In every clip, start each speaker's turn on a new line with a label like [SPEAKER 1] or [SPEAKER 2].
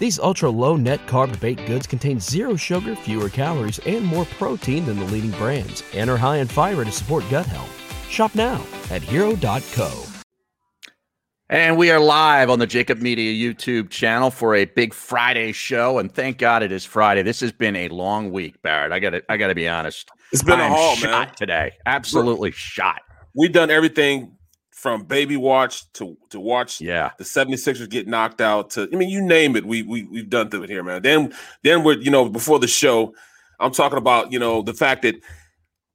[SPEAKER 1] These ultra low net carb baked goods contain zero sugar, fewer calories, and more protein than the leading brands, and are high in fiber to support gut health. Shop now at hero.co.
[SPEAKER 2] And we are live on the JAKIB Media YouTube channel for a big Friday show. And thank God it is Friday. This has been a long week, Barrett. I got to I got to be honest.
[SPEAKER 3] It's been
[SPEAKER 2] I
[SPEAKER 3] a
[SPEAKER 2] am
[SPEAKER 3] haul,
[SPEAKER 2] shot
[SPEAKER 3] man.
[SPEAKER 2] today. Absolutely shot.
[SPEAKER 3] We've done everything from baby watch to to watch
[SPEAKER 2] Yeah.
[SPEAKER 3] the 76ers get knocked out to I mean you name it we we we've done through it here man. Then then we're you know before the show I'm talking about you know the fact that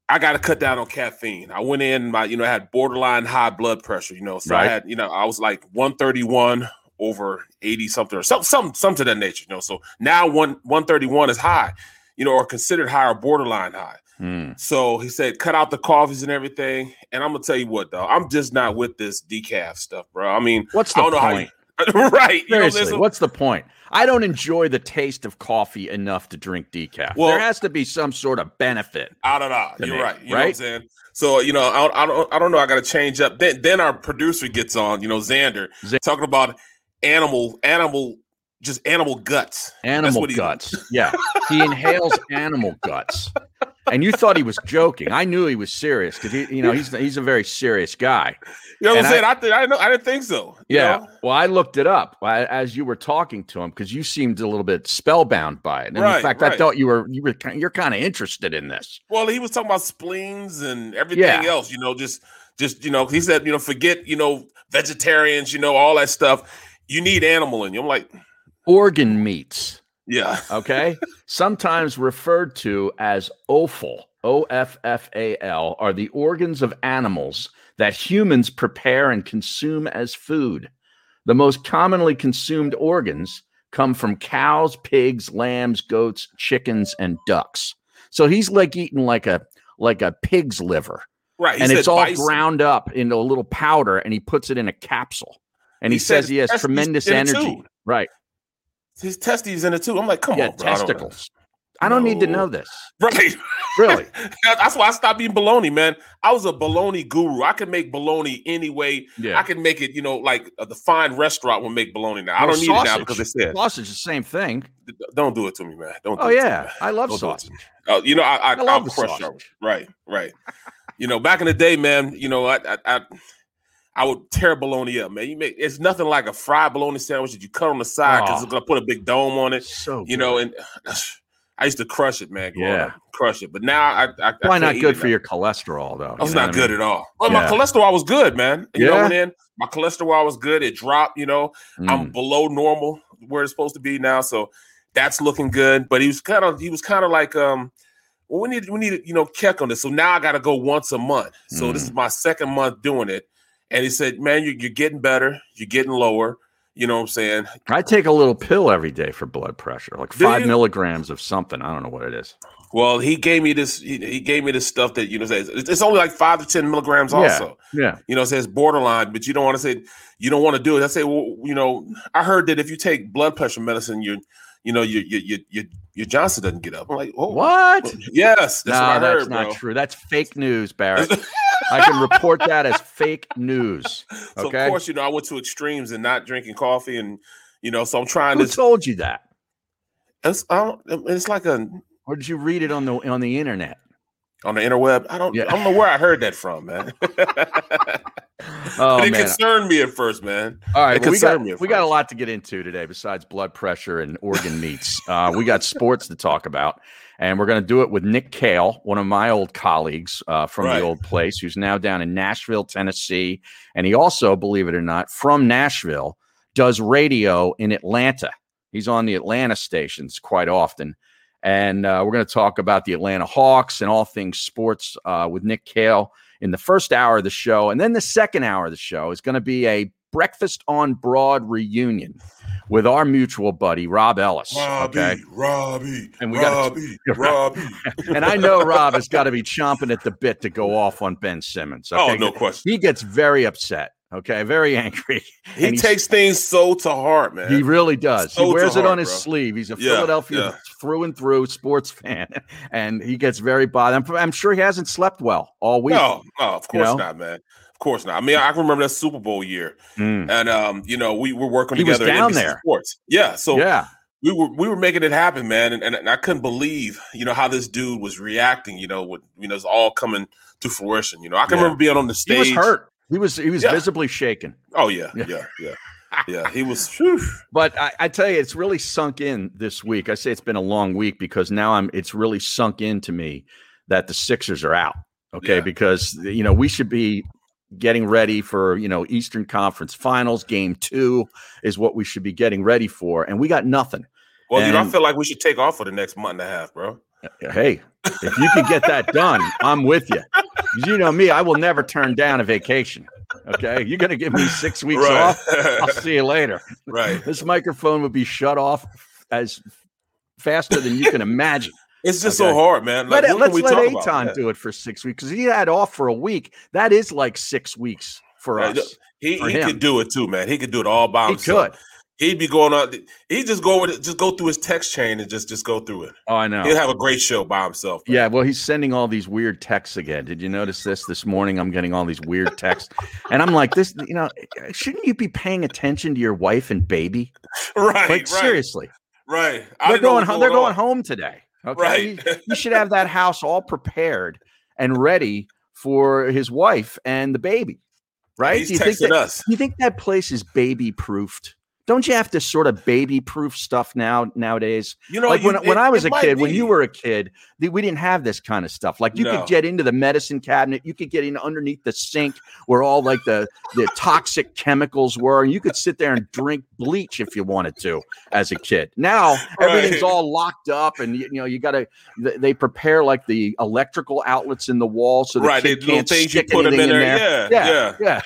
[SPEAKER 3] I got to cut down on caffeine. I went in my you know I had borderline high blood pressure you know so I had you know I was like 131 over 80 something or some some some to that nature you know so now one 131 is high you know or considered high or borderline high
[SPEAKER 2] Hmm.
[SPEAKER 3] so he said, cut out the coffees and everything. And I'm gonna tell you what, though, I'm just not with this decaf stuff, bro. I mean,
[SPEAKER 2] What's
[SPEAKER 3] I
[SPEAKER 2] the
[SPEAKER 3] know
[SPEAKER 2] point?
[SPEAKER 3] you, right? You know,
[SPEAKER 2] Seriously, what's the point? I don't enjoy the taste of coffee enough to drink decaf.
[SPEAKER 3] Well-
[SPEAKER 2] there has to be some sort of benefit.
[SPEAKER 3] I don't know. You're
[SPEAKER 2] me,
[SPEAKER 3] right. You know what I'm
[SPEAKER 2] right?
[SPEAKER 3] saying? So you know, I, I don't, I don't know. I got to change up. Then, then our producer gets on. You know, Xander
[SPEAKER 2] Xan-
[SPEAKER 3] talking about animal, animal, just animal guts.
[SPEAKER 2] Animal guts. Yeah. He inhales animal guts. And you thought he was joking. I knew he was serious because he, you know, he's he's a very serious guy.
[SPEAKER 3] You know what
[SPEAKER 2] And
[SPEAKER 3] I'm saying? I, th- I, know, I didn't think so. you
[SPEAKER 2] Yeah.
[SPEAKER 3] know?
[SPEAKER 2] Well, I looked it up as you were talking to him because you seemed a little bit spellbound by it. And in
[SPEAKER 3] Right,
[SPEAKER 2] fact, I thought you were you were you're kind of interested in this.
[SPEAKER 3] Well, he was talking about spleens and everything
[SPEAKER 2] Yeah.
[SPEAKER 3] else, you know, just just you know, he said, you know, forget, you know, vegetarians, you know, all that stuff. You need animal in you. I'm like,
[SPEAKER 2] Organ meats.
[SPEAKER 3] Yeah.
[SPEAKER 2] okay sometimes referred to as offal o-f-f-a-l are the organs of animals that humans prepare and consume as food the most commonly consumed organs come from cows pigs lambs goats chickens and ducks so he's like eating like a like a pig's liver
[SPEAKER 3] Right.
[SPEAKER 2] And it's all
[SPEAKER 3] bison.
[SPEAKER 2] ground up into a little powder and he puts it in a capsule and he,
[SPEAKER 3] He said
[SPEAKER 2] says he has tremendous energy
[SPEAKER 3] too.
[SPEAKER 2] right
[SPEAKER 3] His testes in it too. I'm like, come
[SPEAKER 2] yeah
[SPEAKER 3] on, bro. I don't
[SPEAKER 2] testicles I don't need to know this
[SPEAKER 3] Right.
[SPEAKER 2] really
[SPEAKER 3] That's why I stopped eating baloney, man. I was a baloney guru. I could make baloney any way.
[SPEAKER 2] yeah
[SPEAKER 3] I can make it, you know, like uh, the fine restaurant will make baloney now. I don't need it now because they said,
[SPEAKER 2] Sausage is the same thing.
[SPEAKER 3] don't do it to me, man. Don't. Do
[SPEAKER 2] Oh
[SPEAKER 3] it to me,
[SPEAKER 2] yeah. I love
[SPEAKER 3] Don't do it to
[SPEAKER 2] sausage.
[SPEAKER 3] Oh, you know, I, I,
[SPEAKER 2] I love
[SPEAKER 3] I'll crush
[SPEAKER 2] sausage.
[SPEAKER 3] Right, right. you know, back in the day, man. You know, I, I, I, I would tear bologna up, man. You make it's nothing like a fried bologna sandwich that you cut on the side because
[SPEAKER 2] Oh.
[SPEAKER 3] it's gonna put a big dome on it.
[SPEAKER 2] So
[SPEAKER 3] You know, and I used to crush it, man.
[SPEAKER 2] Yeah.
[SPEAKER 3] up. crush it. But now I, I I
[SPEAKER 2] probably
[SPEAKER 3] can't
[SPEAKER 2] not good for
[SPEAKER 3] now.
[SPEAKER 2] your cholesterol though.
[SPEAKER 3] It's not good
[SPEAKER 2] mean?
[SPEAKER 3] at all. Well, my cholesterol was good, man. You know,
[SPEAKER 2] Yeah?
[SPEAKER 3] and then my cholesterol was good. It dropped. You know, I'm
[SPEAKER 2] Mm.
[SPEAKER 3] below normal where it's supposed to be now, so that's looking good. But he was kind of he was kind of like um. Well, we need we need to, you know check on this. So now I got to go once a month. So this
[SPEAKER 2] Mm.
[SPEAKER 3] is my second month doing it, and he said, "Man, you're, you're getting better. You're getting lower. You know what I'm saying?
[SPEAKER 2] I take a little pill every day for blood pressure, like
[SPEAKER 3] Do
[SPEAKER 2] five
[SPEAKER 3] you?
[SPEAKER 2] milligrams of something. I don't know what it is.
[SPEAKER 3] Well, he gave me this. He, he gave me this stuff that you know says it's it's only like five to ten milligrams. Also,
[SPEAKER 2] Yeah,
[SPEAKER 3] you know, it says borderline, but you don't want to say you don't want to do it. I say, well, you know, I heard that if you take blood pressure medicine, you, you know, your your your your, Johnson doesn't get up. I'm like, oh,
[SPEAKER 2] what?
[SPEAKER 3] Oh, yes, that's
[SPEAKER 2] no,
[SPEAKER 3] what I
[SPEAKER 2] that's
[SPEAKER 3] heard,
[SPEAKER 2] not
[SPEAKER 3] bro.
[SPEAKER 2] true. That's fake news, Barrett. I can report that as fake news.
[SPEAKER 3] So of course, you know, I went to extremes and not drinking coffee, and you know, so I'm trying
[SPEAKER 2] who
[SPEAKER 3] this.
[SPEAKER 2] told you that?
[SPEAKER 3] It's, it's like a
[SPEAKER 2] Or did you read it on the on the internet?
[SPEAKER 3] On the interweb. I don't.
[SPEAKER 2] Yeah.
[SPEAKER 3] I don't know where I heard that from, man.
[SPEAKER 2] Oh
[SPEAKER 3] it
[SPEAKER 2] man!
[SPEAKER 3] concerned me at first, man.
[SPEAKER 2] All right, well, we got
[SPEAKER 3] me
[SPEAKER 2] we got a lot to get into today besides blood pressure and organ meats. Uh, we got sports to talk about, and we're going to do it with Nick Kayal, one of my old colleagues uh, from
[SPEAKER 3] Right.
[SPEAKER 2] the old place, who's now down in Nashville, Tennessee, and he also, believe it or not, from Nashville, does radio in Atlanta. He's on the Atlanta stations quite often. And uh, we're going to talk about the Atlanta Hawks and all things sports uh, with Nick Kayal in the first hour of the show. And then the second hour of the show is going to be a breakfast on broad reunion with our mutual buddy, Rob Ellis.
[SPEAKER 3] Robbie,
[SPEAKER 2] Okay.
[SPEAKER 3] Robbie,
[SPEAKER 2] And we gotta-
[SPEAKER 3] Robbie, Robbie.
[SPEAKER 2] And I know Rob has got to be chomping at the bit to go off on Ben Simmons.
[SPEAKER 3] Oh, no question.
[SPEAKER 2] He gets very upset. Okay. Very angry.
[SPEAKER 3] He takes things so to heart, man.
[SPEAKER 2] He really does.
[SPEAKER 3] So
[SPEAKER 2] he wears it on his
[SPEAKER 3] bro.
[SPEAKER 2] sleeve. He's a
[SPEAKER 3] Yeah,
[SPEAKER 2] Philadelphia
[SPEAKER 3] yeah.
[SPEAKER 2] through and through sports fan, and he gets very bothered. I'm, I'm sure he hasn't slept well all week.
[SPEAKER 3] no, no, of
[SPEAKER 2] You
[SPEAKER 3] course
[SPEAKER 2] know?
[SPEAKER 3] not, man. Of course not. I mean, I can remember that Super Bowl year,
[SPEAKER 2] Mm.
[SPEAKER 3] and um, you know, we were working
[SPEAKER 2] He
[SPEAKER 3] together.
[SPEAKER 2] down there.
[SPEAKER 3] Sports. Yeah, so
[SPEAKER 2] yeah,
[SPEAKER 3] we were we were making it happen, man, and, and I couldn't believe, you know, how this dude was reacting. You know, with you know, it's all coming to fruition. You know, I can
[SPEAKER 2] Yeah.
[SPEAKER 3] remember being on the stage.
[SPEAKER 2] he was hurt. He was he was
[SPEAKER 3] Yeah.
[SPEAKER 2] visibly shaken.
[SPEAKER 3] Oh yeah,
[SPEAKER 2] Yeah.
[SPEAKER 3] yeah, yeah. He was. whew.
[SPEAKER 2] But I, I tell you, it's really sunk in this week. I say it's been a long week because now I'm. It's really sunk into me that the Sixers are out. Okay,
[SPEAKER 3] Yeah.
[SPEAKER 2] because you know we should be getting ready for you know Eastern Conference Finals. Game two is what we should be getting ready for, and we got nothing.
[SPEAKER 3] Well, you know, I feel like we should take off for the next month and a half, bro.
[SPEAKER 2] Hey, if you could get that done, I'm with you. You know me, I will never turn down a vacation. Okay, you're going to give me six weeks off. I'll see you later.
[SPEAKER 3] right.
[SPEAKER 2] This microphone would be shut off as faster than you can imagine.
[SPEAKER 3] It's just
[SPEAKER 2] Okay.
[SPEAKER 3] so hard, man. Like,
[SPEAKER 2] Let, let's let
[SPEAKER 3] Eytan
[SPEAKER 2] do it for six weeks because he had off for a week. That is like six weeks for
[SPEAKER 3] Right,
[SPEAKER 2] us.
[SPEAKER 3] He,
[SPEAKER 2] for
[SPEAKER 3] he could do it too, man. He could do it all by
[SPEAKER 2] He
[SPEAKER 3] himself.
[SPEAKER 2] could.
[SPEAKER 3] He'd be going on. He'd just go with it, just go through his text chain and just just go through it.
[SPEAKER 2] Oh, I know.
[SPEAKER 3] He'll have a great show by himself.
[SPEAKER 2] Yeah, well, he's sending all these weird texts again. Did you notice this this morning? I'm getting all these weird texts, and I'm like, this, you know, shouldn't you be paying attention to your wife and baby?
[SPEAKER 3] right,
[SPEAKER 2] Like
[SPEAKER 3] right,
[SPEAKER 2] seriously,
[SPEAKER 3] right. I
[SPEAKER 2] they're going home.
[SPEAKER 3] was
[SPEAKER 2] They're going
[SPEAKER 3] on.
[SPEAKER 2] home today. Okay,
[SPEAKER 3] Right.
[SPEAKER 2] You, you should have that house all prepared and ready for his wife and the baby. Right?
[SPEAKER 3] He's
[SPEAKER 2] Do you think
[SPEAKER 3] texting
[SPEAKER 2] that,
[SPEAKER 3] us.
[SPEAKER 2] you think that place is baby proofed? Don't you have to sort of baby proof stuff now nowadays?
[SPEAKER 3] You know,
[SPEAKER 2] like when, when I was a kid, when you were a kid, th- we didn't have this kind of stuff. Like you
[SPEAKER 3] No.
[SPEAKER 2] could get into the medicine cabinet, you could get in underneath the sink where all like the the toxic chemicals were, and you could sit there and drink bleach if you wanted to as a kid. Now everything's
[SPEAKER 3] Right.
[SPEAKER 2] all locked up, and you, you know you got to. They prepare like the electrical outlets in the wall so the
[SPEAKER 3] right,
[SPEAKER 2] kid
[SPEAKER 3] the
[SPEAKER 2] can't
[SPEAKER 3] things you put them in
[SPEAKER 2] in
[SPEAKER 3] there.
[SPEAKER 2] there.
[SPEAKER 3] Yeah,
[SPEAKER 2] Yeah,
[SPEAKER 3] yeah,
[SPEAKER 2] yeah.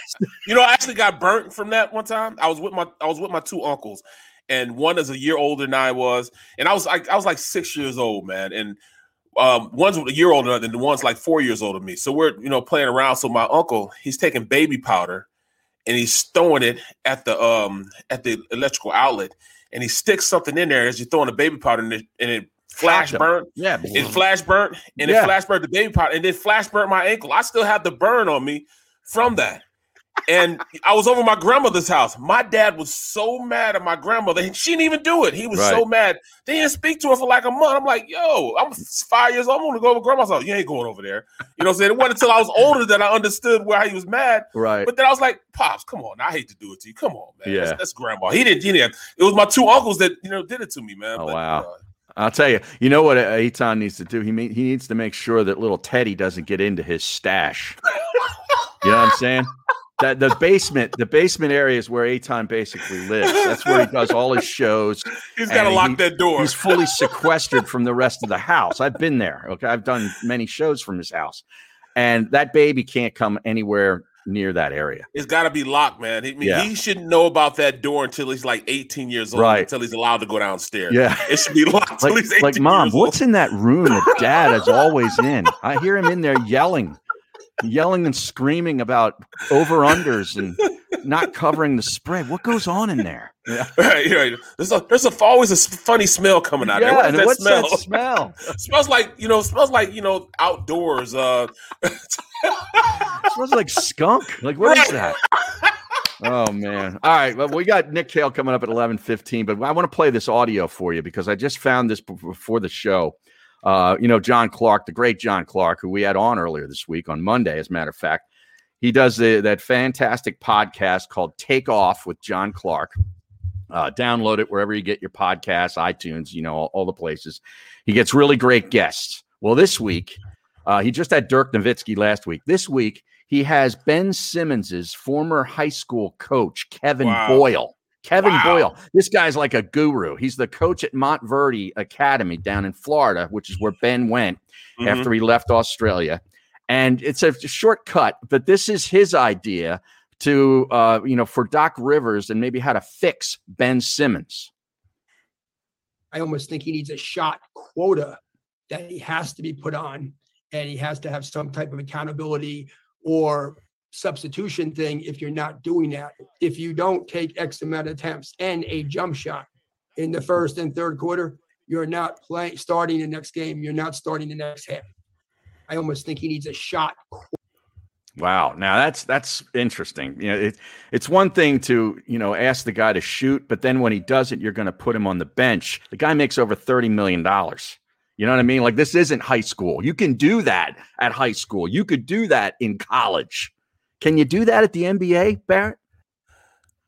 [SPEAKER 3] You know, I actually got burnt from that one time. I was with my I was with my two uncles, and one is a year older than I was, and I was like I was like six years old, man, and um, one's a year older than the one's like four years older than me. So we're you know playing around. So my uncle he's taking baby powder, and he's throwing it at the um at the electrical outlet, and he sticks something in there as you're throwing the baby powder, and it, and it flash burnt.
[SPEAKER 2] Yeah,
[SPEAKER 3] It flash burnt and
[SPEAKER 2] Yeah.
[SPEAKER 3] it flash burnt the baby powder and then flash burnt my ankle. I still have the burn on me from that. And I was over my grandmother's house. My dad was so mad at my grandmother. She didn't even do it. He was so mad. They didn't speak to her for like a month. I'm like, yo, I'm five years old. I'm gonna go over grandma's house. You ain't going over there. You know what I'm saying? It wasn't until I was older that I understood why he was mad.
[SPEAKER 2] right.
[SPEAKER 3] But then I was like, Pops, come on. I hate to do it to you. Come on, man.
[SPEAKER 2] Yeah.
[SPEAKER 3] That's, that's grandma. He didn't, he didn't. It was my two uncles that, you know, did it to me, man.
[SPEAKER 2] Oh,
[SPEAKER 3] But,
[SPEAKER 2] wow.
[SPEAKER 3] uh,
[SPEAKER 2] I'll tell you. You know what Eytan needs to do? He me- he needs to make sure that little Teddy doesn't get into his stash. you know what I'm saying? That the basement, the basement area is where Eytan basically lives. That's where he does all his shows.
[SPEAKER 3] he's got to lock
[SPEAKER 2] he-
[SPEAKER 3] that door.
[SPEAKER 2] He's fully sequestered from the rest of the house. I've been there. Okay, I've done many shows from his house, and that baby can't come anywhere near that area.
[SPEAKER 3] It's got to be locked, man. He, I mean,
[SPEAKER 2] Yeah.
[SPEAKER 3] he shouldn't know about that door until he's like 18 years old,
[SPEAKER 2] Right.
[SPEAKER 3] until he's allowed to go downstairs.
[SPEAKER 2] Yeah.
[SPEAKER 3] It should be locked
[SPEAKER 2] Like,
[SPEAKER 3] he's 18
[SPEAKER 2] like mom, what's
[SPEAKER 3] old.
[SPEAKER 2] in that room that dad is always in? I hear him in there yelling, yelling and screaming about over unders and not covering the spread. What goes on in there? Yeah,
[SPEAKER 3] Right, right. There's, a, there's a, always a funny smell coming out. there.
[SPEAKER 2] yeah
[SPEAKER 3] What is
[SPEAKER 2] and
[SPEAKER 3] that
[SPEAKER 2] what's
[SPEAKER 3] smell?
[SPEAKER 2] that smell?
[SPEAKER 3] smells like you know. Smells like you know outdoors. Uh,
[SPEAKER 2] smells like skunk. Like what is
[SPEAKER 3] Right.
[SPEAKER 2] that? Oh man! All right, well, we got Nick Kayal coming up at eleven fifteen, but I want to play this audio for you because I just found this before the show. Uh, you know, John Clark, the great John Clark, who we had on earlier this week on Monday, as a matter of fact. He does the, that fantastic podcast called Take Off with John Clark. Uh, download it wherever you get your podcasts, iTunes, you know, all, all, the places. He gets really great guests. Well, this week, uh, he just had Dirk Nowitzki last week. This week, he has Ben Simmons's former high school coach, Kevin wow. Boyle. Kevin wow. Boyle. This guy's like a guru. He's the coach at Montverde Academy down in Florida, which is where Ben went mm-hmm. after he left Australia. And it's a shortcut, but this is his idea to uh, you know for Doc Rivers and maybe how to fix Ben Simmons.
[SPEAKER 4] I almost think he needs a shot quota that he has to be put on, and he has to have some type of accountability or substitution thing if you're not doing that. If you don't take X amount of attempts and a jump shot in the first and third quarter, you're not playing starting the next game. You're not starting the next half. I almost think he needs a shot
[SPEAKER 2] Wow. Now that's that's interesting. You know, it, it's one thing to you know ask the guy to shoot, but then when he doesn't, you're going to put him on the bench. The guy makes over thirty million dollars. You know what I mean? Like this isn't high school. You can do that at high school. You could do that in college. Can you do that at the NBA, Barrett?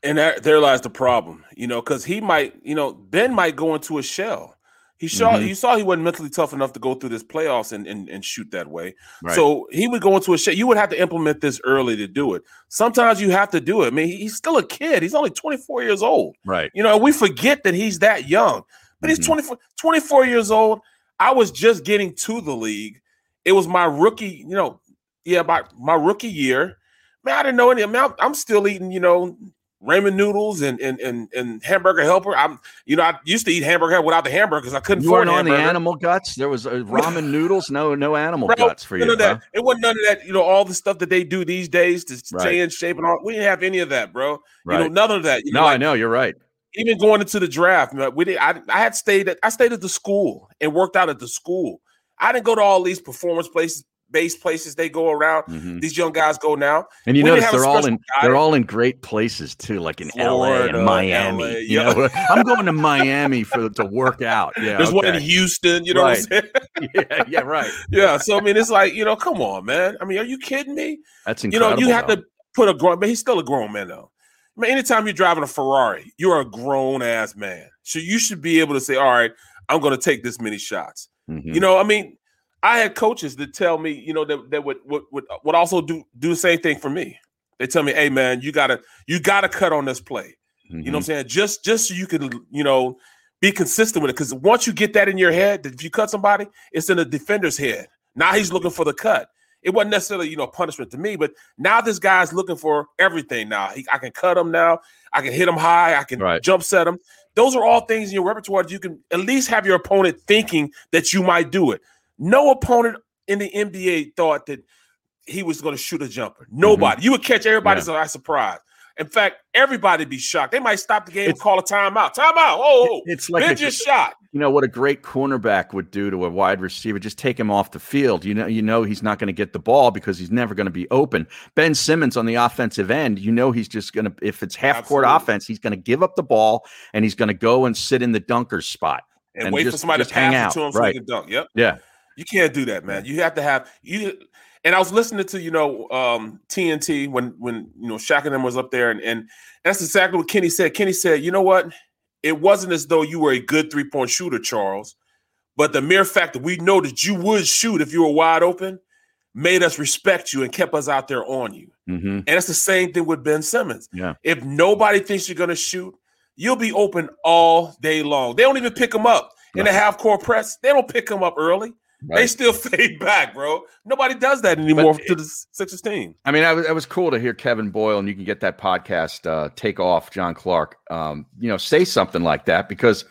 [SPEAKER 3] And there, there lies the problem. You know, because he might, you know, Ben might go into a shell. He saw mm-hmm. you saw he wasn't mentally tough enough to go through this playoffs and, and, and shoot that way. Right. So he would go into a shit. You would have to implement this early to do it. Sometimes you have to do it. I mean, he's still a kid. He's only 24 years old.
[SPEAKER 2] Right.
[SPEAKER 3] You know, we forget that he's that young, but mm-hmm. he's 24, 24 years old. I was just getting to the league. It was my rookie, you know, yeah, my, my rookie year. Man, I didn't know any. Mean, I'm still eating, you know, ramen noodles and and and, and hamburger helper. I'm you know I used to eat hamburger without the hamburger because I couldn't.
[SPEAKER 2] You weren't on the animal guts. There was uh, ramen noodles. No no animal Bro, guts for you.
[SPEAKER 3] That. It wasn't none of that. You know all the stuff that they do these days to right. stay in shape and all. We didn't have any of that, bro. Right. You know none of that. You
[SPEAKER 2] no,
[SPEAKER 3] know,
[SPEAKER 2] like, I know you're right.
[SPEAKER 3] Even going into the draft, we did. I, I had stayed at I stayed at the school and worked out at the school. I didn't go to all these performance places base places they go around. Mm-hmm. These young guys go now.
[SPEAKER 2] And you we notice they're all in guy. they're all in great places too, like in Florida, LA and Miami. LA, you yeah. know, I'm going to Miami for to work out. Yeah,
[SPEAKER 3] there's okay. one in Houston. You know right. what
[SPEAKER 2] I'm saying? yeah, yeah, right.
[SPEAKER 3] yeah. So I mean, it's like you know, come on, man. I mean, are you kidding me?
[SPEAKER 2] That's incredible.
[SPEAKER 3] You know, you have though. to put a grown. But he's still a grown man though. I mean, anytime you're driving a Ferrari, you're a grown ass man. So you should be able to say, all right, I'm going to take this many shots. Mm-hmm. You know, I mean, I had coaches that tell me, you know, that, that would, would would would also do do the same thing for me. They tell me, "Hey, man, you gotta you gotta cut on this play." Mm-hmm. You know what I'm mm-hmm. saying? Just just so you can, you know, be consistent with it. Because once you get that in your head, that if you cut somebody, it's in the defender's head. Now he's looking for the cut. It wasn't necessarily, you know, punishment to me, but now this guy's looking for everything. Now he, I can cut him. Now I can hit him high. I can right. jump set him. Those are all things in your repertoire that you can at least have your opponent thinking that you might do it. No opponent in the NBA thought that he was going to shoot a jumper. Nobody. Mm-hmm. You would catch everybody yeah. by surprise. In fact, everybody be shocked. They might stop the game it's, and call a timeout. Timeout. Oh,
[SPEAKER 2] it's like a,
[SPEAKER 3] just shot.
[SPEAKER 2] You know what a great cornerback would do to a wide receiver? Just take him off the field. You know, you know he's not going to get the ball because he's never going to be open. Ben Simmons on the offensive end, you know he's just going to if it's half court offense, he's going to give up the ball and he's going to go and sit in the dunker's spot
[SPEAKER 3] and, and wait just, for somebody to pass it to him right. so he can dunk. Yep.
[SPEAKER 2] Yeah.
[SPEAKER 3] You can't do that, man. You have to have you. And I was listening to you know um, TNT when when you know Shaq and them was up there, and and that's exactly what Kenny said. Kenny said, you know what? It wasn't as though you were a good three point shooter, Charles, but the mere fact that we know that you would shoot if you were wide open made us respect you and kept us out there on you. Mm-hmm. And it's the same thing with Ben Simmons.
[SPEAKER 2] Yeah.
[SPEAKER 3] If nobody thinks you're going to shoot, you'll be open all day long. They don't even pick them up in the half court press. They don't pick them up early. Right. They still fade back, bro. Nobody does that anymore but to the Sixers team.
[SPEAKER 2] I mean, it was cool to hear Kevin Boyle, and you can get that podcast uh, take off John Clark. Um, you know, say something like that because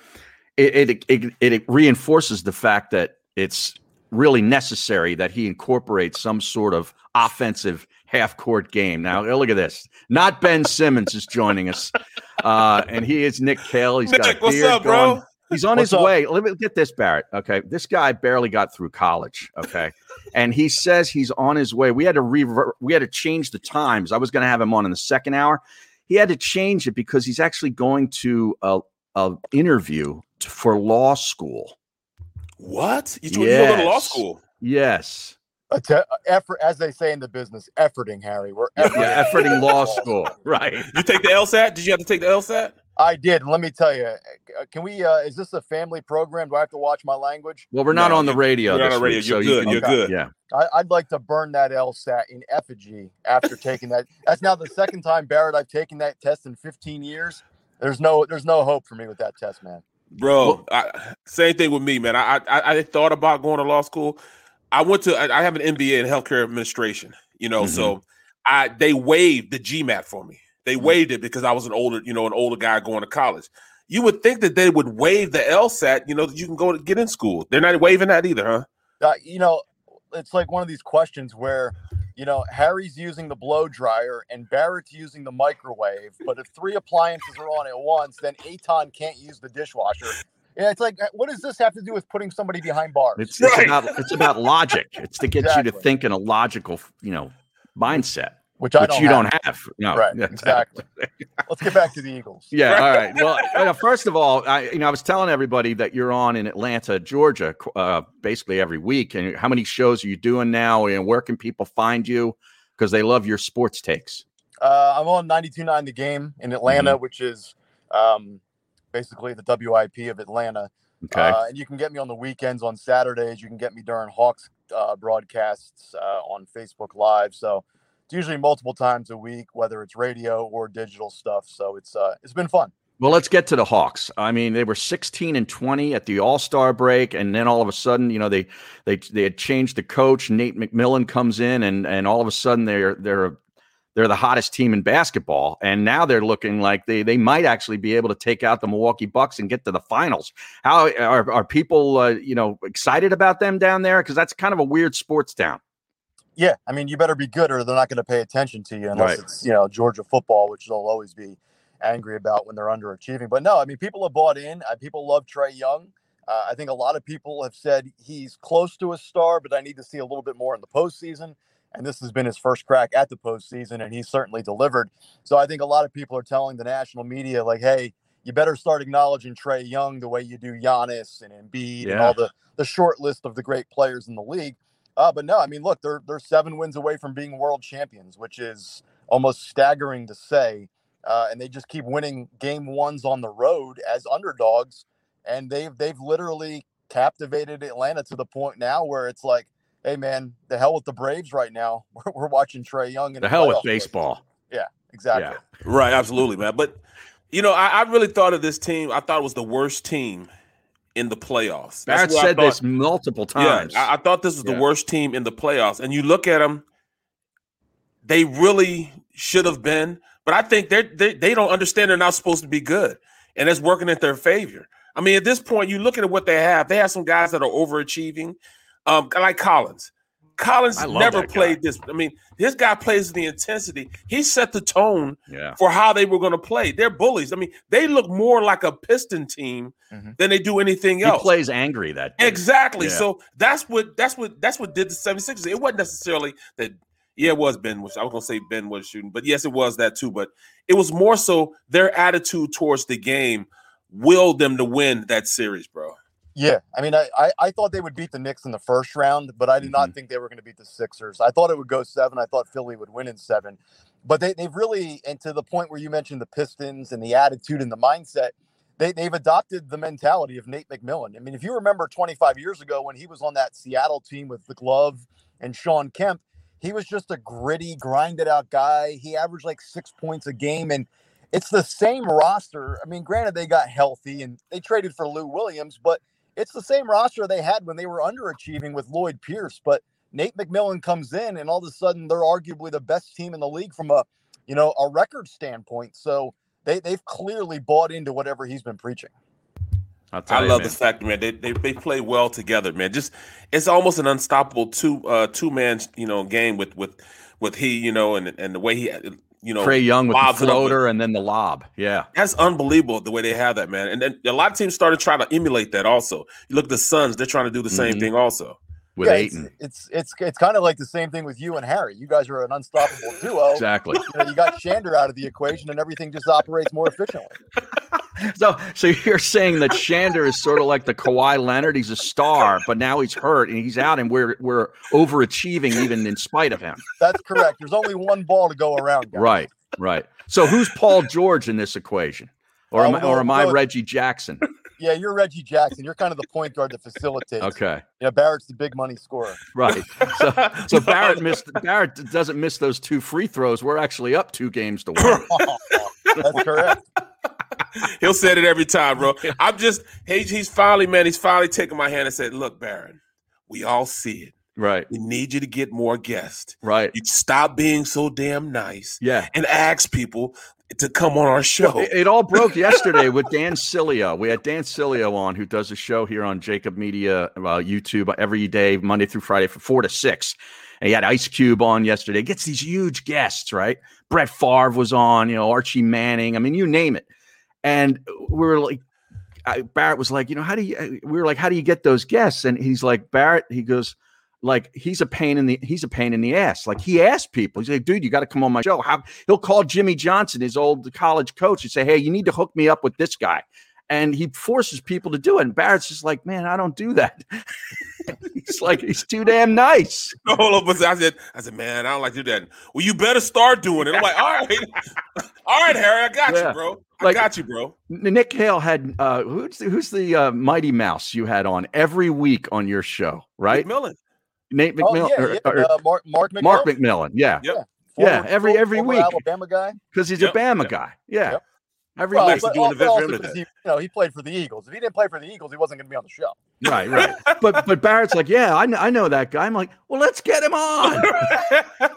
[SPEAKER 2] it it, it it reinforces the fact that it's really necessary that he incorporates some sort of offensive half court game. Now, look at this. Not Ben Simmons is joining us, uh, and he is Nick Kayal. He's
[SPEAKER 3] Nick,
[SPEAKER 2] got a
[SPEAKER 3] what's up, going. Bro?
[SPEAKER 2] He's on What's his up? way. Let me get this, Barrett. Okay. This guy barely got through college. Okay. and he says he's on his way. We had to revert, we had to change the times. I was going to have him on in the second hour. He had to change it because he's actually going to a, a interview for law school.
[SPEAKER 3] What? You, you yes. go to law school?
[SPEAKER 2] Yes.
[SPEAKER 5] Te- effort, as they say in the business, efforting, Harry. We're efforting,
[SPEAKER 2] yeah, efforting law school, right?
[SPEAKER 3] You take the LSAT? Did you have to take the LSAT?
[SPEAKER 5] I did. Let me tell you. Uh, can we? Uh, is this a family program? Do I have to watch my language?
[SPEAKER 2] Well, we're not no, on the radio.
[SPEAKER 3] We're on the radio.
[SPEAKER 2] Week,
[SPEAKER 3] you're so good. You are good.
[SPEAKER 2] Yeah.
[SPEAKER 5] I, would like to burn that LSAT in effigy after taking that. That's now the second time, Barrett, I've taken that test in 15 years. There's no, there's no hope for me with that test, man.
[SPEAKER 3] Bro, I, same thing with me, man. I, I I thought about going to law school. I went to I have an MBA in healthcare administration, you know, mm-hmm. so I they waived the GMAT for me. They mm-hmm. waived it because I was an older, you know, an older guy going to college. You would think that they would waive the LSAT, you know, that you can go to get in school. They're not waiving that either, huh?
[SPEAKER 5] Uh, you know, it's like one of these questions where, you know, Harry's using the blow dryer and Barrett's using the microwave, but if three appliances are on at once, then Eytan can't use the dishwasher. Yeah, it's like, what does this have to do with putting somebody behind bars?
[SPEAKER 2] It's, it's right. about it's about logic. It's to get exactly. you to think in a logical, you know, mindset.
[SPEAKER 5] Which, I
[SPEAKER 2] which
[SPEAKER 5] don't
[SPEAKER 2] you
[SPEAKER 5] have.
[SPEAKER 2] don't have. No,
[SPEAKER 5] right, exactly. Let's get back to the Eagles.
[SPEAKER 2] Yeah, all right. Well, first of all, I you know I was telling everybody that you're on in Atlanta, Georgia, uh, basically every week. And how many shows are you doing now? And where can people find you? Because they love your sports takes.
[SPEAKER 5] Uh, I'm on 92.9 The Game in Atlanta, mm-hmm. which is um, basically the WIP of Atlanta.
[SPEAKER 2] Okay. Uh,
[SPEAKER 5] and you can get me on the weekends on Saturdays. You can get me during Hawks uh, broadcasts uh, on Facebook Live. So it's usually multiple times a week, whether it's radio or digital stuff. So it's uh, it's been fun.
[SPEAKER 2] Well, let's get to the Hawks. I mean, they were 16 and 20 at the All Star break, and then all of a sudden, you know, they they they had changed the coach. Nate McMillan comes in, and and all of a sudden they're they're they're the hottest team in basketball, and now they're looking like they they might actually be able to take out the Milwaukee Bucks and get to the finals. How are are people uh, you know excited about them down there? Because that's kind of a weird sports town.
[SPEAKER 5] Yeah, I mean, you better be good, or they're not going to pay attention to you unless right. it's you know Georgia football, which they'll always be angry about when they're underachieving. But no, I mean, people have bought in. Uh, people love Trae Young. Uh, I think a lot of people have said he's close to a star, but I need to see a little bit more in the postseason and this has been his first crack at the postseason, and he's certainly delivered. So I think a lot of people are telling the national media, like, hey, you better start acknowledging Trae Young the way you do Giannis and Embiid yeah. and all the, the short list of the great players in the league. Uh, but no, I mean, look, they're they're seven wins away from being world champions, which is almost staggering to say. Uh, and they just keep winning game ones on the road as underdogs, and they've they've literally captivated Atlanta to the point now where it's like, hey man, the hell with the Braves right now. We're, we're watching Trae Young.
[SPEAKER 2] And the hell with baseball.
[SPEAKER 5] Yeah, exactly.
[SPEAKER 3] Yeah. Right, absolutely, man. But you know, I, I, really thought of this team. I thought it was the worst team in the playoffs.
[SPEAKER 2] Barrett said this multiple times.
[SPEAKER 3] Yeah, I, I thought this was yeah. the worst team in the playoffs. And you look at them, they really should have been. But I think they're, they they don't understand they're not supposed to be good, and it's working in their favor. I mean, at this point, you look at what they have. They have some guys that are overachieving. Um, like Collins. Collins never played this. I mean, this guy plays the intensity. He set the tone
[SPEAKER 2] yeah.
[SPEAKER 3] for how they were going to play. They're bullies. I mean, they look more like a Piston team mm-hmm. than they do anything else.
[SPEAKER 2] He plays angry that
[SPEAKER 3] day. Exactly. Yeah. So that's what that's what that's what did the 76ers. It wasn't necessarily that yeah, it was Ben was I was gonna say Ben was shooting, but yes, it was that too. But it was more so their attitude towards the game willed them to win that series, bro.
[SPEAKER 5] Yeah, I mean, I, I, I, thought they would beat the Knicks in the first round, but I did mm-hmm. not think they were going to beat the Sixers. I thought it would go seven. I thought Philly would win in seven, but they, they've really, and to the point where you mentioned the Pistons and the attitude and the mindset, they, they've adopted the mentality of Nate McMillan. I mean, if you remember 25 years ago when he was on that Seattle team with the glove and Shawn Kemp, he was just a gritty, grinded out guy. He averaged like six points a game, and it's the same roster. I mean, granted, they got healthy and they traded for Lou Williams, but it's the same roster they had when they were underachieving with Lloyd Pierce. But Nate McMillan comes in, and all of a sudden they're arguably the best team in the league from a you know a record standpoint. So they they've clearly bought into whatever he's been preaching.
[SPEAKER 3] I
[SPEAKER 2] you,
[SPEAKER 3] love
[SPEAKER 2] man.
[SPEAKER 3] the fact, man. They, they they play well together, man. Just it's almost an unstoppable two uh two man you know game with with with he you know and and the way he you know,
[SPEAKER 2] Trae Young with the floater and then the lob. Yeah,
[SPEAKER 3] that's unbelievable the way they have that, man. And then a lot of teams started trying to emulate that. Also, you look at the Suns; they're trying to do the same mm-hmm. thing also
[SPEAKER 2] with yeah, Ayton.
[SPEAKER 5] It's, it's it's it's kind of like the same thing with you and Harry. You guys are an unstoppable duo.
[SPEAKER 2] exactly.
[SPEAKER 5] You, know, you got Shander out of the equation, and everything just operates more efficiently.
[SPEAKER 2] so, so you're saying that Shander is sort of like the Kawhi Leonard. He's a star, but now he's hurt and he's out, and we're we're overachieving even in spite of him.
[SPEAKER 5] That's correct. There's only one ball to go around. Guys.
[SPEAKER 2] Right, right. So who's Paul George in this equation, or am, I, oh, or am I Reggie Jackson?
[SPEAKER 5] Yeah, you're Reggie Jackson. You're kind of the point guard that facilitates.
[SPEAKER 2] Okay.
[SPEAKER 5] Yeah, Barrett's the big money scorer.
[SPEAKER 2] Right. So, so Barrett missed. Barrett doesn't miss those two free throws. We're actually up two games to one.
[SPEAKER 5] That's correct.
[SPEAKER 3] He'll say it every time, bro. I'm just he, he's finally, man, he's finally taking my hand and said, Look, Baron, we all see it.
[SPEAKER 2] Right.
[SPEAKER 3] We need you to get more guests.
[SPEAKER 2] Right.
[SPEAKER 3] You stop being so damn nice.
[SPEAKER 2] Yeah.
[SPEAKER 3] And ask people to come on our show.
[SPEAKER 2] Well, it, it, all broke yesterday with Dan Sileo. We had Dan Sileo on, who does a show here on JAKIB Media uh, YouTube every day, Monday through Friday, from four to six. And he had Ice Cube on yesterday. Gets these huge guests, right? Brett Favre was on, you know, Archie Manning. I mean, you name it. And we were like, I, Barrett was like, you know, how do you? Uh, we were like, how do you get those guests? And he's like, Barrett. He goes, like he's a pain in the he's a pain in the ass. Like he asked people, he's like, dude, you got to come on my show. How he'll call Jimmy Johnson, his old college coach, and say, hey, you need to hook me up with this guy. And he forces people to do it. And Barrett's just like, man, I don't do that. he's like, he's too damn nice.
[SPEAKER 3] Hold up, I said, I said, man, I don't like to do that. Well, you better start doing it. I'm like, all right, all right, Harry, I got yeah. you, bro. I got you, bro.
[SPEAKER 2] Nick Kayal had uh, who's the, who's the uh, Mighty Mouse you had on every week on your show, right?
[SPEAKER 3] McMillan.
[SPEAKER 2] Nate McMillan,
[SPEAKER 5] oh, yeah, yeah. Uh, Mark, Mark McMillan.
[SPEAKER 2] Mark McMillan, yeah,
[SPEAKER 3] yep.
[SPEAKER 2] yeah, every every week,
[SPEAKER 5] Alabama guy,
[SPEAKER 2] because he's yep. a Bama yep. guy, yeah. Yep. Every
[SPEAKER 5] well,
[SPEAKER 2] week,
[SPEAKER 5] but, doing but also because he, you know, he played for the Eagles. If he didn't play for the Eagles, he wasn't going to be on the show.
[SPEAKER 2] Right, right. but but Barrett's like, yeah, I know, I know that guy. I'm like, well, let's get him on.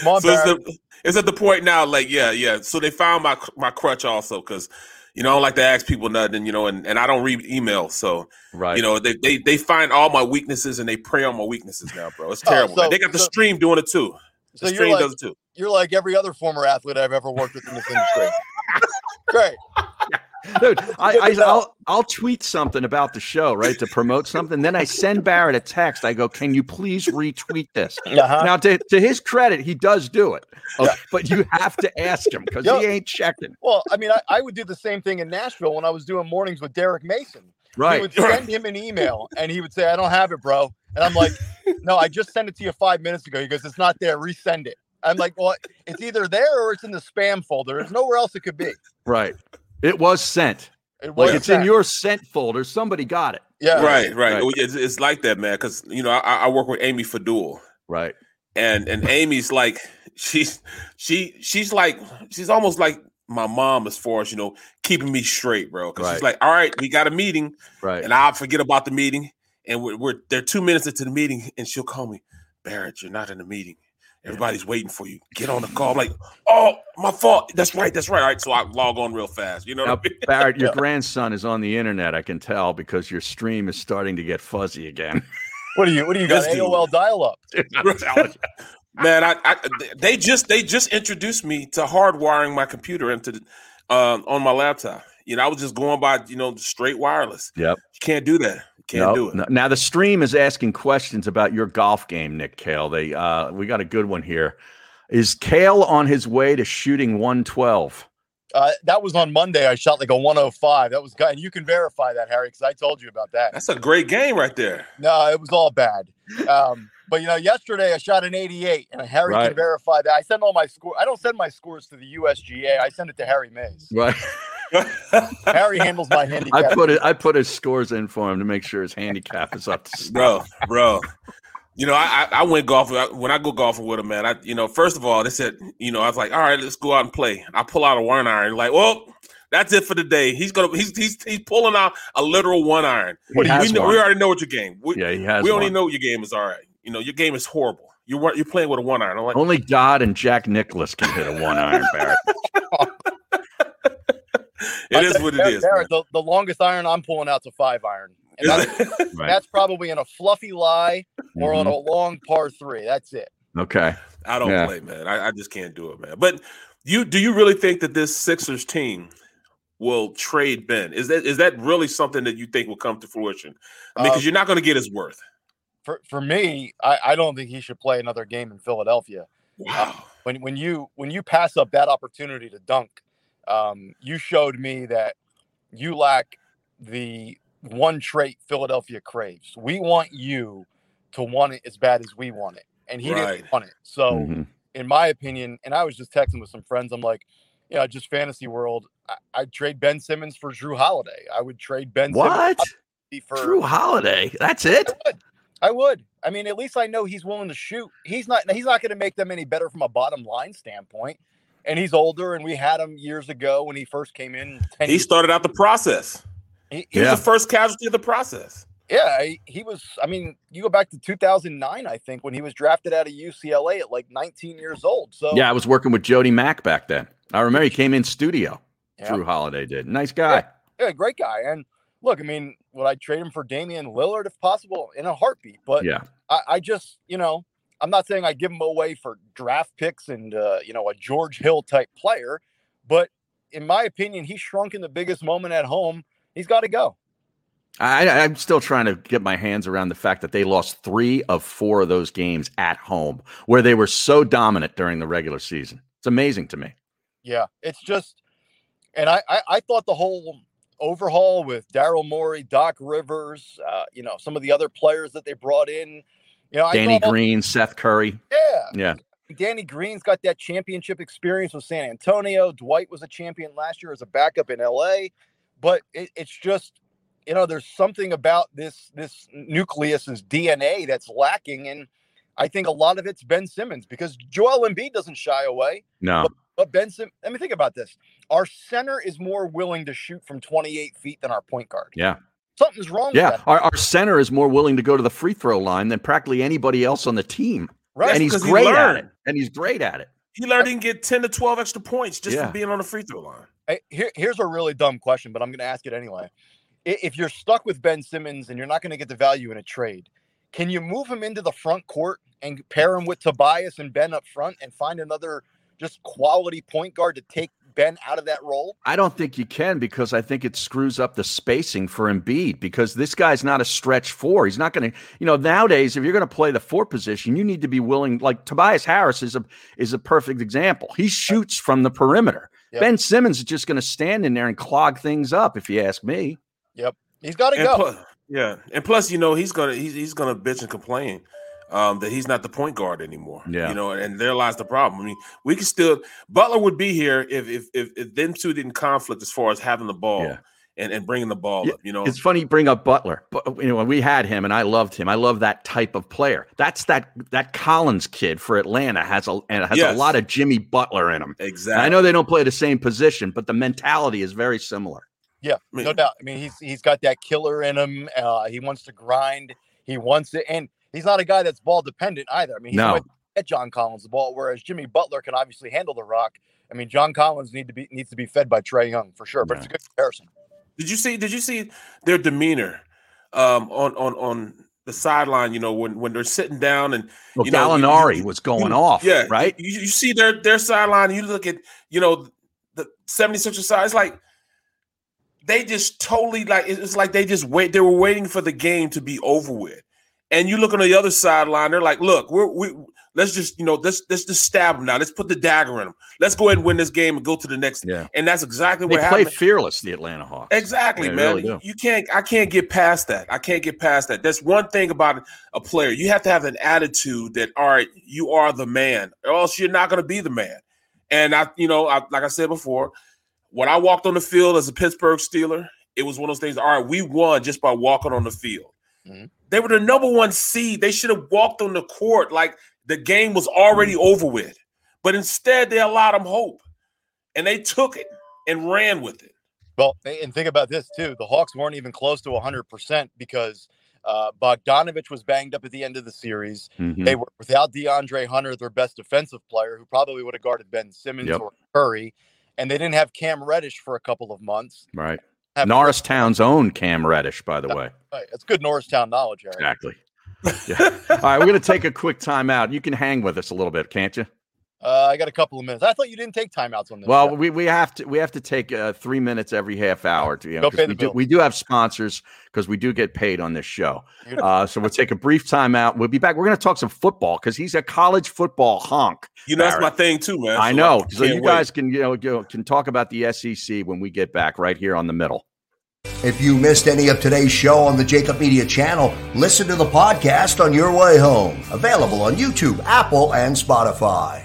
[SPEAKER 5] Come on,
[SPEAKER 3] so it's, the, it's at the point now, like, yeah, yeah. So they found my my crutch also because you know, I don't like to ask people nothing, you know, and, and I don't read emails. So,
[SPEAKER 2] right.
[SPEAKER 3] you know, they, they they find all my weaknesses and they prey on my weaknesses now, bro. It's oh, terrible. Oh, so, they got the so, stream doing it too. The so stream
[SPEAKER 5] like,
[SPEAKER 3] does it too.
[SPEAKER 5] You're like every other former athlete I've ever worked with in this industry. Great.
[SPEAKER 2] Dude, I, I, will I'll tweet something about the show, right, to promote something. Then I send Barrett a text. I go, "Can you please retweet this?" Uh-huh. Now, to, to his credit, he does do it, okay, yeah. but you have to ask him because he ain't checking.
[SPEAKER 5] Well, I mean, I, I, would do the same thing in Nashville when I was doing mornings with Derek Mason.
[SPEAKER 2] Right,
[SPEAKER 5] he would send him an email, and he would say, "I don't have it, bro," and I'm like, "No, I just sent it to you five minutes ago." He goes, "It's not there. Resend it." I'm like, well, it's either there or it's in the spam folder. There's nowhere else it could be.
[SPEAKER 2] Right. It was sent. It was like it's sent. in your sent folder. Somebody got it.
[SPEAKER 3] Yeah. Right. Right. right. It's, it's, like that, man. Because you know, I, I, work with Amy Fadul.
[SPEAKER 2] Right.
[SPEAKER 3] And and Amy's like she's she she's like she's almost like my mom as far as you know keeping me straight, bro. Because right. she's like, all right, we got a meeting,
[SPEAKER 2] right?
[SPEAKER 3] And I'll forget about the meeting, and we're, we're they're two minutes into the meeting, and she'll call me, Barrett, you're not in the meeting. Everybody's waiting for you. Get on the call. I'm like, oh, my fault. That's right. That's right. All right. So I log on real fast. You know, now, I mean?
[SPEAKER 2] Barrett, your yeah. grandson is on the internet. I can tell because your stream is starting to get fuzzy again.
[SPEAKER 5] What do you? What do you got? AOL dial up.
[SPEAKER 3] Man, I, I, they just they just introduced me to hardwiring my computer into um, on my laptop. You know, I was just going by you know straight wireless.
[SPEAKER 2] Yep,
[SPEAKER 3] you can't do that. Can't
[SPEAKER 2] nope.
[SPEAKER 3] do it.
[SPEAKER 2] Now the stream is asking questions about your golf game, Nick Kayal. They uh we got a good one here. Is Kayal on his way to shooting 112?
[SPEAKER 5] Uh, that was on Monday. I shot like a 105. That was good. And you can verify that, Harry, because I told you about that.
[SPEAKER 3] That's a great game right there.
[SPEAKER 5] No, it was all bad. Um, but you know, yesterday I shot an 88, and Harry right. can verify that. I send all my score. I don't send my scores to the USGA. I send it to Harry Mayes.
[SPEAKER 2] Right.
[SPEAKER 5] Harry handles my handicap.
[SPEAKER 2] I put it. I put his scores in for him to make sure his handicap is up to
[SPEAKER 3] bro, bro. You know, I I went golfing when I go golfing with him, man. I you know, first of all, they said, you know, I was like, all right, let's go out and play. I pull out a one iron, like, well, that's it for the day. He's gonna he's he's he's pulling out a literal one iron. we, know, we already know what your game. We,
[SPEAKER 2] yeah, he has.
[SPEAKER 3] We
[SPEAKER 2] one.
[SPEAKER 3] only know what your game is. All right, you know, your game is horrible. You are you're playing with a one iron.
[SPEAKER 2] Like, only God and Jack Nicklaus can hit a one iron, Barrett.
[SPEAKER 3] it is what it is.
[SPEAKER 5] Barrett, the, the, longest iron I'm pulling out's a five iron. And that's, right. that's probably in a fluffy lie or mm-hmm. on a long par three. That's it.
[SPEAKER 2] Okay.
[SPEAKER 3] I don't yeah. play, man. I, I just can't do it, man. But you do you really think that this Sixers team will trade Ben? Is that is that really something that you think will come to fruition? I mean, because um, you're not going to get his worth.
[SPEAKER 5] For for me, I, I don't think he should play another game in Philadelphia.
[SPEAKER 3] Wow.
[SPEAKER 5] when when you when you pass up that opportunity to dunk um, you showed me that you lack the one trait Philadelphia craves. We want you to want it as bad as we want it, and he
[SPEAKER 3] Right.
[SPEAKER 5] didn't want it. So,
[SPEAKER 2] Mm-hmm.
[SPEAKER 5] in my opinion, and I was just texting with some friends. I'm like, you know, just fantasy world. I, I'd trade Ben Simmons for Jrue Holiday. I would trade Ben
[SPEAKER 2] What?
[SPEAKER 5] Simmons for
[SPEAKER 2] Jrue Holiday. That's it.
[SPEAKER 5] I would. I would. I mean, at least I know he's willing to shoot. He's not. He's not going to make them any better from a bottom line standpoint. And he's older, and we had him years ago when he first came in. 10
[SPEAKER 3] He
[SPEAKER 5] years-
[SPEAKER 3] started out the process.
[SPEAKER 5] he-
[SPEAKER 3] He
[SPEAKER 2] Yeah.
[SPEAKER 3] was the first casualty of the process.
[SPEAKER 5] yeah, he, he was. I mean, you go back to 2009, I think, when he was drafted out of UCLA at like 19 years old. So
[SPEAKER 2] Yeah, I was working with Jody Mac back then. I remember he came in studio.
[SPEAKER 5] Yeah.
[SPEAKER 2] Jrue Holiday did. Nice guy.
[SPEAKER 5] yeah, great guy. And look, I mean, would I trade him for Damian Lillard if possible in a heartbeat? But
[SPEAKER 2] Yeah.
[SPEAKER 5] I, I just, you know, I'm not saying I give him away for draft picks and uh, you know a George Hill type player, but in my opinion, he shrunk in the biggest moment at home. He's got to go.
[SPEAKER 2] I, I'm still trying to get my hands around the fact that they lost three of four of those games at home, where they were so dominant during the regular season. It's amazing to me.
[SPEAKER 5] Yeah, it's just, and I I, I thought the whole overhaul with Daryl Morey, Doc Rivers, uh, you know, some of the other players that they brought in, you know,
[SPEAKER 2] Danny Green, Seth Curry.
[SPEAKER 5] yeah,
[SPEAKER 2] Yeah.
[SPEAKER 5] Danny Green's got that championship experience with San Antonio. Dwight was a champion last year as a backup in LA, but it, it's just you know there's something about this this nucleus's DNA that's lacking, and I think a lot of it's Ben Simmons because Joel Embiid doesn't shy away,
[SPEAKER 2] No.
[SPEAKER 5] but Ben Simmons. Let me think about this: our center is more willing to shoot from 28 feet than our point guard.
[SPEAKER 2] Yeah.
[SPEAKER 5] Something's wrong.
[SPEAKER 2] Yeah.
[SPEAKER 5] with that.
[SPEAKER 2] Our, our center is more willing to go to the free throw line than practically anybody else on the team.
[SPEAKER 5] right.
[SPEAKER 2] and he's
[SPEAKER 3] because he
[SPEAKER 2] great at it. And he's great at it.
[SPEAKER 3] He learned he can get 10 to 12 extra points just
[SPEAKER 2] Yeah.
[SPEAKER 3] for being on the free throw line.
[SPEAKER 5] Hey, here, here's a really dumb question, but I'm going to ask it anyway. If you're stuck with Ben Simmons and you're not going to get the value in a trade, can you move him into the front court and pair him with Tobias and Ben up front and find another just quality point guard to take Ben out of that role?
[SPEAKER 2] I don't think you can because I think it screws up the spacing for Embiid because this guy's not a stretch four. He's not going to, you know, nowadays if you're going to play the four position, you need to be willing. Like Tobias Harris is a is a perfect example. He shoots from the perimeter.
[SPEAKER 5] Yep.
[SPEAKER 2] Ben Simmons is just going to stand in there and clog things up. If you ask me, Yep,
[SPEAKER 5] He's got to go.
[SPEAKER 3] plus, yeah, and plus, you know, he's gonna he's, he's gonna bitch and complain um, that he's not the point guard anymore.
[SPEAKER 2] Yeah.
[SPEAKER 3] you know, and there lies the problem. I mean, we can still Butler would be here if if if, if them two didn't conflict as far as having the ball
[SPEAKER 2] Yeah.
[SPEAKER 3] and and bringing the ball
[SPEAKER 2] Yeah,
[SPEAKER 3] up. You know,
[SPEAKER 2] It's funny you bring up Butler, but you know when we had him, and I loved him. I love that type of player. That's that that Collins kid for Atlanta has a and has
[SPEAKER 3] Yes.
[SPEAKER 2] a lot of Jimmy Butler in him. And
[SPEAKER 3] exactly.
[SPEAKER 2] I know they don't play the same position, but the mentality is very similar.
[SPEAKER 5] Yeah,
[SPEAKER 3] I mean-
[SPEAKER 5] no doubt. I mean, he's he's got that killer in him. Uh, he wants to grind. He wants it, and he's not a guy that's ball dependent either. I mean, he's
[SPEAKER 2] No.
[SPEAKER 5] no. get John Collins the ball, whereas Jimmy Butler can obviously handle the rock. I mean, John Collins need to be needs to be fed by Trae Young for sure. But it's a good comparison.
[SPEAKER 3] Did you see? Did you see their demeanor um, on on on the sideline? You know, when when they're sitting down and
[SPEAKER 2] Well,
[SPEAKER 3] You know,
[SPEAKER 2] Gallinari
[SPEAKER 3] you-
[SPEAKER 2] was going
[SPEAKER 3] you-
[SPEAKER 2] off,
[SPEAKER 3] Yeah,
[SPEAKER 2] right?
[SPEAKER 3] You, you see their their sideline, and you look at you know the 76er side. It's like they just totally like it's like they just wait. They were waiting for the game to be over with. And you look on the other sideline, they're like, "Look, we're we let's just you know let's let's just stab them now. Let's put the dagger in them. Let's go ahead and win this game and go to the next."
[SPEAKER 2] Yeah.
[SPEAKER 3] And that's exactly
[SPEAKER 2] They
[SPEAKER 3] what
[SPEAKER 2] play fearless, the Atlanta Hawks.
[SPEAKER 3] Exactly,
[SPEAKER 2] They
[SPEAKER 3] man.
[SPEAKER 2] really
[SPEAKER 3] You- you can't. I can't get past that. I can't get past that. That's one thing about a player. You have to have an attitude that, all right, you are the man, or else you're not going to be the man. And I, you know, I, like I said before, when I walked on the field as a Pittsburgh Steeler, it was one of those things. All right, we won just by walking on the field.
[SPEAKER 5] Mhm.
[SPEAKER 3] They were the number one seed. They should have walked on the court like the game was already over with. But instead, they allowed them hope, and they took it and ran with it.
[SPEAKER 5] Well, and think about this too. The Hawks weren't even close to 100% because uh, Bogdanovich was banged up at the end of the series.
[SPEAKER 2] Mhm.
[SPEAKER 5] They were without DeAndre Hunter, their best defensive player, who probably would have guarded Ben Simmons
[SPEAKER 2] Yep.
[SPEAKER 5] or Curry. And they didn't have Cam Reddish for a couple of months.
[SPEAKER 2] Right.
[SPEAKER 5] Have
[SPEAKER 2] Norristown's own Cam Reddish, by the way.
[SPEAKER 5] Right, It's good Norristown knowledge, Eric.
[SPEAKER 2] Exactly. Yeah. All right, we're going to take a quick time out. You can hang with us a little bit, can't you?
[SPEAKER 5] Uh, I got a couple of minutes. I thought you didn't take timeouts on this.
[SPEAKER 2] Well,
[SPEAKER 5] show.
[SPEAKER 2] we, we have to we have to take uh, three minutes every half hour to you know,
[SPEAKER 5] pay
[SPEAKER 2] we
[SPEAKER 5] the
[SPEAKER 2] do
[SPEAKER 5] bill.
[SPEAKER 2] we do have sponsors because we do get paid on this show. Uh, so we'll take a brief timeout. We'll be back. We're going to talk some football because he's a college football honk.
[SPEAKER 3] You know, that's my thing too, man.
[SPEAKER 2] I know.
[SPEAKER 3] can't
[SPEAKER 2] So you
[SPEAKER 3] wait.
[SPEAKER 2] guys can you know go- can talk about the SEC when we get back right here on the middle.
[SPEAKER 6] If you missed any of today's show on the JAKIB Media channel, listen to the podcast on your way home. Available on YouTube, Apple, and Spotify.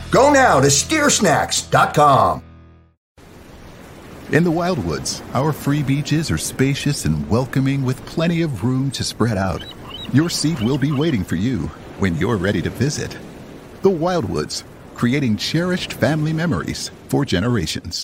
[SPEAKER 6] Go now to steersnacks.com.
[SPEAKER 7] In the Wildwoods, our free beaches are spacious and welcoming with plenty of room to spread out. Your seat will be waiting for you when you're ready to visit. The Wildwoods, creating cherished family memories for generations.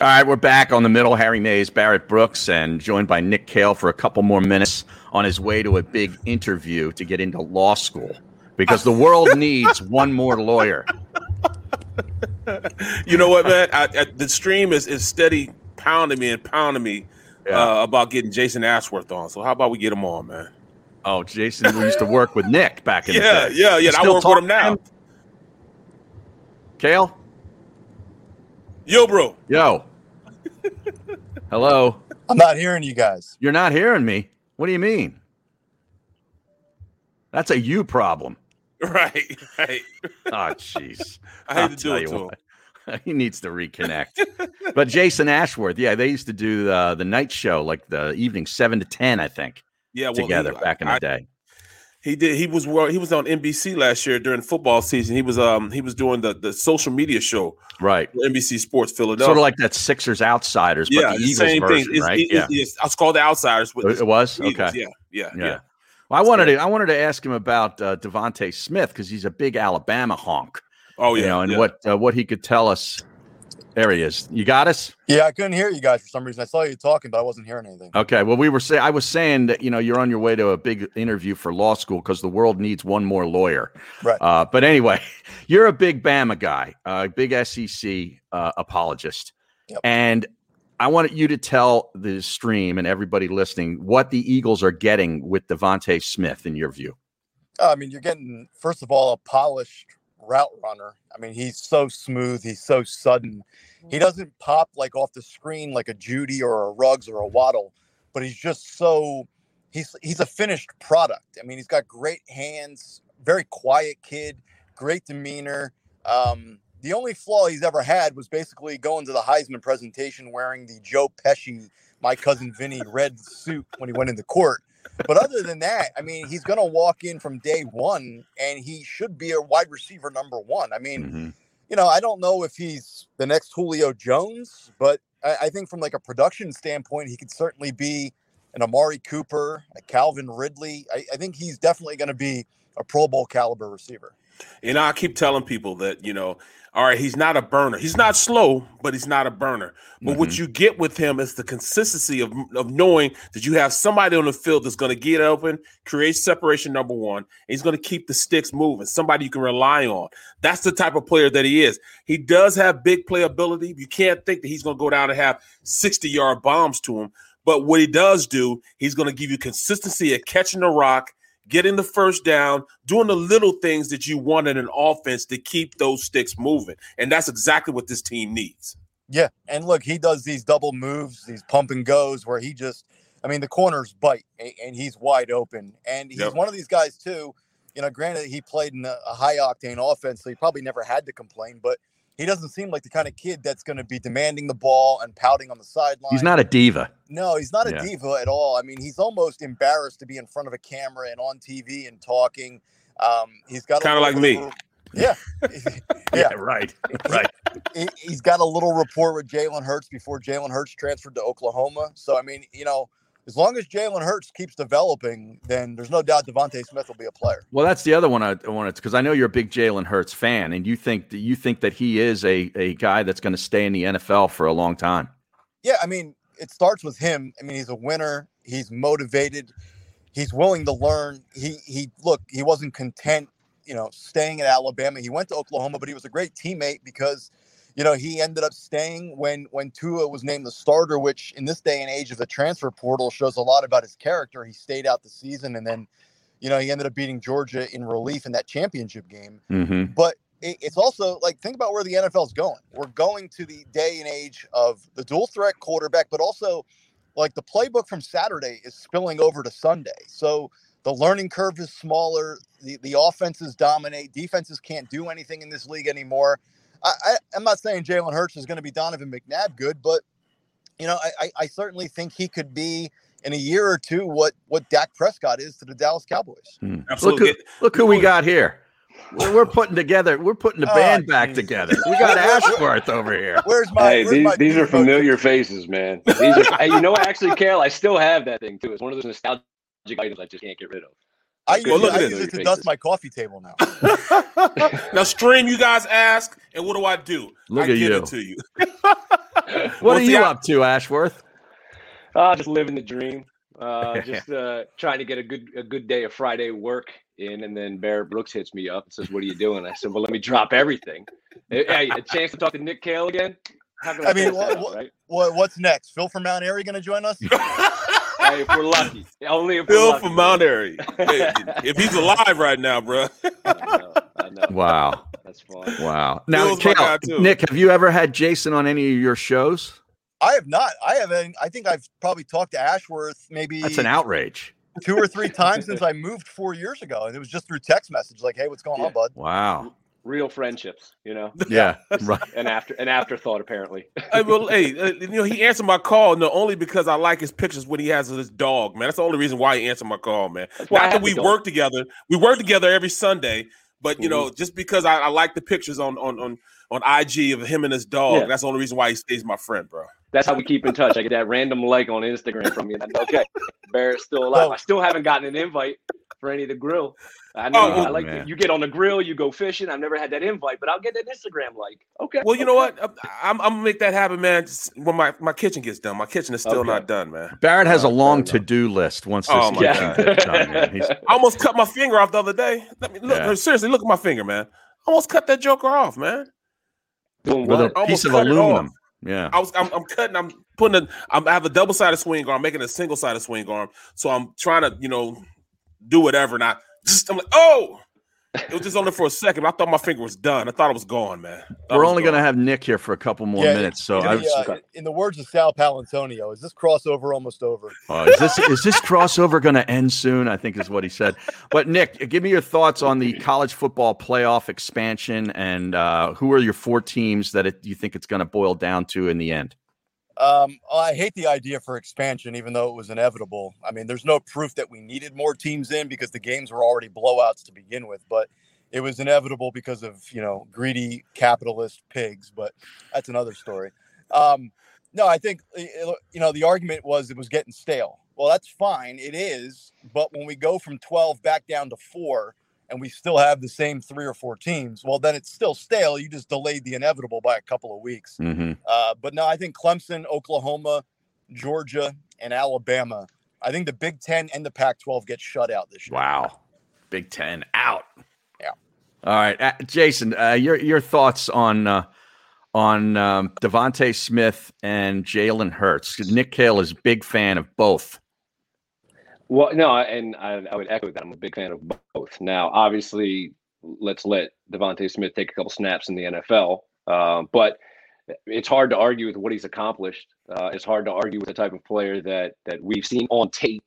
[SPEAKER 2] All right, we're back on the middle. Harry Mayes, Barrett Brooks, and joined by Nick Kayal for a couple more minutes on his way to a big interview to get into law school because the world needs one more lawyer.
[SPEAKER 3] You know what, man? I, I, the stream is, is steady pounding me and pounding me uh, about getting Jason Ashworth on. So how about we get him on, man?
[SPEAKER 2] Oh, Jason, we used to work with Nick back in
[SPEAKER 3] Yeah,
[SPEAKER 2] the day.
[SPEAKER 3] yeah, yeah.
[SPEAKER 2] You
[SPEAKER 3] I work with him now.
[SPEAKER 2] to Kayal?
[SPEAKER 3] Yo, bro.
[SPEAKER 2] Yo. Hello.
[SPEAKER 5] I'm not hearing you guys.
[SPEAKER 2] You're not hearing me. What do you mean? That's a you problem.
[SPEAKER 3] Right, right.
[SPEAKER 2] Oh, jeez.
[SPEAKER 3] I hate
[SPEAKER 2] I'll
[SPEAKER 3] to do
[SPEAKER 2] tell
[SPEAKER 3] it
[SPEAKER 2] you
[SPEAKER 3] to him.
[SPEAKER 2] He needs to reconnect. but Jason Ashworth, yeah, they used to do the the night show, like the evening seven to ten, I think.
[SPEAKER 3] Yeah, well,
[SPEAKER 2] together
[SPEAKER 3] he-
[SPEAKER 2] back in the
[SPEAKER 3] I-
[SPEAKER 2] day.
[SPEAKER 3] He did. He was he was on NBC last year during football season. He was um he was doing the the social media show,
[SPEAKER 2] right?
[SPEAKER 3] NBC Sports Philadelphia.
[SPEAKER 2] Sort of like that Sixers Outsiders, but
[SPEAKER 3] yeah,
[SPEAKER 2] the
[SPEAKER 3] the
[SPEAKER 2] Eagles
[SPEAKER 3] same
[SPEAKER 2] version,
[SPEAKER 3] thing. It's,
[SPEAKER 2] right?
[SPEAKER 3] it-
[SPEAKER 2] yeah.
[SPEAKER 3] it's, it's, it's called the Outsiders. But
[SPEAKER 2] it was
[SPEAKER 3] Eagles.
[SPEAKER 2] okay.
[SPEAKER 3] Yeah, yeah, yeah.
[SPEAKER 2] Well, I wanted to I wanted to ask him about uh, DeVonta Smith because he's a big Alabama honk.
[SPEAKER 3] Oh yeah,
[SPEAKER 2] you
[SPEAKER 3] yeah,
[SPEAKER 2] know, and
[SPEAKER 3] yeah.
[SPEAKER 2] what uh, what he could tell us. There he is. You got us.
[SPEAKER 5] Yeah, I couldn't hear you guys for some reason. I saw you talking, but I wasn't hearing anything.
[SPEAKER 2] Okay. Well, we were saying I was saying that you know you're on your way to a big interview for law school because the world needs one more lawyer.
[SPEAKER 5] Right.
[SPEAKER 2] Uh, but anyway, you're a big Bama guy, a big SEC uh, apologist, and I wanted you to tell the stream and everybody listening what the Eagles are getting with DeVonta Smith in your view.
[SPEAKER 5] I mean, you're getting first of all a polished route runner. I mean, he's so smooth. He's so sudden. He doesn't pop like off the screen like a Jeudy or a Ruggs or a Waddle, but he's just so he's he's a finished product. I mean, he's got great hands, very quiet kid, great demeanor. Um, the only flaw he's ever had was basically going to the Heisman presentation wearing the Joe Pesci, my cousin Vinny red suit when he went into court. But other than that, I mean, he's going to walk in from day one and he should be a wide receiver number one. I mean,
[SPEAKER 2] Mm-hmm.
[SPEAKER 5] you know, I don't know if he's the next Julio Jones, but I, I think from like a production standpoint, he could certainly be an Amari Cooper, a Calvin Ridley. I, I think he's definitely going to be a Pro Bowl caliber receiver.
[SPEAKER 3] Know, I keep telling people that, you know, all right, he's not a burner. He's not slow, but he's not a burner. But what
[SPEAKER 2] Mm-hmm.
[SPEAKER 3] you get with him is the consistency of, of knowing that you have somebody on the field that's going to get open, create separation, number one, and he's going to keep the sticks moving, somebody you can rely on. That's the type of player that he is. He does have big playability. You can't think that he's going to go down and have 60 yard bombs to him. But what he does do, he's going to give you consistency at catching the rock, getting the first down, doing the little things that you want in an offense to keep those sticks moving. And that's exactly what this team needs.
[SPEAKER 5] Yeah, and look, he does these double moves, these pump and goes, where he just, I mean, the corners bite and he's wide open, and he's
[SPEAKER 3] Yep.
[SPEAKER 5] one of these guys too. You know, granted, he played in a, a high octane offense, so he probably never had to complain, but he doesn't seem like the kind of kid that's going to be demanding the ball and pouting on the sideline.
[SPEAKER 2] He's not a diva.
[SPEAKER 5] No, he's not a
[SPEAKER 2] Yeah.
[SPEAKER 5] diva at all. I mean, he's almost embarrassed to be in front of a camera and on TV and talking. Um, he's got a
[SPEAKER 3] Kinda
[SPEAKER 5] little
[SPEAKER 3] like
[SPEAKER 5] bit
[SPEAKER 3] me.
[SPEAKER 5] of- Yeah, yeah,
[SPEAKER 2] right, right.
[SPEAKER 5] he, he's got a little rapport with Jalen Hurts before Jalen Hurts transferred to Oklahoma. So I mean, you know, as long as Jalen Hurts keeps developing, then there's no doubt DeVonta Smith will be a player.
[SPEAKER 2] Well, that's the other one I, I wanted because I know you're a big Jalen Hurts fan, and you think that you think that he is a a guy that's going to stay in the NFL for a long time.
[SPEAKER 5] Yeah, I mean, it starts with him. I mean, he's a winner. He's motivated. He's willing to learn. He he look, he wasn't content, you know, staying at Alabama. He went to Oklahoma, but he was a great teammate because, you know, he ended up staying when when Tua was named the starter, which in this day and age of the transfer portal shows a lot about his character. He stayed out the season and then, you know, he ended up beating Georgia in relief in that championship game.
[SPEAKER 2] Mm-hmm.
[SPEAKER 5] But it, it's also like think about where the NFL's going. We're going to the day and age of the dual threat quarterback, but also like the playbook from Saturday is spilling over to Sunday. So the learning curve is smaller. The the offenses dominate. Defenses can't do anything in this league anymore. I, I I'm not saying Jalen Hurts is going to be Donovan McNabb good, but you know I, I I certainly think he could be in a year or two what what Dak Prescott is to the Dallas Cowboys. Hmm.
[SPEAKER 2] Look
[SPEAKER 3] Absolutely.
[SPEAKER 2] who, look who we got here. We're, we're putting together. We're putting the
[SPEAKER 5] Oh,
[SPEAKER 2] band back
[SPEAKER 5] jeez.
[SPEAKER 2] together. We got Ashworth over here.
[SPEAKER 5] Where's my
[SPEAKER 8] Hey,
[SPEAKER 5] where's
[SPEAKER 8] these,
[SPEAKER 5] my
[SPEAKER 8] these are familiar faces, man. These are, hey, you know what? Actually, Kayal, I still have that thing too. It's one of those nostalgic items I just can't get rid of.
[SPEAKER 5] I use,
[SPEAKER 3] Well, look
[SPEAKER 5] it,
[SPEAKER 3] at
[SPEAKER 5] I
[SPEAKER 3] this.
[SPEAKER 5] use it to
[SPEAKER 8] Faces.
[SPEAKER 5] dust my coffee table now.
[SPEAKER 3] now, stream, you guys ask, and what do I do?
[SPEAKER 2] Look
[SPEAKER 3] I
[SPEAKER 2] at
[SPEAKER 3] give
[SPEAKER 2] you.
[SPEAKER 3] it to you.
[SPEAKER 2] What
[SPEAKER 3] Well,
[SPEAKER 2] are
[SPEAKER 3] see,
[SPEAKER 2] you
[SPEAKER 3] I-
[SPEAKER 2] up to, Ashworth?
[SPEAKER 8] Uh, just living the dream. Uh, just uh, trying to get a good a good day of Friday work in, and then Barrett Brooks hits me up and says, "What are you doing?" I said, "Well, let me drop everything." Hey, hey, a chance to talk to Nick Kayal again? I,
[SPEAKER 5] I mean, what-
[SPEAKER 8] up,
[SPEAKER 5] what-
[SPEAKER 8] right?
[SPEAKER 5] What what's next? Phil from Mount Airy going to join us?
[SPEAKER 8] Hey, if we're lucky, only if we're
[SPEAKER 3] Bill from Mount Airy. Hey, if he's alive right now, bro.
[SPEAKER 8] I know, I know.
[SPEAKER 2] Wow.
[SPEAKER 8] That's fun.
[SPEAKER 2] Wow. Now,
[SPEAKER 3] Kayal.
[SPEAKER 2] Nick, have you ever had Jason on any of your shows?
[SPEAKER 5] I have not. I haven't. I think I've probably talked to Ashworth maybe
[SPEAKER 2] That's an outrage.
[SPEAKER 5] two or three times since I moved four years ago, and it was just through text message, like, "Hey, what's going
[SPEAKER 8] Yeah.
[SPEAKER 5] on, bud?"
[SPEAKER 2] Wow.
[SPEAKER 8] Real friendships, you know,
[SPEAKER 2] Yeah. Right.
[SPEAKER 8] an after an afterthought apparently.
[SPEAKER 3] hey, well, hey, uh, you know, he answered my call no only because I like his pictures when he has his dog, man. That's the only reason why he answered my call, man.
[SPEAKER 8] That's
[SPEAKER 3] Not that we work together. We work together every Sunday, but you
[SPEAKER 8] Mm-hmm.
[SPEAKER 3] know, just because I, I like the pictures on on on on IG of him and his dog,
[SPEAKER 8] Yeah.
[SPEAKER 3] that's the only reason why he stays my friend, bro.
[SPEAKER 8] That's how we keep in touch. I get that random like on Instagram from you. And I'm, okay, Barrett's still alive. Oh. I still haven't gotten an invite for any of the grill. I know
[SPEAKER 3] Oh,
[SPEAKER 8] I like
[SPEAKER 2] man.
[SPEAKER 8] you get on the grill, you go fishing. I've never had that invite, but I'll get that Instagram like. Okay.
[SPEAKER 3] Well, you know what? I'm, I'm, I'm gonna make that happen, man. Just when my, my kitchen gets done, my kitchen is still
[SPEAKER 8] Okay.
[SPEAKER 3] not done, man.
[SPEAKER 2] Barrett has a
[SPEAKER 8] Oh,
[SPEAKER 2] long to do list once this
[SPEAKER 3] Oh, my
[SPEAKER 2] kitchen
[SPEAKER 8] God.
[SPEAKER 2] gets done. Man. He's,
[SPEAKER 3] I almost cut my finger off the other day. Let me look.
[SPEAKER 2] Yeah.
[SPEAKER 3] Seriously, look at my finger, man. I almost cut that joker off, man.
[SPEAKER 8] Doing
[SPEAKER 2] with a
[SPEAKER 8] what?
[SPEAKER 3] Almost
[SPEAKER 2] piece of aluminum. Yeah.
[SPEAKER 3] I was I'm, I'm cutting. I'm putting. A, I'm, I have a double sided swing arm, making a single sided swing arm. So I'm trying to, you know, do whatever. And I just I'm like, oh, It was just only for a second. I thought my finger was done. I thought it was gone, man.
[SPEAKER 2] We're only going to have Nick here for a couple more yeah, minutes. So,
[SPEAKER 5] in the, uh, in the words of Sal Paolantonio, is this crossover almost over?
[SPEAKER 2] Uh, is this is this crossover going to end soon? I think is what he said. But Nick, give me your thoughts on the college football playoff expansion, and uh, who are your four teams that it, you think it's going to boil down to in the end?
[SPEAKER 5] Um, I hate the idea for expansion, even though it was inevitable. I mean, there's no proof that we needed more teams in because the games were already blowouts to begin with, but it was inevitable because of you know greedy capitalist pigs. But that's another story. Um, no, I think you know the argument was it was getting stale. Well, that's fine, it is. But when we go from 12 back down to four, and we still have the same three or four teams, well, then it's still stale. You just delayed the inevitable by a couple of weeks.
[SPEAKER 2] Mm-hmm.
[SPEAKER 5] Uh, but no, I think Clemson, Oklahoma, Georgia, and Alabama. I think the Big Ten and the Pac-12 get shut out this year.
[SPEAKER 2] Wow, Big Ten out.
[SPEAKER 5] Yeah.
[SPEAKER 2] All right, uh, Jason, uh, your your thoughts on uh, on um, DeVonta Smith and Jalen Hurts? Nick Kayal is a big fan of both.
[SPEAKER 8] Well, no, and I, I, would echo that. I'm a big fan of both. Now, obviously, let's let DeVonta Smith take a couple snaps in the NFL, uh, but it's hard to argue with what he's accomplished. Uh, it's hard to argue with the type of player that that we've seen on tape.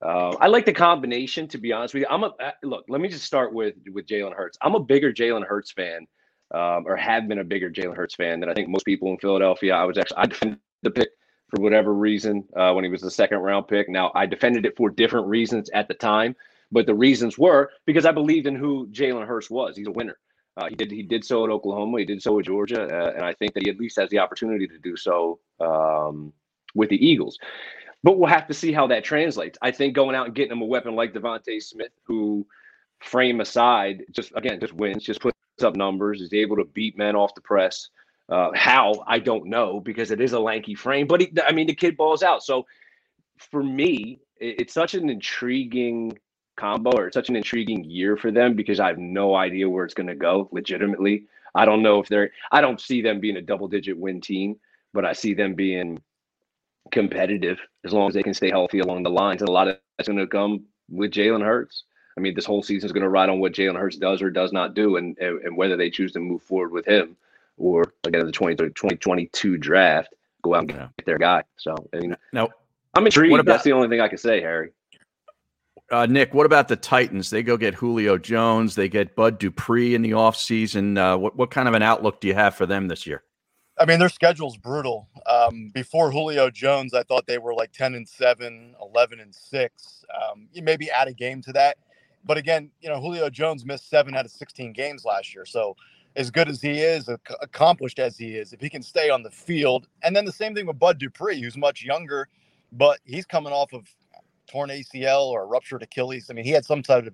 [SPEAKER 8] Uh, I like the combination, to be honest with you. I'm a look. Let me just start with with Jalen Hurts. I'm a bigger Jalen Hurts fan, um, or have been a bigger Jalen Hurts fan than I think most people in Philadelphia. I was actually I defended the pick for whatever reason uh, when he was the second round pick. Now, I defended it for different reasons at the time, but the reasons were because I believed in who Jalen Hurts was. He's a winner. Uh, he did he did so at Oklahoma. He did so at Georgia, uh, and I think that he at least has the opportunity to do so um, with the Eagles. But we'll have to see how that translates. I think going out and getting him a weapon like DeVonta Smith, who frame aside, just again just wins, just puts up numbers, is able to beat men off the press. Uh, how I don't know because it is a lanky frame, but he, I mean the kid balls out. So for me, it, it's such an intriguing combo or such an intriguing year for them because I have no idea where it's going to go. Legitimately, I don't know if they're. I don't see them being a double-digit win team, but I see them being competitive as long as they can stay healthy along the lines. And a lot of that's going to come with Jalen Hurts. I mean, this whole season is going to ride on what Jalen Hurts does or does not do, and, and, and whether they choose to move forward with him or again in the 2022 draft, go out and get yeah. their guy. So I mean,
[SPEAKER 2] now
[SPEAKER 8] I'm intrigued. About, That's the only thing I can say, Harry.
[SPEAKER 2] Uh, Nick, what about the Titans? They go get Julio Jones. They get Bud Dupree in the offseason. Uh, what, what kind of an outlook do you have for them this year?
[SPEAKER 5] I mean, their schedule's brutal. Um, before Julio Jones, I thought they were like 10 and 7, 11 and 6. Um, you maybe add a game to that. But again, you know, Julio Jones missed seven out of 16 games last year. So as good as he is, accomplished as he is, if he can stay on the field, and then the same thing with Bud Dupree, who's much younger, but he's coming off of torn ACL or ruptured Achilles. I mean, he had some of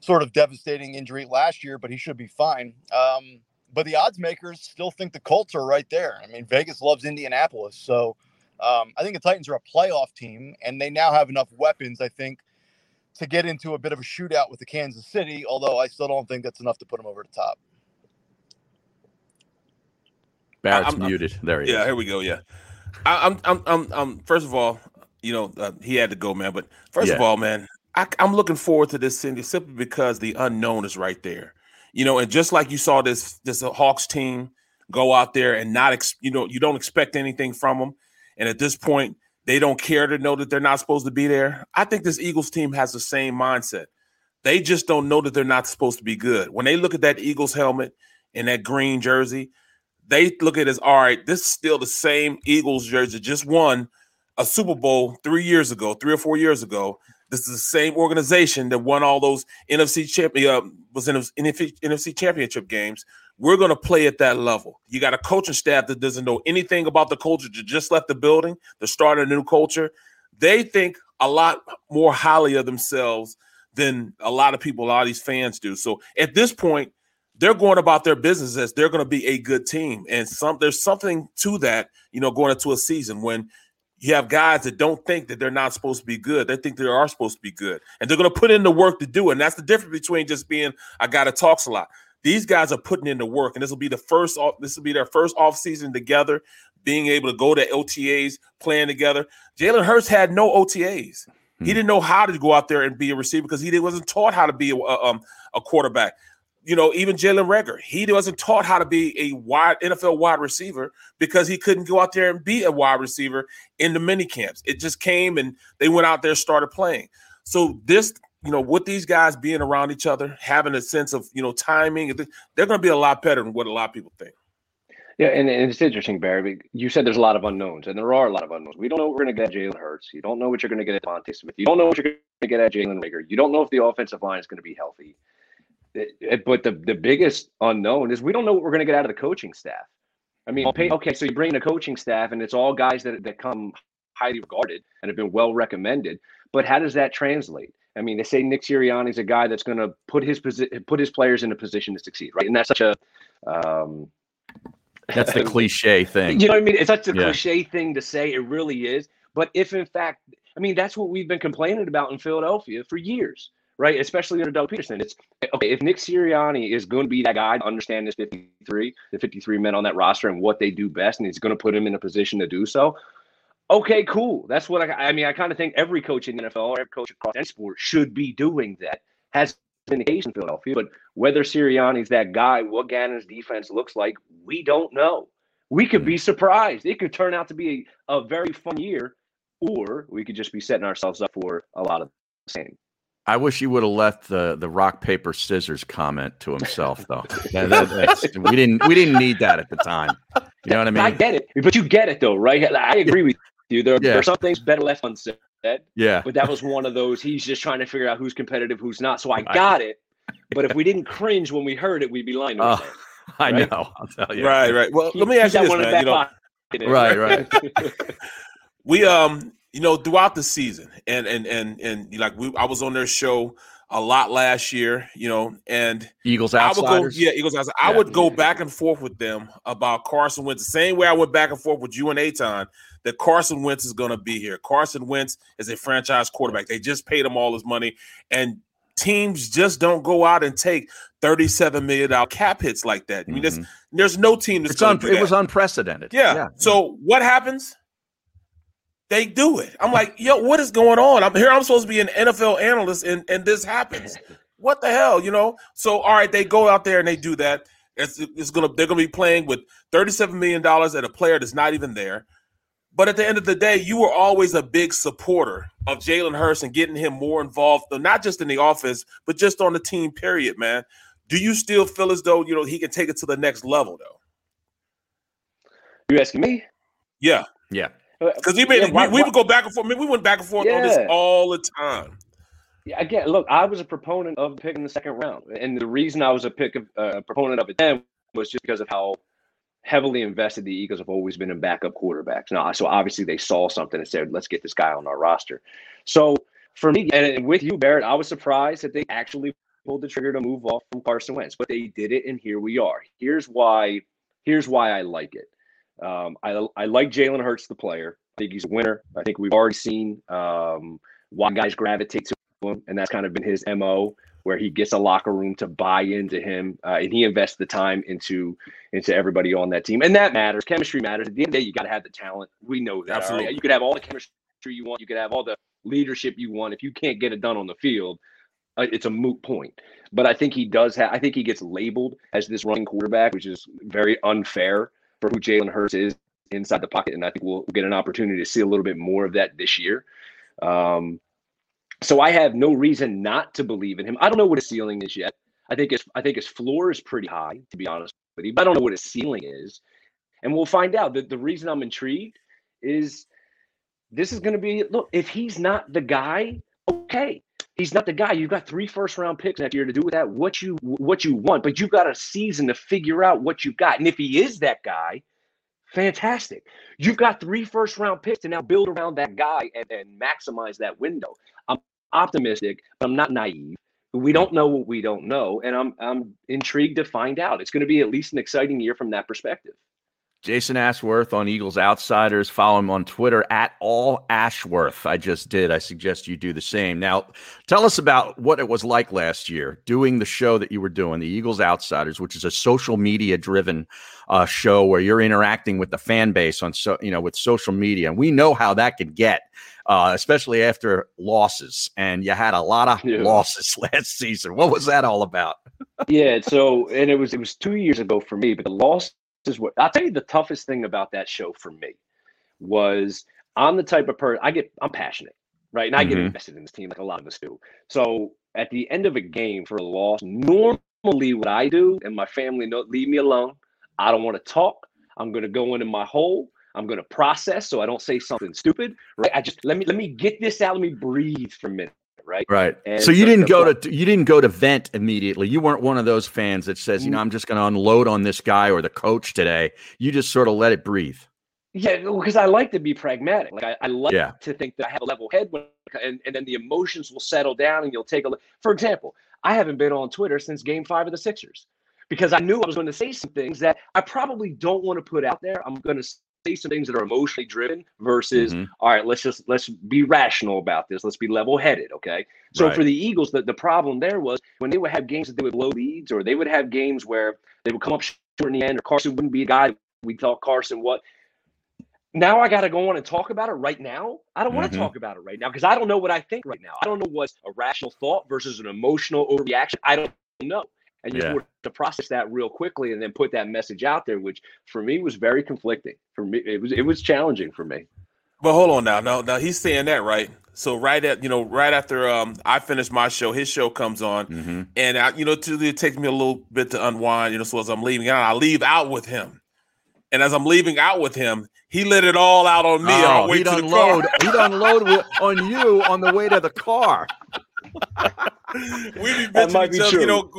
[SPEAKER 5] sort of devastating injury last year, but he should be fine. Um, but the odds makers still think the Colts are right there. I mean, Vegas loves Indianapolis, so um, I think the Titans are a playoff team, and they now have enough weapons, I think, to get into a bit of a shootout with the Kansas City. Although I still don't think that's enough to put them over the top.
[SPEAKER 2] Barrett's I'm, muted. I'm, there he
[SPEAKER 3] yeah,
[SPEAKER 2] is.
[SPEAKER 3] here we go. Yeah, I, am I'm, I'm, I'm. First of all, you know, uh, he had to go, man. But first yeah. of all, man, I, am looking forward to this Cindy simply because the unknown is right there. You know, and just like you saw this this Hawks team go out there and not, ex, you know, you don't expect anything from them, and at this point, they don't care to know that they're not supposed to be there. I think this Eagles team has the same mindset. They just don't know that they're not supposed to be good. When they look at that Eagles helmet and that green jersey, they look at it as all right, this is still the same Eagles jersey, just won a Super Bowl three years ago, three or four years ago. This is the same organization that won all those NFC champion uh, was in NFC, NFC championship games. We're going to play at that level. You got a coaching staff that doesn't know anything about the culture, that just left the building, start a new culture. They think a lot more highly of themselves than a lot of people, a lot of these fans do. So at this point, they're going about their business as they're going to be a good team. And some there's something to that, you know, going into a season when you have guys that don't think that they're not supposed to be good. They think they are supposed to be good. And they're going to put in the work to do it. And that's the difference between just being a guy that talks a lot. These guys are putting in the work, and this will be the first off, this will be their first off season together, being able to go to OTAs, playing together. Jalen Hurts had no OTAs. He didn't know how to go out there and be a receiver because he wasn't taught how to be a, um, a quarterback. You know, even Jalen Reagor, he wasn't taught how to be a wide NFL wide receiver because he couldn't go out there and be a wide receiver in the mini camps. It just came and they went out there started playing. So this, you know, with these guys being around each other, having a sense of you know timing, they're going to be a lot better than what a lot of people think.
[SPEAKER 8] Yeah, and, and, it's interesting, Barry. You said there's a lot of unknowns, and there are a lot of unknowns. We don't know what we're going to get Jalen Hurts. You don't know what you're going to get at DeVonta Smith. You don't know what you're going to get at Jalen Reagor. You don't know if the offensive line is going to be healthy. It, but the, the biggest unknown is we don't know what we're going to get out of the coaching staff. I mean, okay, so you bring in a coaching staff, and it's all guys that, that come highly regarded and have been well recommended. But how does that translate? I mean, they say Nick Sirianni is a guy that's going to put his posi- put his players in a position to succeed, right? And that's such a um,
[SPEAKER 2] that's the cliche thing.
[SPEAKER 8] You know what I mean? It's such a yeah. cliche thing to say. It really is. But if in fact, I mean, that's what we've been complaining about in Philadelphia for years, right? Especially under Doug Pederson. It's okay if Nick Sirianni is going to be that guy to understand this 53, the 53 men on that roster and what they do best, and he's going to put him in a position to do so. Okay, cool. That's what I, I mean. I kind of think every coach in the NFL, or every coach across any sport should be doing that. Has been the case in Philadelphia, but whether Sirianni's that guy, what Gannon's defense looks like, we don't know. We could be surprised. It could turn out to be a, a very fun year, or we could just be setting ourselves up for a lot of the same.
[SPEAKER 2] I wish he would have left the the rock paper scissors comment to himself though. that, that, we didn't we didn't need that at the time. You know what I mean?
[SPEAKER 8] I get it, but you get it though, right? I agree with you. There, yeah. there are some things better left unsaid.
[SPEAKER 2] Yeah.
[SPEAKER 8] But that was one of those. He's just trying to figure out who's competitive, who's not. So I got it. But if we didn't cringe when we heard it, we'd be lying.
[SPEAKER 2] Uh, I right? know. I'll tell you.
[SPEAKER 3] Right, right. Well, let me ask you this, man. You know,
[SPEAKER 2] right, right.
[SPEAKER 3] we um, you know, throughout the season, and and and and like we, I was on their show a lot last year, you know, and
[SPEAKER 2] Eagles outsiders.
[SPEAKER 3] I would go, yeah, Eagles outsiders. Yeah. I would go back and forth with them about Carson Wentz, the same way I went back and forth with you and Eytan that Carson Wentz is going to be here. Carson Wentz is a franchise quarterback. They just paid him all his money, and teams just don't go out and take thirty-seven million dollar cap hits like that. I mean, mm-hmm. there's there's no team that's un-
[SPEAKER 2] It was unprecedented.
[SPEAKER 3] Yeah. yeah. So what happens? They do it. I'm like, yo, what is going on? I'm here. I'm supposed to be an NFL analyst, and and this happens. What the hell, you know? So all right, they go out there and they do that. It's, it's gonna they're gonna be playing with 37 million dollars at a player that's not even there. But at the end of the day, you were always a big supporter of Jalen Hurts and getting him more involved, not just in the office, but just on the team. Period, man. Do you still feel as though you know he can take it to the next level, though?
[SPEAKER 8] You asking me?
[SPEAKER 3] Yeah,
[SPEAKER 2] yeah.
[SPEAKER 3] Because we, yeah, we, we would go back and forth. I mean, we went back and forth yeah. on this all the time.
[SPEAKER 8] Yeah, again, look, I was a proponent of picking the second round, and the reason I was a pick of, uh, proponent of it then was just because of how heavily invested the Eagles have always been in backup quarterbacks. Now, so obviously they saw something and said, "Let's get this guy on our roster." So for me, and with you, Barrett, I was surprised that they actually pulled the trigger to move off from Carson Wentz, but they did it, and here we are. Here's why. Here's why I like it. Um, I, I like Jalen Hurts, the player. I think he's a winner. I think we've already seen um, why guys gravitate to him, and that's kind of been his mo, where he gets a locker room to buy into him, uh, and he invests the time into into everybody on that team, and that matters. Chemistry matters. At the end of the day, you got to have the talent. We know that. Absolutely. Right? You could have all the chemistry you want. You could have all the leadership you want. If you can't get it done on the field, uh, it's a moot point. But I think he does have. I think he gets labeled as this running quarterback, which is very unfair for who Jalen Hurts is inside the pocket, and I think we'll get an opportunity to see a little bit more of that this year. Um, so I have no reason not to believe in him. I don't know what his ceiling is yet. I think his I think his floor is pretty high, to be honest with you. But I don't know what his ceiling is, and we'll find out. That the reason I'm intrigued is this is going to be look. If he's not the guy, okay, he's not the guy. You've got three first round picks next year to do with that what you what you want, but you've got a season to figure out what you've got. And if he is that guy, fantastic. You've got three first round picks to now build around that guy and, and maximize that window. I'm optimistic, but I'm not naive. We don't know what we don't know, and I'm I'm intrigued to find out. It's going to be at least an exciting year from that perspective.
[SPEAKER 2] Jason Ashworth on Eagles Outsiders. Follow him on Twitter at all Ashworth. I just did. I suggest you do the same. Now, tell us about what it was like last year doing the show that you were doing, the Eagles Outsiders, which is a social media driven uh, show where you're interacting with the fan base on so you know with social media, and we know how that can get uh, especially after losses. And you had a lot of
[SPEAKER 8] Yeah.
[SPEAKER 2] losses last season. What was that all about?
[SPEAKER 8] yeah. So, and it was it was two years ago for me, but the loss is what I'll tell you. The toughest thing about that show for me was I'm the type of person I get. I'm passionate, right, and I get
[SPEAKER 2] Mhm.
[SPEAKER 8] invested in this team like a lot of us do. So, at the end of a game for a loss, normally what I do and my family know, leave me alone. I don't want to talk. I'm going to go into my hole. I'm going to process so I don't say something stupid. Right. I just let me let me get this out. Let me breathe for a minute. Right.
[SPEAKER 2] Right.
[SPEAKER 8] And
[SPEAKER 2] so you didn't go to you didn't go to vent immediately. You weren't one of those fans that says, you know, I'm just going to unload on this guy or the coach today. You just sort of let it breathe.
[SPEAKER 8] Yeah, because I like to be pragmatic. Like I, I like
[SPEAKER 2] Yeah.
[SPEAKER 8] to think that I have a level head, when, and and then the emotions will settle down, and you'll take a look. For example, I haven't been on Twitter since Game Five of the Sixers because I knew I was going to say some things that I probably don't want to put out there. I'm going to say some things that are emotionally driven versus,
[SPEAKER 2] Mhm.
[SPEAKER 8] all right, let's just let's be rational about this. Let's be level headed, okay? So
[SPEAKER 2] Right.
[SPEAKER 8] for the Eagles, the, the problem there was when they would have games that they would blow leads, or they would have games where they would come up short in the end, or Carson wouldn't be a guy we thought Carson what now I got to go on and talk about it right now. I don't want
[SPEAKER 2] Mhm.
[SPEAKER 8] to talk about it right now because I don't know what I think right now. I don't know what's a rational thought versus an emotional overreaction. I don't know. And you
[SPEAKER 2] Yeah.
[SPEAKER 8] have to process that real quickly and then put that message out there, which for me was very conflicting. For me, it was it was challenging for me.
[SPEAKER 3] But hold on now. No, now he's saying that right. So right at you know right after um I finish my show, his show comes on,
[SPEAKER 2] Mm-hmm.
[SPEAKER 3] and I, you know to, it takes me a little bit to unwind. You know, so as I'm leaving out, I leave out with him, and as I'm leaving out with him, he let it all out on me on our
[SPEAKER 2] Oh,
[SPEAKER 3] way
[SPEAKER 2] he'd
[SPEAKER 3] to the
[SPEAKER 2] unload.
[SPEAKER 3] car.
[SPEAKER 2] He'd unload on you on the way to the car.
[SPEAKER 3] we be
[SPEAKER 8] That
[SPEAKER 3] bitching
[SPEAKER 8] be
[SPEAKER 3] each other, you know.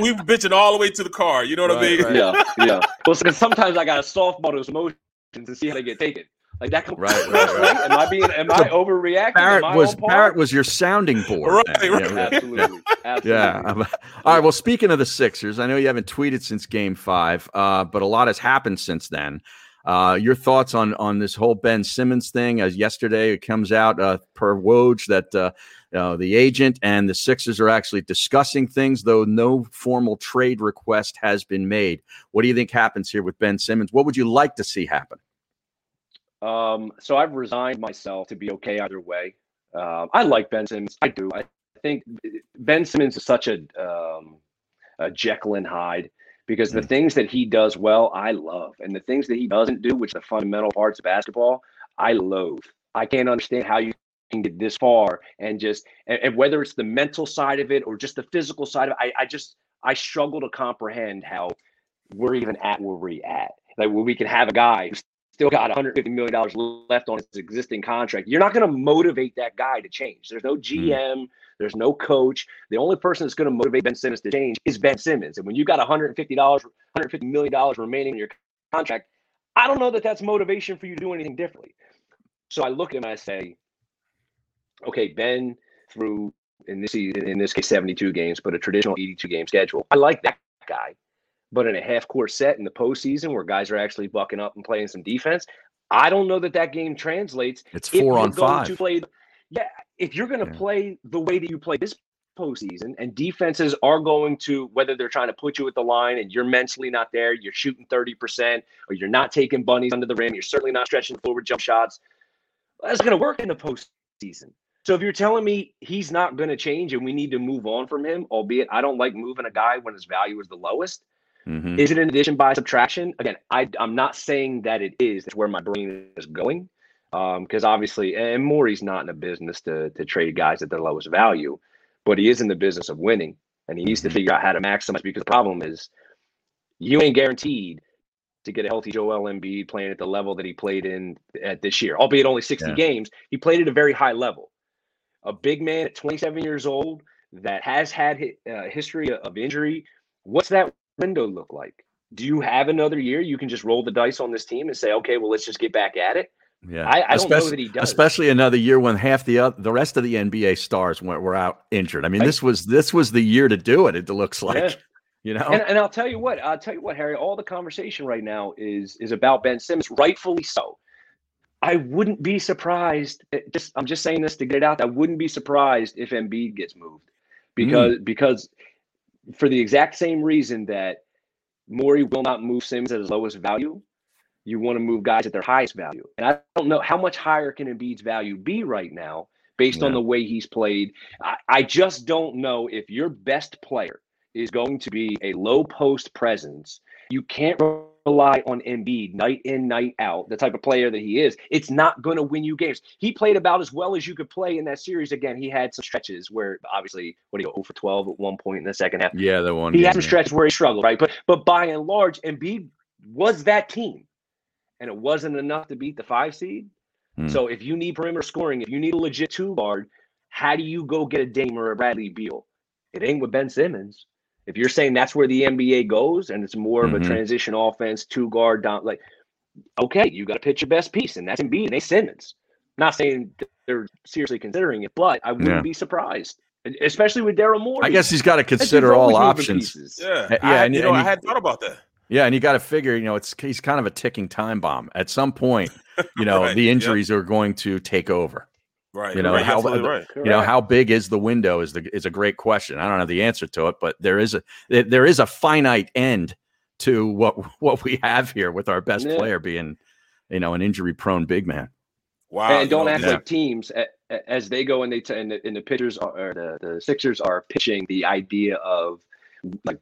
[SPEAKER 3] We be bitching all the way to the car. You know what I mean?
[SPEAKER 2] right.
[SPEAKER 8] Yeah, yeah. Well, because sometimes I got to softball those emotions and see how they get taken. Like that. Comes,
[SPEAKER 2] Right, right, right.
[SPEAKER 8] Am I being? Am I overreacting?
[SPEAKER 2] Barrett
[SPEAKER 8] I
[SPEAKER 2] was? Barrett was your sounding board.
[SPEAKER 3] Right, right.
[SPEAKER 2] Yeah, right.
[SPEAKER 8] Absolutely. Absolutely.
[SPEAKER 2] Yeah. All right. Well, speaking of the Sixers, I know you haven't tweeted since Game Five, uh, but a lot has happened since then. Uh, your thoughts on on this whole Ben Simmons thing? As yesterday, it comes out uh, per Woj that uh, uh, the agent and the Sixers are actually discussing things, though no formal trade request has been made. What do you think happens here with Ben Simmons? What would you like to see happen?
[SPEAKER 8] Um, so I've resigned myself to be okay either way. Um, I like Ben Simmons. I do. I think Ben Simmons is such a, um, a Jekyll and Hyde because the mm. things that he does well, I love, and the things that he doesn't do, which are the fundamental parts of basketball, I loathe. I can't understand how you can get this far and just and, and whether it's the mental side of it or just the physical side of it. I, I just I struggle to comprehend how we're even at where we're at. Like where we can have a guy who's still got 150 million dollars left on his existing contract. You're not going to motivate that guy to change. There's no hmm. GM. There's no coach. The only person that's going to motivate Ben Simmons to change is Ben Simmons. And when you got 150 dollars, 150 million dollars remaining in your contract, I don't know that that's motivation for you to do anything differently. So I look at him and I say, okay, Ben through in this season, in this case, 72 games, but a traditional 82 game schedule. I like that guy. But in a half court set in the postseason where guys are actually bucking up and playing some defense, I don't know that that game translates.
[SPEAKER 2] It's four on five.
[SPEAKER 8] To play, yeah, if you're going to play the way that you play this postseason, and defenses are going to whether they're trying to put you at the line and you're mentally not there, you're shooting 30%, or you're not taking bunnies under the rim, you're certainly not stretching forward jump shots. That's going to work in the postseason. So if you're telling me he's not going to change and we need to move on from him, albeit I don't like moving a guy when his value is the lowest.
[SPEAKER 2] Mhm.
[SPEAKER 8] Is it an addition by subtraction? Again, I, I'm not saying that it is. That's where my brain is going. Because obviously, and Morey's not in a business to, to trade guys at the lowest value, but he is in the business of winning. And he needs to figure out how to maximize because the problem is you ain't guaranteed to get a healthy Joel Embiid playing at the level that he played in at this year, albeit only 60
[SPEAKER 2] Yeah.
[SPEAKER 8] games. He played at a very high level. A big man at 27 years old that has had hi- uh, history of injury. What's that window look like? Do you have another year you can just roll the dice on this team and say, okay, well, let's just get back at it?
[SPEAKER 2] Yeah,
[SPEAKER 8] I- I don't know that he does.
[SPEAKER 2] Especially another year when half the oth- the rest of the NBA stars were, were out injured. I mean,
[SPEAKER 8] Right.
[SPEAKER 2] this was this was the year to do it. It looks like,
[SPEAKER 8] Yeah.
[SPEAKER 2] you know.
[SPEAKER 8] And, and I'll tell you what, I'll tell you what, Harry. All the conversation right now is is about Ben Simmons, rightfully so. I wouldn't be surprised. Eh, just I'm just saying this to get it out. I wouldn't be surprised if Embiid gets moved hmm. because because for the exact same reason that Morey will not move Sims at his lowest value. you want to move guys at their highest value. And I don't know how much higher can Embiid's value be right now based yeah. on the way he's played. I, I just don't know if your best player is going to be a low post presence. You can't rely on Embiid night in, night out, the type of player that he is. It's not going to win you games. He played about as well as you could play in that series. Again, he had some stretches where obviously, what do you go, 0 for 12 at one point in the second half.
[SPEAKER 2] Yeah, the one.
[SPEAKER 8] He had some stretches where he struggled, right? But but by and large, Embiid was that team. And it wasn't enough to beat the five seed. Hmm. So if you need perimeter scoring, if you need a legit two guard, how do you go get a Dame or a Bradley Beal? It ain't with Ben Simmons. If you're saying that's where the NBA goes and it's more mm-hmm. of a mm-hmm. transition offense, two guard down, like okay, you got to pitch your best piece, and that's Embiid and A. Simmons. not saying they're seriously considering it, but I wouldn't yeah. be surprised, especially with Daryl Morey.
[SPEAKER 2] I guess he's got to consider all options.
[SPEAKER 3] Yeah, yeah, I, and, you know, and I had thought about that.
[SPEAKER 2] Yeah, and you got to figure, you know, it's he's kind of a ticking time bomb. At some point, you know, right. the injuries yep. are going to take over.
[SPEAKER 3] Right.
[SPEAKER 2] You know
[SPEAKER 3] right.
[SPEAKER 2] how right. you know how big is the window is the is a great question. I don't have the answer to it, but there is a there is a finite end to what what we have here with our best yeah. player being, you know, an injury prone big man.
[SPEAKER 8] Wow. And don't act yeah. like teams as they go and they t- and, the, and the pitchers are the, the Sixers are pitching the idea of like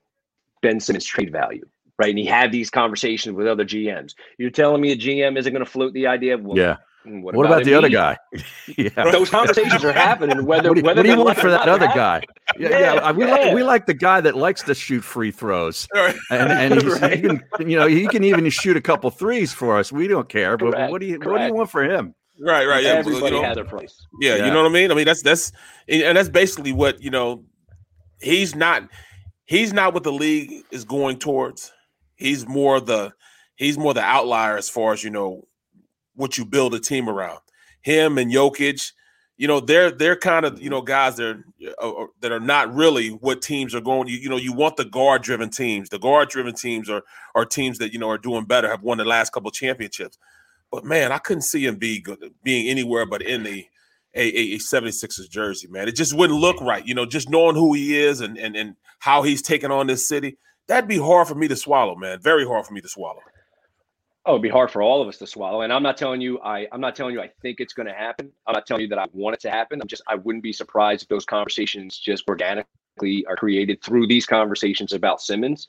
[SPEAKER 8] Ben Simmons trade value right? And he had these conversations with other GMs. You're telling me a GM isn't going to float the idea of, well,
[SPEAKER 2] yeah. What, what about, about the other guy?
[SPEAKER 8] yeah, those conversations are happening. Whether
[SPEAKER 2] what do,
[SPEAKER 8] whether
[SPEAKER 2] what do you want for that other guy? Yeah, yeah, yeah. we like we like the guy that likes to shoot free throws, and and he's, right. he can, you know he can even shoot a couple threes for us. We don't care, but Correct. what do you Correct. what do you want for him?
[SPEAKER 3] Right, right. Yeah,
[SPEAKER 8] everybody
[SPEAKER 3] you
[SPEAKER 8] know, has a price.
[SPEAKER 3] Yeah, yeah, you know what I mean. I mean that's that's and that's basically what you know. He's not he's not what the league is going towards he's more the he's more the outlier as far as you know what you build a team around. Him and Jokic, you know, they're they're kind of you know guys that are, uh, uh, that are not really what teams are going. You, you know, you want the guard driven teams. The guard driven teams are are teams that you know are doing better, have won the last couple championships. But man, I couldn't see him be being anywhere but in the a, a, a 76ers jersey, man. It just wouldn't look right. You know, just knowing who he is and and and how he's taken on this city that'd be hard for me to swallow, man. Very hard for me to swallow.
[SPEAKER 8] Oh, it'd be hard for all of us to swallow. And I'm not telling you, I, I'm not telling you I think it's going to happen. I'm not telling you that I want it to happen. I'm just, I wouldn't be surprised if those conversations just organically are created through these conversations about Simmons.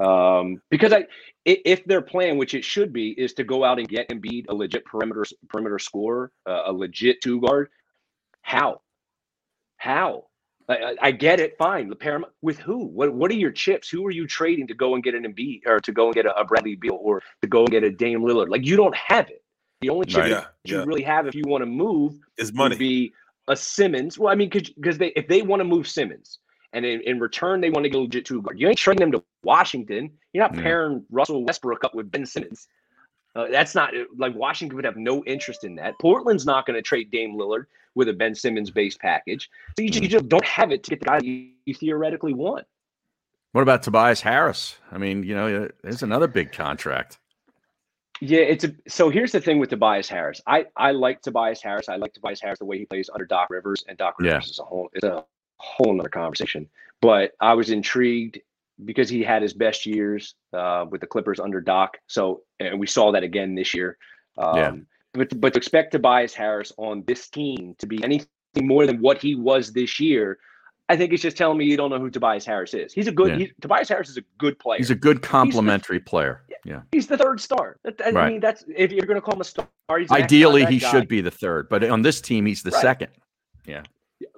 [SPEAKER 8] Um, because I, if their plan, which it should be, is to go out and get Embiid a legit perimeter perimeter scorer, uh, a legit two guard, how? How? I, I, get it. Fine. The paramount with who? What What are your chips? Who are you trading to go and get an Embiid or to go and get a, a Bradley Beal or to go and get a Dame Lillard? Like you don't have it. The only chip right, yeah, you yeah. really have if you want to move
[SPEAKER 3] is money.
[SPEAKER 8] be a Simmons. Well, I mean, because they if they want to move Simmons and in, in return they want to get legit two guard, you ain't trading them to Washington. You're not pairing Russell Westbrook up with Ben Simmons. Uh, that's not like Washington would have no interest in that. Portland's not going to trade Dame Lillard with a Ben Simmons base package. So you, you just don't have it to get the guy you, you theoretically want.
[SPEAKER 2] What about Tobias Harris? I mean, you know, there's another big contract.
[SPEAKER 8] Yeah, it's a so here's the thing with Tobias Harris. I I like Tobias Harris. I like Tobias Harris the way he plays under Doc Rivers, and Doc Rivers yeah. is a whole it's a whole other conversation. But I was intrigued because he had his best years uh, with the Clippers under Doc. So and we saw that again this year. Um, yeah. But but to expect Tobias Harris on this team to be anything more than what he was this year, I think it's just telling me you don't know who Tobias Harris is. He's a good. Yeah. Tobias Harris is a good player.
[SPEAKER 2] He's a good complementary player. Yeah,
[SPEAKER 8] he's the third star. I right. mean, that's if you're going to call him a star.
[SPEAKER 2] Ideally, he guy. should be the third, but on this team, he's the right. second. Yeah,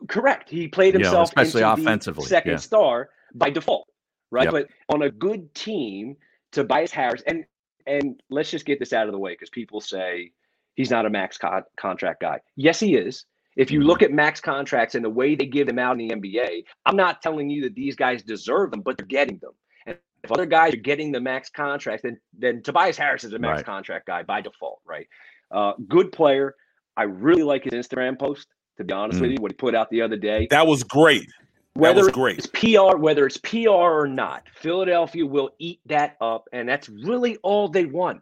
[SPEAKER 8] correct. He played himself, yeah, especially offensively, second yeah. star by default, right? Yep. But on a good team, Tobias Harris, and and let's just get this out of the way because people say he's not a max co- contract guy. Yes, he is. If you mm-hmm. look at max contracts and the way they give them out in the NBA, I'm not telling you that these guys deserve them, but they're getting them. And if other guys are getting the max contract, then then Tobias Harris is a max right. contract guy by default, right? Uh, good player. I really like his Instagram post. To be honest mm. with you, what he put out the other day.
[SPEAKER 3] That was great.
[SPEAKER 8] Whether it's PR, whether it's PR or not, Philadelphia will eat that up, and that's really all they want.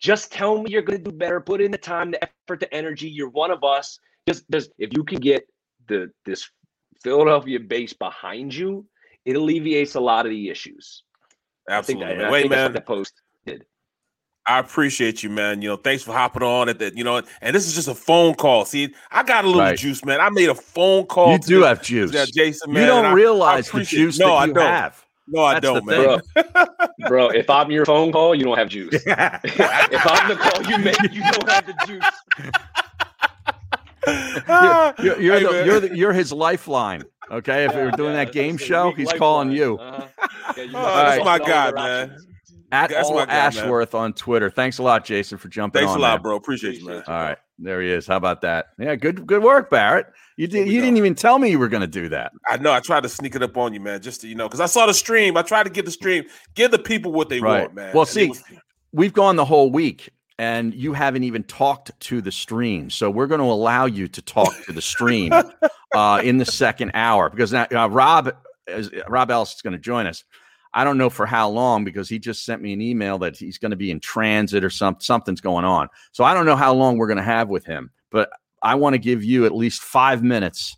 [SPEAKER 8] Just tell me you're going to do better. Put in the time, the effort, the energy. You're one of us. Just, just if you can get the this Philadelphia base behind you, it alleviates a lot of the issues.
[SPEAKER 3] Absolutely.
[SPEAKER 8] I think that,
[SPEAKER 3] Wait, man.
[SPEAKER 8] the post did.
[SPEAKER 3] I appreciate you, man. You know, thanks for hopping on at that. You know, and this is just a phone call. See, I got a little
[SPEAKER 2] Right.
[SPEAKER 3] juice, man. I made a phone call.
[SPEAKER 2] You
[SPEAKER 3] to
[SPEAKER 2] do
[SPEAKER 3] this-
[SPEAKER 2] have juice.
[SPEAKER 3] to that Jason,
[SPEAKER 2] You don't
[SPEAKER 3] and I- I
[SPEAKER 2] realize the juice
[SPEAKER 3] no,
[SPEAKER 2] that
[SPEAKER 3] I
[SPEAKER 2] you
[SPEAKER 3] don't.
[SPEAKER 2] have.
[SPEAKER 3] No, I
[SPEAKER 2] That's
[SPEAKER 3] don't, man.
[SPEAKER 8] Bro, bro, if I'm your phone call, you don't have juice. if I'm the call you make, you don't have the juice.
[SPEAKER 2] You're, you're,
[SPEAKER 3] Hey,
[SPEAKER 2] the, you're, the, you're his lifeline. Okay, if we are doing that game show, he's calling you.
[SPEAKER 8] Uh-huh. Yeah, you
[SPEAKER 3] Oh, that's
[SPEAKER 8] have
[SPEAKER 3] my
[SPEAKER 8] all
[SPEAKER 3] guy, man.
[SPEAKER 8] options.
[SPEAKER 2] At
[SPEAKER 3] That's
[SPEAKER 2] all
[SPEAKER 3] my guy, man.
[SPEAKER 2] Ashworth on Twitter. Thanks a lot, Jason, for jumping
[SPEAKER 3] Thanks
[SPEAKER 2] on.
[SPEAKER 3] a lot,
[SPEAKER 2] man.
[SPEAKER 3] bro. Appreciate you, man.
[SPEAKER 2] All right, there he is. How about that? Yeah, good, good work, Barrett. You did. You
[SPEAKER 3] go.
[SPEAKER 2] didn't even tell me you were going to do that.
[SPEAKER 3] I know. I tried to sneak it up on you, man, just to, you know, because I saw the stream. I tried to get the stream, give the people what they
[SPEAKER 2] Right.
[SPEAKER 3] want, man.
[SPEAKER 2] Well,
[SPEAKER 3] And
[SPEAKER 2] see,
[SPEAKER 3] was-
[SPEAKER 2] We've gone the whole week, and you haven't even talked to the stream. So we're going to allow you to talk to the stream uh, in the second hour because now uh, Rob, is, Rob Ellis is going to join us. I don't know for how long because he just sent me an email that he's going to be in transit or some something's going on. So I don't know how long we're going to have with him, but I want to give you at least five minutes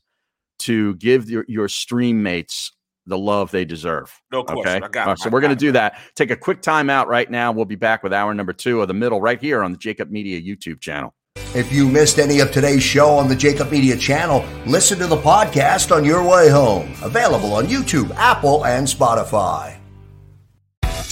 [SPEAKER 2] to give your, your stream mates the love they deserve.
[SPEAKER 3] No question.
[SPEAKER 2] Okay.
[SPEAKER 3] I got
[SPEAKER 2] All right, so
[SPEAKER 3] I
[SPEAKER 2] we're going to do that. Take a quick time out right now. We'll be back with hour number two of the middle right here on the JAKIB Media YouTube channel.
[SPEAKER 6] If you missed any of today's show on the JAKIB Media channel, listen to the podcast on your way home. Available on YouTube, Apple, and Spotify.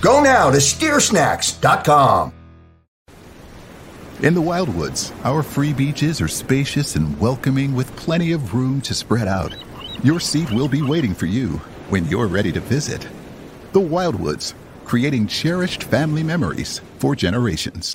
[SPEAKER 6] Go now to steersnacks.com.
[SPEAKER 7] In the Wildwoods, our free beaches are spacious and welcoming with plenty of room to spread out. Your seat will be waiting for you when you're ready to visit. The Wildwoods, creating cherished family memories for generations.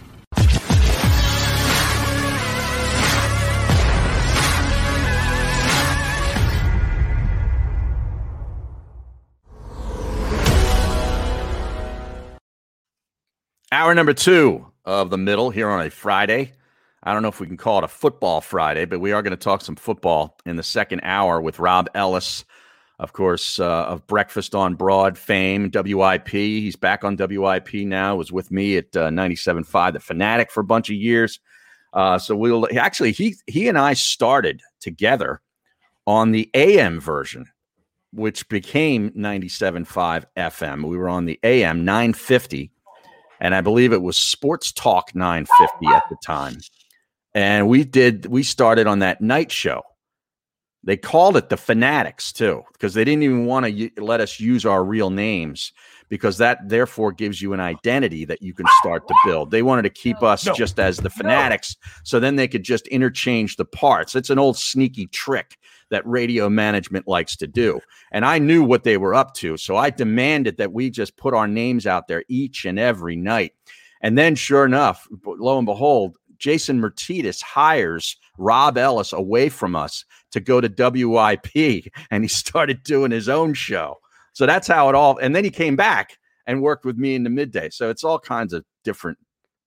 [SPEAKER 2] Hour number two of the middle here on a Friday. I don't know if we can call it a football Friday, but we are going to talk some football in the second hour with Rob Ellis, of course, uh, of Breakfast on Broad fame, WIP. He's back on WIP now. Was with me at uh, 97.5, the Fanatic, for a bunch of years. Uh, so we'll actually he he and I started together on the AM version, which became 97.5 FM. We were on the AM 950 and I believe it was Sports Talk 950 at the time. And we did we started on that night show. They called it the Fanatics too because they didn't even want to u- let us use our real names because that therefore gives you an identity that you can start to build. They wanted to keep us
[SPEAKER 9] No.
[SPEAKER 2] just as the Fanatics so then they could just interchange the parts. It's an old sneaky trick that radio management likes to do. And I knew what they were up to. So I demanded that we just put our names out there each and every night. And then, sure enough, lo and behold, Jason Martinez hires Rob Ellis away from us to go to WIP, and he started doing his own show. So that's how it all. And then he came back and worked with me in the midday. So it's all kinds of different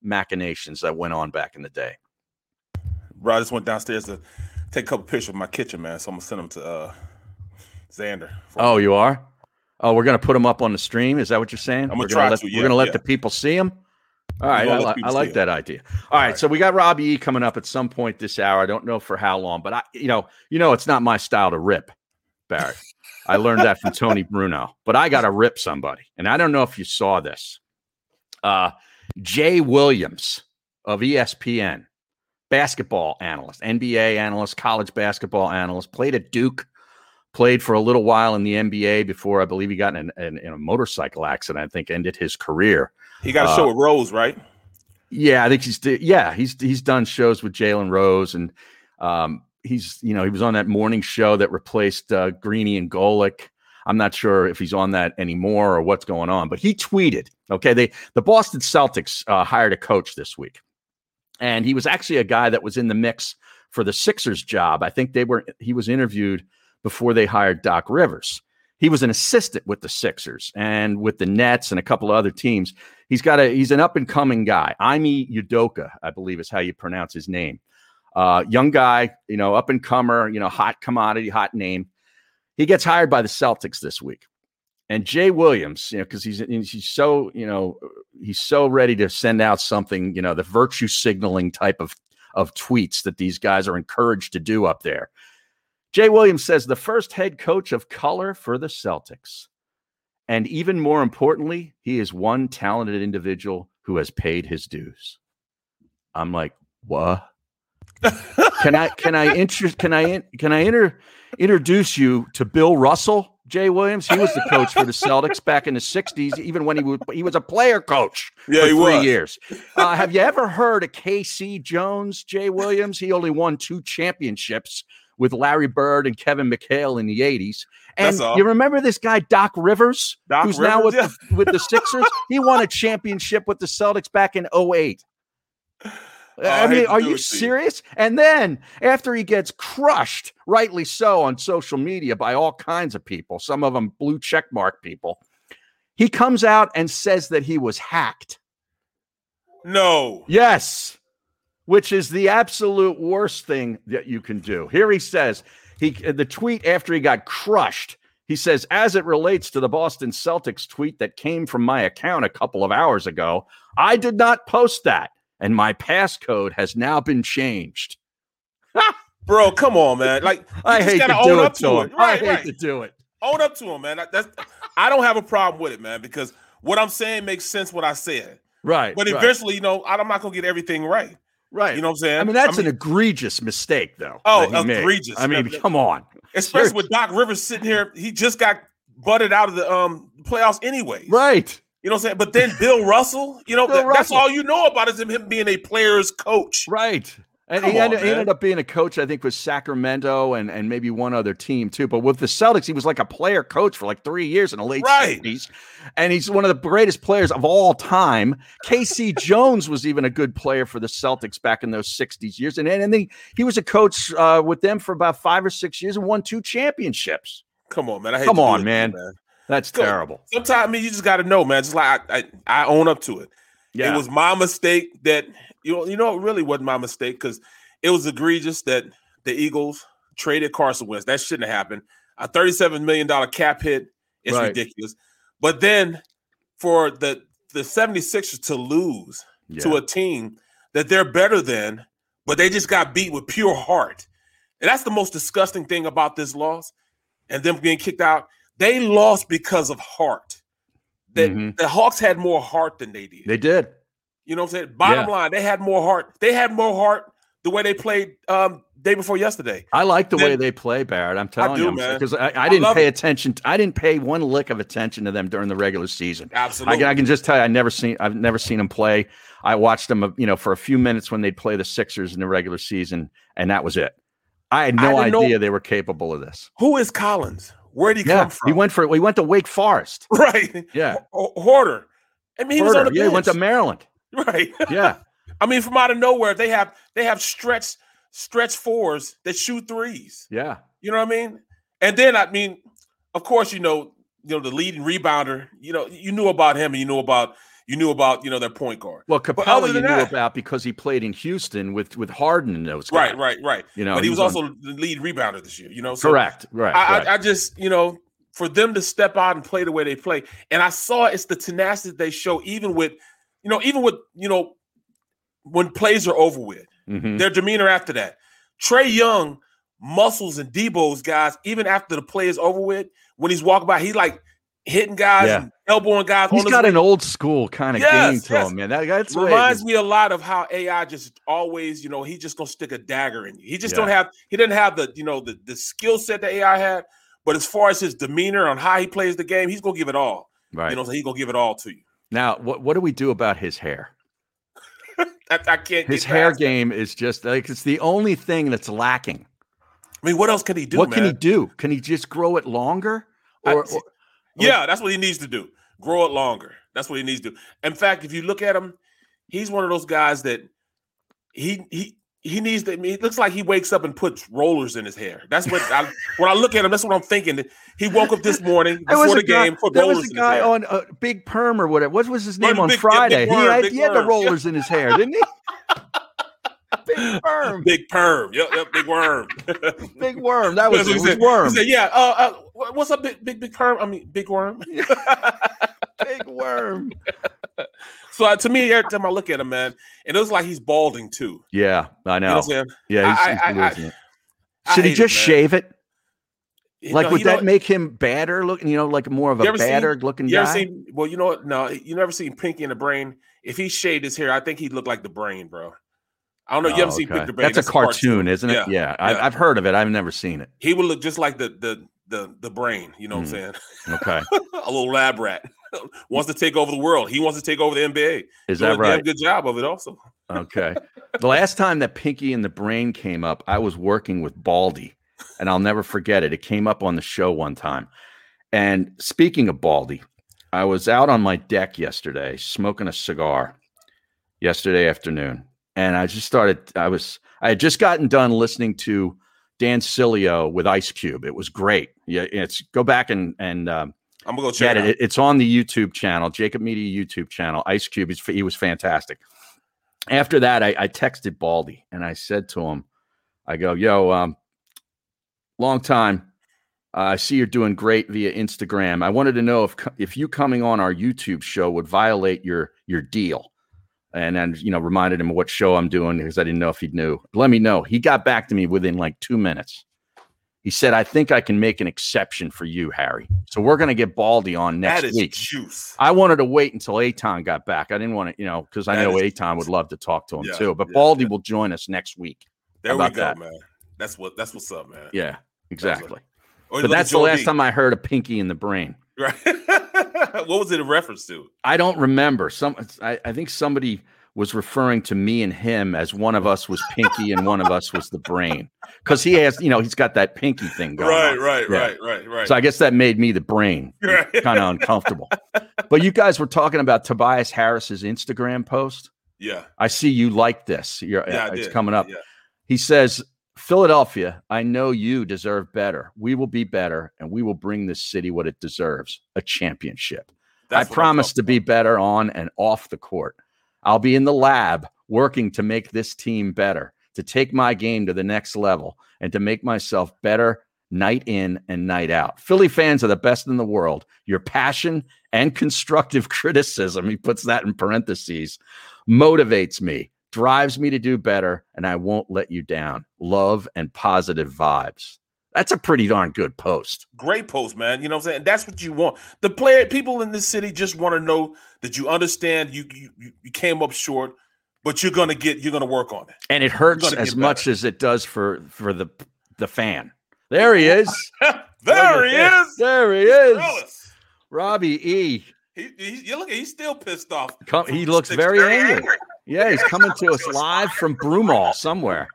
[SPEAKER 2] machinations that went on back in the day.
[SPEAKER 3] Bro, I just went downstairs to take a couple pictures of my kitchen, man. So I'm gonna send them to uh, Xander.
[SPEAKER 2] Oh, you are? Oh, we're gonna put them up on the stream. Is that what you're saying?
[SPEAKER 3] I'm gonna
[SPEAKER 2] we're
[SPEAKER 3] try
[SPEAKER 2] let,
[SPEAKER 3] to,
[SPEAKER 2] We're gonna let
[SPEAKER 3] yeah.
[SPEAKER 2] the people see them. All right, I, li- I like that idea. All right, so we got Robbie E coming up at some point this hour. I don't know for how long, but I, you know, you know, it's not my style to rip, Barrett. I learned that from Tony Bruno, but I got to rip somebody, and I don't know if you saw this. Uh, Jay Williams of ESPN, basketball analyst, NBA analyst, college basketball analyst, played at Duke, played for a little while in the NBA before I believe he got in, in, in a motorcycle accident. I think ended his career.
[SPEAKER 3] He got a
[SPEAKER 2] Uh,
[SPEAKER 3] show with Rose, right?
[SPEAKER 2] Yeah, I think he's yeah he's he's done shows with Jalen Rose and um, he's you know he was on that morning show that replaced uh, Greeny and Golic. I'm not sure if he's on that anymore or what's going on, but he tweeted. Okay, they the Boston Celtics uh, hired a coach this week, and he was actually a guy that was in the mix for the Sixers job. I think they were he was interviewed before they hired Doc Rivers. He was an assistant with the Sixers and with the Nets and a couple of other teams. He's got a he's an up and coming guy. Ime Udoka, I believe is how you pronounce his name. Uh, young guy, you know, up and comer, you know, hot commodity, hot name. He gets hired by the Celtics this week. And Jay Williams, you know, because he's he's so you know he's so ready to send out something, you know, the virtue signaling type of of tweets that these guys are encouraged to do up there. Jay Williams says the first head coach of color for the Celtics. And even more importantly, he is one talented individual who has paid his dues. I'm like, what? Can I can I interest can I can I inter, introduce you to Bill Russell, Jay Williams? He was the coach for the Celtics back in the '60s, even when he was he was a player coach
[SPEAKER 3] Yeah,
[SPEAKER 2] for
[SPEAKER 3] he
[SPEAKER 2] three
[SPEAKER 3] was.
[SPEAKER 2] years. Uh, have you ever heard of KC Jones, Jay Williams? He only won two championships with Larry Bird and Kevin McHale in the '80s. And you remember this guy Doc Rivers,
[SPEAKER 3] Doc
[SPEAKER 2] who's now with
[SPEAKER 3] Rivers,
[SPEAKER 2] the, with the Sixers? he won a championship with the Celtics back in 08. I
[SPEAKER 3] Oh, I
[SPEAKER 2] mean, are you
[SPEAKER 3] to you.
[SPEAKER 2] serious? And then after he gets crushed, rightly so, on social media by all kinds of people, some of them blue checkmark people, he comes out and says that he was hacked.
[SPEAKER 3] No.
[SPEAKER 2] Yes, which is the absolute worst thing that you can do. Here he says he the tweet after he got crushed. He says, as it relates to the Boston Celtics tweet that came from my account a couple of hours ago, I did not post that, and my passcode has now been changed.
[SPEAKER 3] Bro, come on, man. Like
[SPEAKER 2] I hate to
[SPEAKER 3] gotta
[SPEAKER 2] do it
[SPEAKER 3] up
[SPEAKER 2] to
[SPEAKER 3] to
[SPEAKER 2] him.
[SPEAKER 3] it.
[SPEAKER 2] I
[SPEAKER 3] Right,
[SPEAKER 2] hate
[SPEAKER 3] right.
[SPEAKER 2] to do it.
[SPEAKER 3] Own up to him, man. That's I don't have a problem with it, man, because what I'm saying makes sense what I said.
[SPEAKER 2] Right.
[SPEAKER 3] But
[SPEAKER 2] right,
[SPEAKER 3] eventually, you know, I'm not gonna get everything right.
[SPEAKER 2] right.
[SPEAKER 3] You know what I'm saying?
[SPEAKER 2] I mean, that's an egregious mistake, though.
[SPEAKER 3] Oh,
[SPEAKER 2] he made.
[SPEAKER 3] egregious.
[SPEAKER 2] I mean, come on.
[SPEAKER 3] especially with Doc Rivers sitting here, he just got butted out of the um playoffs anyway.
[SPEAKER 2] Right.
[SPEAKER 3] You know what I'm saying? But then Bill Russell, you know,
[SPEAKER 2] Bill
[SPEAKER 3] that- that's all you know about is him, him being a player's coach.
[SPEAKER 2] Right. And
[SPEAKER 3] Come
[SPEAKER 2] he, ended,
[SPEAKER 3] on,
[SPEAKER 2] he ended up being a coach, I think, with Sacramento and, and maybe one other team too. But with the Celtics, he was like a player coach for like three years in the late
[SPEAKER 3] Right.
[SPEAKER 2] 70s. And he's one of the greatest players of all time. KC Jones was even a good player for the Celtics back in those 60s years. And, and then he was a coach uh, with them for about five or six years and won two championships.
[SPEAKER 3] Come on, man. I hate
[SPEAKER 2] Come on,
[SPEAKER 3] it to
[SPEAKER 2] man. That's
[SPEAKER 3] Go-
[SPEAKER 2] terrible.
[SPEAKER 3] Sometimes I mean, you just got to know, man. Just like I, I, I own up to it.
[SPEAKER 2] Yeah.
[SPEAKER 3] It was my mistake that you know, you know, it really wasn't my mistake because it was egregious that the Eagles traded Carson Wentz. That shouldn't have happened. A thirty-seven million dollar cap hit is
[SPEAKER 2] Right.
[SPEAKER 3] ridiculous. But then for the the 76ers to lose to a team that they're better than, but they just got beat with pure heart. And that's the most disgusting thing about this loss and them being kicked out. They lost because of heart. The,
[SPEAKER 2] Mhm.
[SPEAKER 3] the Hawks had more heart than they did.
[SPEAKER 2] They did.
[SPEAKER 3] You know what I'm saying? Bottom
[SPEAKER 2] Yeah.
[SPEAKER 3] line, they had more heart. They had more heart the way they played um day before yesterday.
[SPEAKER 2] I like the way they play, Barrett. I'm telling
[SPEAKER 3] do,
[SPEAKER 2] you, because I, I
[SPEAKER 3] I
[SPEAKER 2] didn't
[SPEAKER 3] love
[SPEAKER 2] pay
[SPEAKER 3] it.
[SPEAKER 2] attention. I didn't pay one lick of attention to them during the regular season. I,
[SPEAKER 3] Absolutely.
[SPEAKER 2] can- I can just tell you, I never seen. I've never seen them play. I watched them, you know, for a few minutes when they'd play the Sixers in the regular season, and that was it. I had no
[SPEAKER 3] didn't know-
[SPEAKER 2] idea they were capable of this.
[SPEAKER 3] Who is Collins? Where did he
[SPEAKER 2] Yeah,
[SPEAKER 3] come from?
[SPEAKER 2] he went for. We went to Wake Forest.
[SPEAKER 3] right.
[SPEAKER 2] Yeah,
[SPEAKER 3] Ho- Huerter. I mean, he was on the
[SPEAKER 2] yeah, he went to. Maryland.
[SPEAKER 3] Right.
[SPEAKER 2] Yeah,
[SPEAKER 3] I mean, from out of nowhere, they have they have stretch stretch fours that shoot threes.
[SPEAKER 2] Yeah.
[SPEAKER 3] You know what I mean? And then I mean, of course, you know, you know, the leading rebounder, you know, you knew about him and you knew about you knew about, you know, their point guard.
[SPEAKER 2] Well,
[SPEAKER 3] Capela
[SPEAKER 2] you knew
[SPEAKER 3] that-
[SPEAKER 2] about because he played in Houston with with Harden and those guys.
[SPEAKER 3] Right, right, right.
[SPEAKER 2] You know,
[SPEAKER 3] but he was,
[SPEAKER 2] on-
[SPEAKER 3] also the lead rebounder this year, you know. So
[SPEAKER 2] correct. Right.
[SPEAKER 3] I,
[SPEAKER 2] right.
[SPEAKER 3] I, I just, you know, for them to step out and play the way they play, and I saw it's the tenacity they show, even with, you know, even with, you know, when plays are over with,
[SPEAKER 2] Mhm.
[SPEAKER 3] their demeanor after that. Trae Young muscles and Debo's guys, even after the play is over with, when he's walking by, he's like hitting guys
[SPEAKER 2] Yeah.
[SPEAKER 3] elbowing guys.
[SPEAKER 2] He's got
[SPEAKER 3] way.
[SPEAKER 2] an old school kind of
[SPEAKER 3] Yes,
[SPEAKER 2] game to
[SPEAKER 3] yes.
[SPEAKER 2] him, man. That, that's the way it
[SPEAKER 3] reminds me a lot of how AI just always, you know, he just gonna stick a dagger in you. He just
[SPEAKER 2] Yeah.
[SPEAKER 3] don't have he didn't have the, you know, the the skill set that AI had, but as far as his demeanor on how he plays the game, he's gonna give it all.
[SPEAKER 2] Right.
[SPEAKER 3] You know, so he's gonna give it all to you.
[SPEAKER 2] Now, what what do we do about his hair?
[SPEAKER 3] I, I can't
[SPEAKER 2] His hair game is just like it's the only thing that's lacking.
[SPEAKER 3] I mean, what else can he do?
[SPEAKER 2] what can he do? Can he just grow it longer?
[SPEAKER 3] I-
[SPEAKER 2] Or, or-
[SPEAKER 3] Yeah, that's what he needs to do. Grow it longer. That's what he needs to do. In fact, if you look at him, he's one of those guys that he he he needs to. I mean, it looks like he wakes up and puts rollers in his hair. That's what I when I look at him. That's what I'm thinking. He woke up this morning before the
[SPEAKER 2] guy,
[SPEAKER 3] game, put
[SPEAKER 2] there
[SPEAKER 3] rollers
[SPEAKER 2] was a guy on uh, Big Perm or whatever. What was his name on
[SPEAKER 3] Big- yeah,
[SPEAKER 2] Friday?
[SPEAKER 3] Big
[SPEAKER 2] he
[SPEAKER 3] Worm,
[SPEAKER 2] had, he had the rollers in his hair, didn't he? Big Perm.
[SPEAKER 3] Big perm. Yep, yep, big worm.
[SPEAKER 2] Big Worm. That was,
[SPEAKER 3] That's what
[SPEAKER 2] it was
[SPEAKER 3] said.
[SPEAKER 2] Worm.
[SPEAKER 3] Said, "Yeah, uh, uh, what's up, big, big, big perm? I mean, big worm."
[SPEAKER 2] Big Worm.
[SPEAKER 3] so uh, to me, every time I look at him, man, it looks like he's balding too.
[SPEAKER 2] Yeah, I know.
[SPEAKER 3] You know I'm saying?
[SPEAKER 2] Yeah, he's,
[SPEAKER 3] I-
[SPEAKER 2] he's
[SPEAKER 3] I- I-
[SPEAKER 2] losing it.
[SPEAKER 3] I
[SPEAKER 2] Should he
[SPEAKER 3] hate it,
[SPEAKER 2] just shave it?
[SPEAKER 3] You
[SPEAKER 2] Like,
[SPEAKER 3] know-
[SPEAKER 2] would
[SPEAKER 3] you know
[SPEAKER 2] that make him badder looking? You know, like more of a
[SPEAKER 3] You seen-
[SPEAKER 2] badder looking
[SPEAKER 3] You
[SPEAKER 2] guy?
[SPEAKER 3] seen? Well, you know what? No, you never seen Pinky in the Brain. If he shaved his hair, I think he'd look like the Brain, bro. I don't know. You
[SPEAKER 2] Oh,
[SPEAKER 3] haven't seen
[SPEAKER 2] okay.
[SPEAKER 3] Brain?
[SPEAKER 2] That's, a cartoon, isn't it?
[SPEAKER 3] Yeah,
[SPEAKER 2] Yeah, I,
[SPEAKER 3] yeah.
[SPEAKER 2] I've heard of it. I've never seen it.
[SPEAKER 3] He would look just like the the the the Brain. You know what I'm mm. saying?
[SPEAKER 2] Okay,
[SPEAKER 3] a little lab rat wants to take over the world. He wants to take over the NBA.
[SPEAKER 2] Is
[SPEAKER 3] Doing
[SPEAKER 2] that right?
[SPEAKER 3] Good job of it, also.
[SPEAKER 2] okay. the last time that Pinky and the Brain came up, I was working with Baldy, and I'll never forget it. It came up on the show one time. And speaking of Baldy, I was out on my deck yesterday smoking a cigar yesterday afternoon. And I just started, I was, I had just gotten done listening to Dan Sileo with Ice Cube. It was great. Yeah, it's go back and, and, um,
[SPEAKER 3] I'm gonna go check it
[SPEAKER 2] it. It's on the YouTube channel, JAKIB Media YouTube channel. Ice Cube, he was fantastic. After that, I, I texted Baldy and I said to him, I go, yo, um, long time. Uh, I see you're doing great via Instagram. I wanted to know if if you coming on our YouTube show would violate your your deal. And then you know reminded him of what show I'm doing because I didn't know if he knew. Let me know. He got back to me within like two minutes. He said, "I think I can make an exception for you, Harry. So we're going to get Baldy on next
[SPEAKER 3] That is
[SPEAKER 2] week."
[SPEAKER 3] juice.
[SPEAKER 2] I wanted to wait until Eytan got back. I didn't want to, you know, because I
[SPEAKER 3] That
[SPEAKER 2] know Eytan would love to talk to him
[SPEAKER 3] Yeah,
[SPEAKER 2] too. But
[SPEAKER 3] yeah,
[SPEAKER 2] Baldy will join us next week.
[SPEAKER 3] There we go,
[SPEAKER 2] that?
[SPEAKER 3] man. That's what that's what's up, man.
[SPEAKER 2] Yeah, exactly.
[SPEAKER 3] Oh, or
[SPEAKER 2] but that's the last
[SPEAKER 3] D.
[SPEAKER 2] time I heard a pinky in the brain.
[SPEAKER 3] Right. what was it a reference to?
[SPEAKER 2] I don't remember. Some I, I think somebody was referring to me and him as one of us was pinky and one of us was the brain. Because he has, you know, he's got that pinky thing going.
[SPEAKER 3] Right,
[SPEAKER 2] on.
[SPEAKER 3] right,
[SPEAKER 2] Yeah.
[SPEAKER 3] right, right, right.
[SPEAKER 2] So I guess that made me the brain.
[SPEAKER 3] Right.
[SPEAKER 2] Kind of uncomfortable. But you guys were talking about Tobias Harris's Instagram post.
[SPEAKER 3] Yeah.
[SPEAKER 2] I see you like this. You're,
[SPEAKER 3] Yeah,
[SPEAKER 2] it's coming up.
[SPEAKER 3] Yeah.
[SPEAKER 2] He says, Philadelphia, I know you deserve better. We will be better, and we will bring this city what it deserves a championship.
[SPEAKER 3] That's
[SPEAKER 2] I promise to be better on and off the court. I'll be in the lab working to make this team better, to take my game to the next level, and to make myself better night in and night out. Philly fans are the best in the world. Your passion and constructive criticism, he puts that in parentheses, motivates me, drives me to do better, and I won't let you down. Love and positive vibes. That's a pretty darn good post.
[SPEAKER 3] Great post, man. You know what I'm saying? That's what you want. The player people in this city just want to know that you understand you you, you- you came up short, but you're gonna get you're gonna work on it.
[SPEAKER 2] and it hurts as much as it does for for the the fan. There he is.
[SPEAKER 3] There he is.
[SPEAKER 2] There he is. Robbie E.
[SPEAKER 3] He, he, you look, he's still pissed off.
[SPEAKER 2] Come, he looks
[SPEAKER 3] Six-
[SPEAKER 2] very angry. Yeah, he's coming to us live from Broomall somewhere.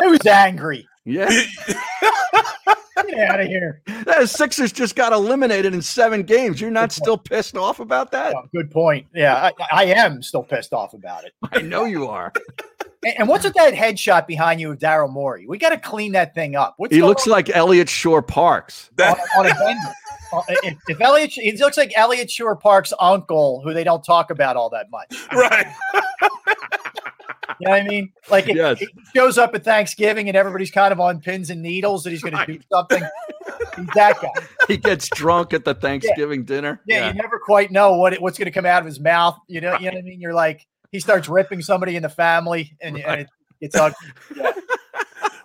[SPEAKER 5] He was angry?
[SPEAKER 2] Yeah.
[SPEAKER 9] Get out of here.
[SPEAKER 2] The Sixers just got eliminated in seven games. You're not still pissed off about that?
[SPEAKER 9] Oh, good point. Yeah, I, I, am still pissed off about it.
[SPEAKER 2] I know you are.
[SPEAKER 9] and, and, what's with that headshot behind you of Daryl Morey? We got to clean that thing up. What's
[SPEAKER 2] he looks on? like Eliot Shorr-Parks
[SPEAKER 9] on, on a bender. Uh, if, if Elliot, he looks like Eliot Shorr-Parks' uncle, who they don't talk about all that much.
[SPEAKER 3] Right.
[SPEAKER 9] You know what I mean? Like it, yes. it, shows up at Thanksgiving and everybody's kind of on pins and needles that he's going to do something. He's that guy.
[SPEAKER 2] He gets drunk at the Thanksgiving
[SPEAKER 9] yeah.
[SPEAKER 2] dinner.
[SPEAKER 9] Yeah, yeah, you never quite know what it, what's going to come out of his mouth. You know, right. you know what I mean? You're like he starts ripping somebody in the family, and, right. and it, it's ugly. Yeah.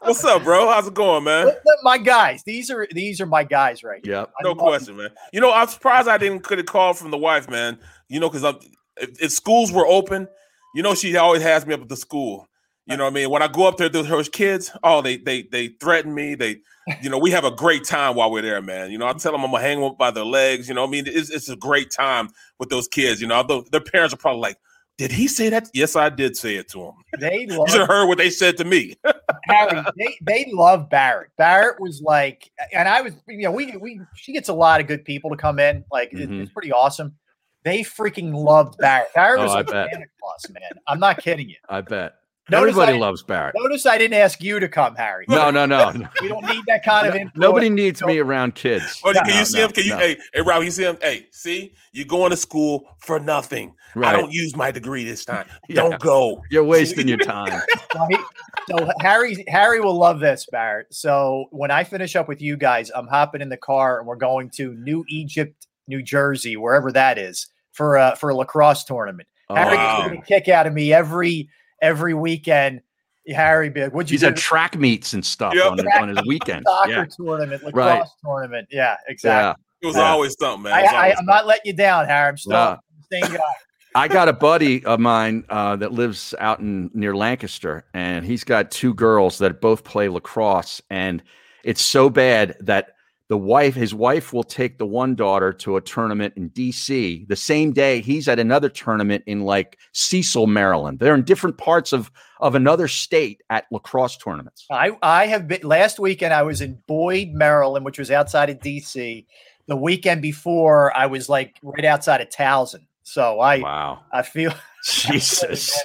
[SPEAKER 3] What's up, bro? How's it going, man?
[SPEAKER 9] My guys. These are these are my guys, right?
[SPEAKER 2] Yeah,
[SPEAKER 3] no question, man. You know, I'm surprised I didn't get a call from the wife, man. You know, because if, if schools were open, you know, she always has me up at the school. You know what I mean? When I go up there to her kids, oh, they they they threaten me. They, you know, we have a great time while we're there, man. You know, I tell them I'm gonna hang them up by their legs. You know, I mean, it's, it's a great time with those kids. You know, although their parents are probably like, "Did he say that?" Yes, I did say it to him.
[SPEAKER 9] They love,
[SPEAKER 3] you should have heard what they said to me.
[SPEAKER 9] Harry, they they love Barrett. Barrett was like, and I was, you know, we we she gets a lot of good people to come in. Like, mm-hmm. it, it's pretty awesome. They freaking loved Barrett. Barrett was oh, like Santa Claus, man. I'm not kidding you.
[SPEAKER 2] I bet. Notice Everybody I, loves Barrett.
[SPEAKER 9] Notice I didn't ask you to come, Harry.
[SPEAKER 2] No, no, no.
[SPEAKER 9] we don't need that kind of influence.
[SPEAKER 2] Nobody needs me around kids.
[SPEAKER 3] Oh, can no, you see no, him? Can you? Hey, hey, Rob, you see him? Hey, see, you're going to school for nothing. Right. I don't use my degree this time. yeah. Don't go.
[SPEAKER 2] You're wasting your time.
[SPEAKER 9] right? So Harry, Harry will love this, Barrett. So when I finish up with you guys, I'm hopping in the car and we're going to New Egypt, New Jersey, wherever that is, for a for a lacrosse tournament. Oh, Harry wow. gets a kick out of me every every weekend. Harry be like, "What'd you?"
[SPEAKER 2] He's do? at track meets and stuff yep. on, his, on his weekend.
[SPEAKER 9] Soccer yeah. tournament, lacrosse right. tournament. Yeah, exactly.
[SPEAKER 3] Yeah. It was yeah. always something, man.
[SPEAKER 9] I, am not letting you down, Harry. I'm still yeah. staying guy.
[SPEAKER 2] I got a buddy of mine uh, that lives out in near Lancaster, and he's got two girls that both play lacrosse, and it's so bad that the wife his wife will take the one daughter to a tournament in DC the same day he's at another tournament in like Cecil Maryland. They're in different parts of of another state at lacrosse tournaments.
[SPEAKER 9] I I have been last weekend I was in Boyd Maryland which was outside of DC the weekend before I was like right outside of Towson. So I
[SPEAKER 2] wow.
[SPEAKER 9] I feel
[SPEAKER 2] Jesus.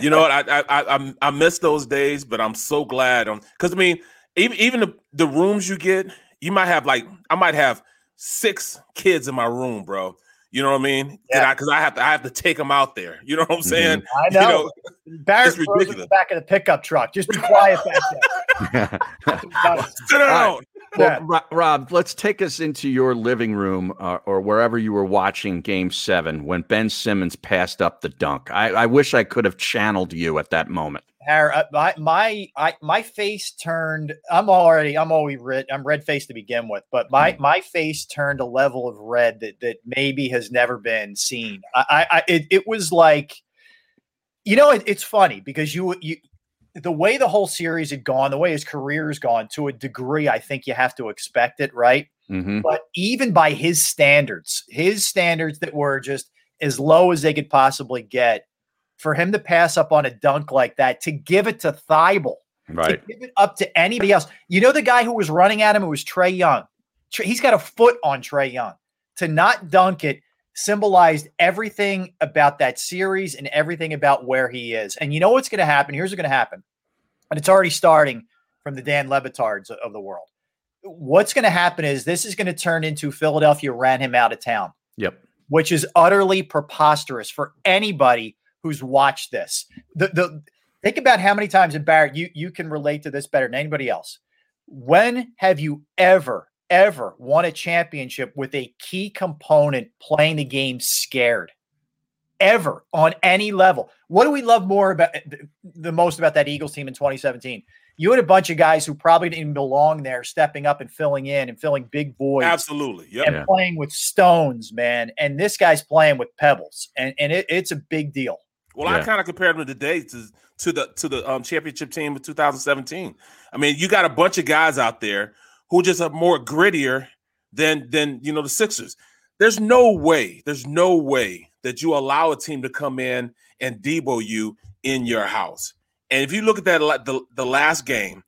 [SPEAKER 3] you know what? I I I I miss those days but I'm so glad on cuz I mean even even the, the rooms you get you might have like I might have six kids in my room, bro. You know what I mean? Yeah. Because I, I, have to I have to take them out there. You know what I'm mm-hmm. saying?
[SPEAKER 9] I know. You know Barrett ridiculous. in the back of the pickup truck. Just be quiet back
[SPEAKER 3] there. Sit down.
[SPEAKER 2] Well. Rob, let's take us into your living room uh, or wherever you were watching Game Seven when Ben Simmons passed up the dunk. I, I wish I could have channeled you at that moment.
[SPEAKER 9] Uh, my my I, my face turned. I'm already. I'm always red. I'm red faced to begin with, but my mm. my face turned a level of red that that maybe has never been seen. I, I it, it was like, you know, it, it's funny because you you the way the whole series had gone, the way his career has gone, to a degree, I think you have to expect it, right? Mm-hmm. But even by his standards, his standards that were just as low as they could possibly get, for him to pass up on a dunk like that, to give it to Thybulle,
[SPEAKER 2] right.
[SPEAKER 9] to give it up to anybody else. You know, the guy who was running at him, it was Trae Young. He's got a foot on Trae Young. To not dunk it symbolized everything about that series and everything about where he is. And you know what's going to happen? Here's what's going to happen. And it's already starting from the Dan Le Batards of the world. What's going to happen is this is going to turn into Philadelphia ran him out of town.
[SPEAKER 2] Yep.
[SPEAKER 9] Which is utterly preposterous for anybody who's watched this. The the think about how many times, and Barrett, you you can relate to this better than anybody else. When have you ever ever won a championship with a key component playing the game scared? Ever on any level. What do we love more about the most about that Eagles team in 2017? You had a bunch of guys who probably didn't belong there, stepping up and filling in and filling big voids.
[SPEAKER 3] Absolutely. Yep.
[SPEAKER 9] And
[SPEAKER 3] yeah.
[SPEAKER 9] playing with stones, man. And this guy's playing with pebbles. And, and it, it's a big deal.
[SPEAKER 3] Well, yeah. I kind of compared them today to to the to the um, championship team of 2017. I mean, you got a bunch of guys out there who just are more grittier than than you know the Sixers. There's no way, there's no way that you allow a team to come in and debo you in your house. And if you look at that the, the last game,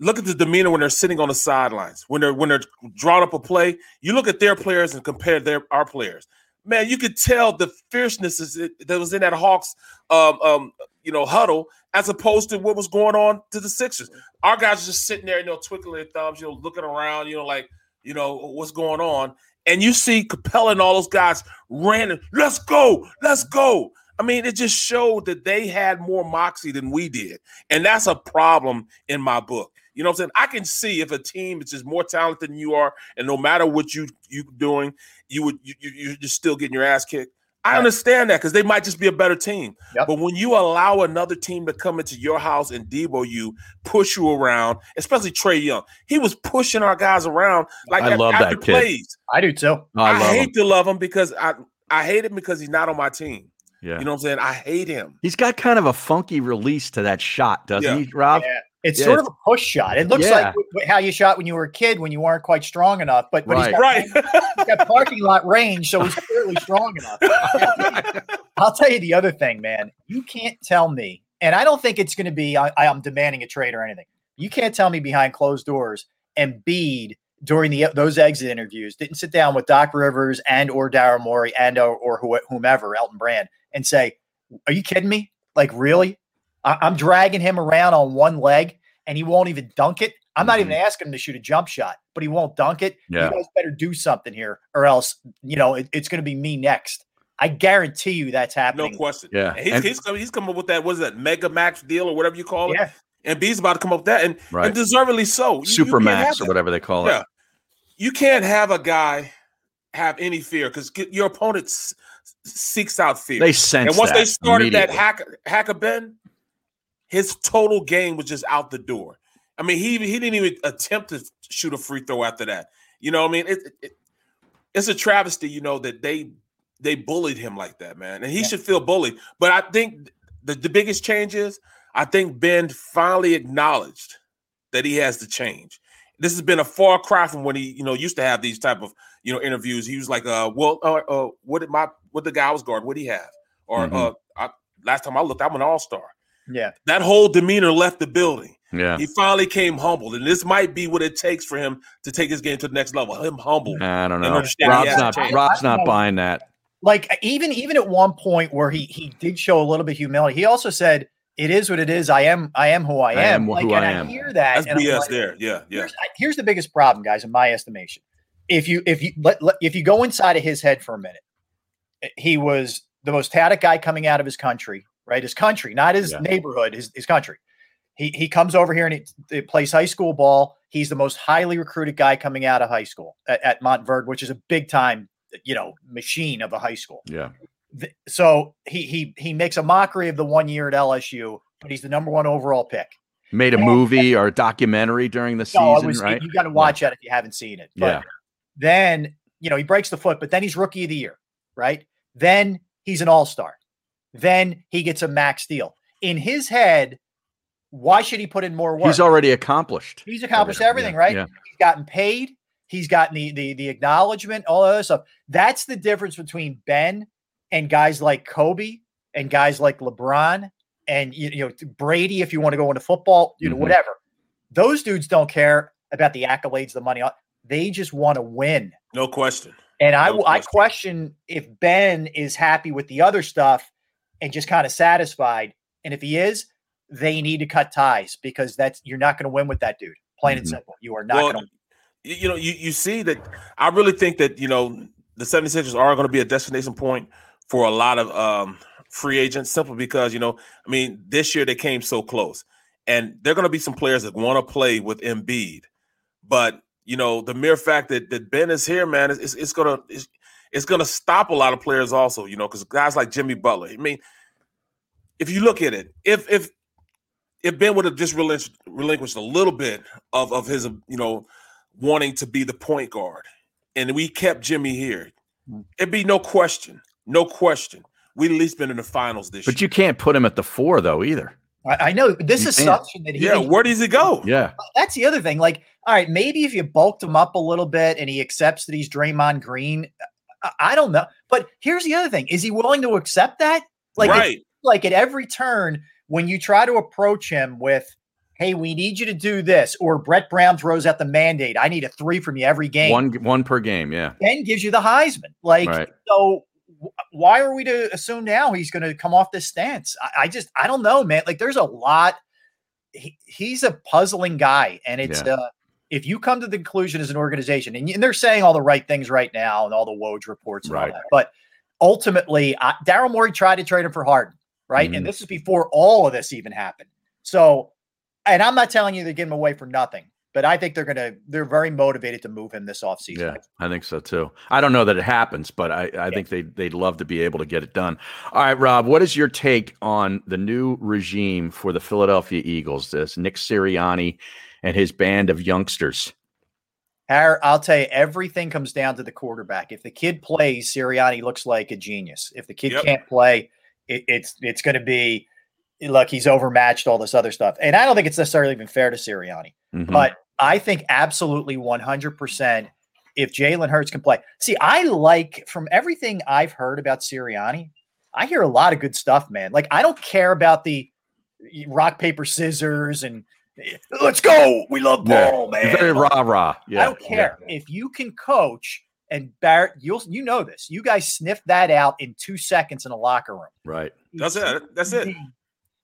[SPEAKER 3] look at the demeanor when they're sitting on the sidelines. When they're when they're drawing up a play, you look at their players and compare their our players. Man, you could tell the fierceness that was in that Hawks, um, um, you know, huddle as opposed to what was going on to the Sixers. Our guys are just sitting there, you know, twiddling their thumbs, you know, looking around, you know, like, you know, what's going on. And you see Capela and all those guys ran, let's go, let's go. I mean, it just showed that they had more moxie than we did. And that's a problem in my book. You know what I'm saying? I can see if a team is just more talented than you are, and no matter what you you doing, you would you, you're just still getting your ass kicked. I understand that because they might just be a better team. Yep. But when you allow another team to come into your house and debo you, push you around, especially Trae Young, he was pushing our guys around like
[SPEAKER 2] I love that kid.
[SPEAKER 3] plays.
[SPEAKER 9] I do too.
[SPEAKER 2] I,
[SPEAKER 3] I hate
[SPEAKER 2] him.
[SPEAKER 3] to love him because I I hate him because he's not on my team.
[SPEAKER 2] Yeah.
[SPEAKER 3] You know what I'm saying? I hate him.
[SPEAKER 2] He's got kind of a funky release to that shot, doesn't
[SPEAKER 3] Yeah.
[SPEAKER 2] he, Rob?
[SPEAKER 9] Yeah. It's
[SPEAKER 2] Yeah,
[SPEAKER 9] sort of a push shot. It looks
[SPEAKER 2] Yeah.
[SPEAKER 9] like w- w- how you shot when you were a kid when you weren't quite strong enough. But, but he's, got,
[SPEAKER 3] Right.
[SPEAKER 9] he's got parking lot range, so he's clearly strong enough. I'll tell you the other thing, man. You can't tell me, and I don't think it's going to be. I, I'm demanding a trade or anything. You can't tell me behind closed doors. and Embiid during the those exit interviews didn't sit down with Doc Rivers and or Daryl Morey and or, or whomever Elton Brand and say, "Are you kidding me? Like really? I, I'm dragging him around on one leg and he won't even dunk it. I'm not even mm-hmm. asking him to shoot a jump shot, but he won't dunk it.
[SPEAKER 2] Yeah.
[SPEAKER 9] You guys better do something here, or else you know it- it's going to be me next. I guarantee you that's happening.
[SPEAKER 3] No question.
[SPEAKER 2] Yeah.
[SPEAKER 3] He's,
[SPEAKER 2] And-
[SPEAKER 3] he's coming. He's coming up with that. What is that? Mega max deal or whatever you call it.
[SPEAKER 9] Yeah.
[SPEAKER 3] And B's about to come up with that, and,
[SPEAKER 2] Right.
[SPEAKER 3] and deservedly so. You- you
[SPEAKER 2] Super
[SPEAKER 3] can't
[SPEAKER 2] max or whatever they call
[SPEAKER 3] Yeah.
[SPEAKER 2] it.
[SPEAKER 3] You can't have a guy have any fear because your opponent s- seeks out fear.
[SPEAKER 2] They sense
[SPEAKER 3] and once they started that
[SPEAKER 2] immediately.
[SPEAKER 3] hack hacker Ben, his total game was just out the door. I mean, he he didn't even attempt to shoot a free throw after that. You know, what I mean, it, it, it's a travesty. You know that they they bullied him like that, man, and he should feel bullied. But I think the, the biggest change is I think Ben finally acknowledged that he has to change. This has been a far cry from when he, you know, used to have these type of, you know, interviews. He was like, uh, well, uh, uh what did my what the guy was guard, what did he have? Or
[SPEAKER 2] Mhm.
[SPEAKER 3] uh I, last time I looked, I'm an all-star.
[SPEAKER 9] Yeah.
[SPEAKER 3] That whole demeanor left the building.
[SPEAKER 2] Yeah.
[SPEAKER 3] He finally came humbled, and this might be what it takes for him to take his game to the next level. Him humble.
[SPEAKER 2] I don't know. Rob's not.
[SPEAKER 3] change.
[SPEAKER 2] Rob's
[SPEAKER 9] I- I
[SPEAKER 2] not
[SPEAKER 9] don't
[SPEAKER 2] buying that.
[SPEAKER 9] Like even even at one point where he he did show a little bit of humility, he also said, "It is what it is. I am I am who I am."
[SPEAKER 2] I am
[SPEAKER 9] like,
[SPEAKER 2] who
[SPEAKER 9] and
[SPEAKER 2] I am.
[SPEAKER 9] hear that.
[SPEAKER 3] That's BS
[SPEAKER 9] like,
[SPEAKER 3] there. Yeah, yeah.
[SPEAKER 9] Here's, here's the biggest problem, guys, in my estimation. If you if you let, let- if you go inside of his head for a minute, eh, he was the most talented guy coming out of his country, right? His country, not his
[SPEAKER 2] Yeah.
[SPEAKER 9] neighborhood, his, his country. He he comes over here and he, he plays high school ball. He's the most highly recruited guy coming out of high school at, at Montverde, which is a big time, you know, machine of a high school.
[SPEAKER 2] Yeah.
[SPEAKER 9] Th- So he he he makes a mockery of the one year at LSU, but he's the number one overall pick.
[SPEAKER 2] Made a movie or a documentary during the
[SPEAKER 9] No,
[SPEAKER 2] season,
[SPEAKER 9] was,
[SPEAKER 2] right?
[SPEAKER 9] you got to watch that if you haven't seen it. But
[SPEAKER 2] Yeah.
[SPEAKER 9] then, you know, he breaks the foot, but then he's rookie of the year, right? Then he's an all star. Then he gets a max deal. In his head, why should he put in more work?
[SPEAKER 2] He's already accomplished.
[SPEAKER 9] He's accomplished everything,
[SPEAKER 2] Yeah,
[SPEAKER 9] right?
[SPEAKER 2] yeah.
[SPEAKER 9] He's gotten paid. He's gotten the, the the acknowledgement, all that other stuff. That's the difference between Ben and guys like Kobe and guys like LeBron and you, you know Brady. If you want to go into football, you know
[SPEAKER 2] Mhm.
[SPEAKER 9] whatever. Those dudes don't care about the accolades, the money. They just want to win.
[SPEAKER 3] No question.
[SPEAKER 9] And I
[SPEAKER 3] No
[SPEAKER 9] I question if Ben is happy with the other stuff and just kind of satisfied. And if he is, they need to cut ties because that's you're not going to win with that dude. Plain and
[SPEAKER 3] Mhm.
[SPEAKER 9] simple. You are not
[SPEAKER 3] Well,
[SPEAKER 9] going to.
[SPEAKER 3] you, you know, you, you see that I really think that, you know, the 76ers are going to be a destination point for a lot of um, free agents simply because, you know, I mean, this year they came so close. And there are going to be some players that want to play with Embiid. But, you know, the mere fact that, that Ben is here, man, it's, it's, it's going to it's, it's going to stop a lot of players also, you know, because guys like Jimmy Butler. I mean, if you look at it, if if if Ben would have just relinqu- relinquished a little bit of of his, you know, wanting to be the point guard, and we kept Jimmy here, hmm. it'd be no question, no question. We'd at least been in the finals this year.
[SPEAKER 2] But you can't put him at the four though either.
[SPEAKER 9] I, I know this
[SPEAKER 2] You
[SPEAKER 9] assumption that he.
[SPEAKER 3] Yeah, where does he go?
[SPEAKER 2] Yeah.
[SPEAKER 9] That's the other thing. Like, all right, maybe if you bulked him up a little bit and he accepts that he's Draymond Green, I, don't know. But here's the other thing: is he willing to accept that? Like,
[SPEAKER 3] Right.
[SPEAKER 9] like at every turn when you try to approach him with, hey, we need you to do this, or Brett Brown throws out the mandate, I need a three from you every game.
[SPEAKER 2] One one per game, yeah.
[SPEAKER 9] Then gives you the Heisman. Like
[SPEAKER 2] Right.
[SPEAKER 9] so. w- Why are we to assume now he's going to come off this stance? I, I just I don't know, man. Like there's a lot. He, he's a puzzling guy, and it's
[SPEAKER 2] Yeah.
[SPEAKER 9] uh, if you come to the conclusion as an organization, and, and they're saying all the right things right now, and all the Woj reports, and all
[SPEAKER 2] Right.
[SPEAKER 9] that, but ultimately, Daryl Morey tried to trade him for Harden, right?
[SPEAKER 2] Mhm.
[SPEAKER 9] And this is before all of this even happened. So, and I'm not telling you to give him away for nothing, but I think they're gonna they're very motivated to move him this offseason.
[SPEAKER 2] Yeah, I think so too. I don't know that it happens, but I, I think they they'd love to be able to get it done. All right, Rob, what is your take on the new regime for the Philadelphia Eagles? This Nick Sirianni and his band of youngsters.
[SPEAKER 9] I'll tell you, everything comes down to the quarterback. If the kid plays, Sirianni looks like a genius. If the kid
[SPEAKER 3] Yep.
[SPEAKER 9] can't play, it, it's it's going to be look he's overmatched all this other stuff. And I don't think it's necessarily even fair to Sirianni,
[SPEAKER 2] Mhm.
[SPEAKER 9] but I think absolutely one hundred percent. If Jalen Hurts can play, see, I like from everything I've heard about Sirianni, I hear a lot of good stuff, man. Like I don't care about the rock paper scissors and let's go. We love
[SPEAKER 2] Yeah,
[SPEAKER 9] ball, man.
[SPEAKER 2] very rah rah. Yeah,
[SPEAKER 9] I don't care if you can coach and Barrett. You'll you know this. You guys sniffed that out in two seconds in a locker room.
[SPEAKER 2] Right.
[SPEAKER 3] That's it. That's it.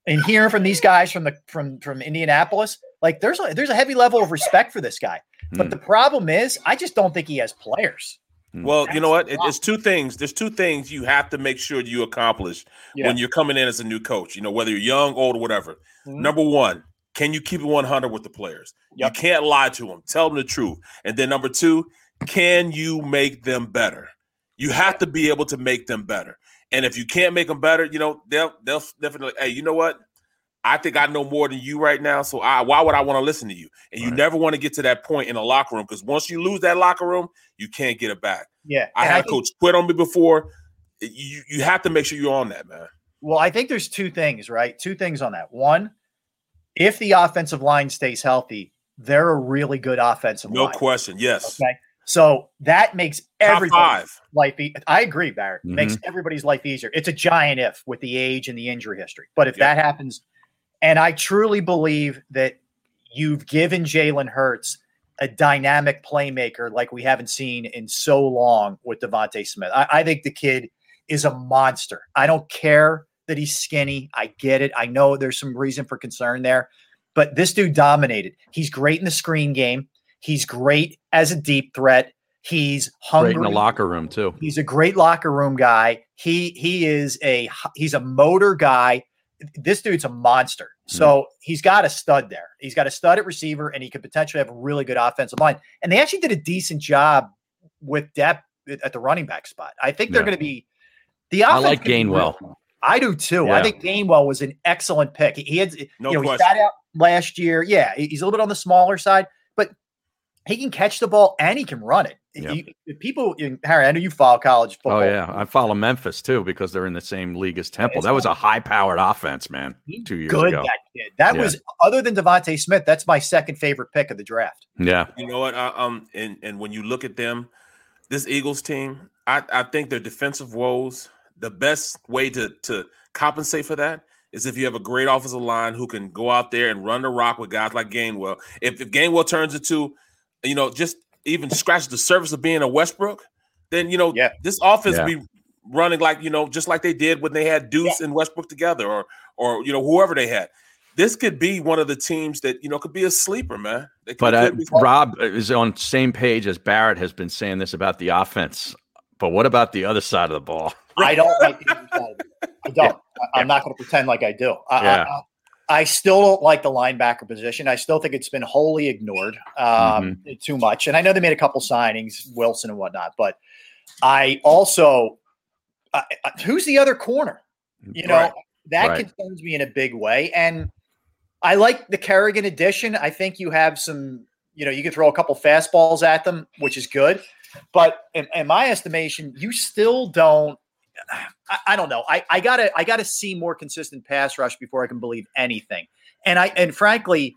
[SPEAKER 9] And hearing from these guys from the from from Indianapolis, like there's a there's a heavy level of respect for this guy. But
[SPEAKER 2] Mm.
[SPEAKER 9] the problem is, I just don't think he has players.
[SPEAKER 3] Well, you know what? It- It's two things. There's two things you have to make sure you accomplish
[SPEAKER 9] Yeah.
[SPEAKER 3] when you're coming in as a new coach. You know, whether you're young, old, or whatever.
[SPEAKER 9] Mhm.
[SPEAKER 3] Number one, can you keep it 100 with the players? You can't lie to them. Tell them the truth. And then number two, can you make them better? You have to be able to make them better. And if you can't make them better, you know they'll they'll definitely. Hey, you know what? I think I know more than you right now. So I, why would I want to listen to you? And you never want to get to that point in a locker room because once you lose that locker room, you can't get it back.
[SPEAKER 9] Yeah,
[SPEAKER 3] I
[SPEAKER 9] and
[SPEAKER 3] had
[SPEAKER 9] think-
[SPEAKER 3] coach quit on me before. You you have to make sure you're on that, man.
[SPEAKER 9] Well, I think there's two things, right? Two things on that. One, if the offensive line stays healthy, they're a really good offensive
[SPEAKER 3] No
[SPEAKER 9] line.
[SPEAKER 3] No question. Yes.
[SPEAKER 9] Okay. So that makes
[SPEAKER 3] Top
[SPEAKER 9] everybody's
[SPEAKER 3] five.
[SPEAKER 9] life. E- I agree, Barrett. Makes
[SPEAKER 3] Mhm.
[SPEAKER 9] everybody's life easier. It's a giant if with the age and the injury history. But if that happens, and I truly believe that you've given Jalen Hurts a dynamic playmaker like we haven't seen in so long with DeVonta Smith. I, I think the kid is a monster. I don't care that he's skinny. I get it. I know there's some reason for concern there, but this dude dominated. He's great in the screen game. He's great as a deep threat. He's hungry.
[SPEAKER 2] Great in the locker room too.
[SPEAKER 9] He's a great locker room guy. He he is a he's a motor guy. This dude's a monster. Hmm. So he's got a stud there. He's got a stud at receiver, and he could potentially have a really good offensive line. And they actually did a decent job with depth at the running back spot. I think they're
[SPEAKER 2] Yeah.
[SPEAKER 9] going to be the.
[SPEAKER 2] I like
[SPEAKER 9] could be.
[SPEAKER 2] Gainwell.
[SPEAKER 9] I do too. I think Gainwell was an excellent pick. He had,
[SPEAKER 3] No
[SPEAKER 9] you know, he
[SPEAKER 3] question.
[SPEAKER 9] sat out last year. Yeah, he's a little bit on the smaller side, but he can catch the ball and he can run it.
[SPEAKER 2] Yeah.
[SPEAKER 9] You- if people, in Harry, I know you follow college football.
[SPEAKER 2] Oh yeah, I follow Memphis too because they're in the same league as Temple. That was a high-powered offense, man. Two years
[SPEAKER 9] good
[SPEAKER 2] ago.
[SPEAKER 9] that kid. That
[SPEAKER 2] Yeah.
[SPEAKER 9] was other than DeVonta Smith. That's my second favorite pick of the draft.
[SPEAKER 2] Yeah.
[SPEAKER 3] You know what? I, um, and and when you look at them, this Eagles team, I I think their defensive woes. The best way to to compensate for that is if you have a great offensive line who can go out there and run the rock with guys like Gainwell. If if Gainwell turns into, you know, just even scratch the surface of being a Westbrook, then you know this offense
[SPEAKER 2] Yeah.
[SPEAKER 3] be running like you know just like they did when they had Deuce and Westbrook together, or or you know whoever they had. This could be one of the teams that you know could be a sleeper, man. They could-
[SPEAKER 2] But uh, Rob is on same page as Barrett has been saying this about the offense. But what about the other side of the ball?
[SPEAKER 9] I don't like the other side of it. I don't. I, am not going to pretend like I do. I,
[SPEAKER 2] Yeah.
[SPEAKER 9] I, I still don't like the linebacker position. I still think it's been wholly ignored um, too much. And I know they made a couple signings, Wilson and whatnot, but I also, I- who's the other corner? You know,
[SPEAKER 3] Right.
[SPEAKER 9] that
[SPEAKER 3] Right.
[SPEAKER 9] concerns me in a big way. And I like the Kerrigan addition. I think you have some, you know, you can throw a couple fastballs at them, which is good. But in, in my estimation, you still don't. I, I don't know. I, I gotta I gotta see more consistent pass rush before I can believe anything. And I and frankly,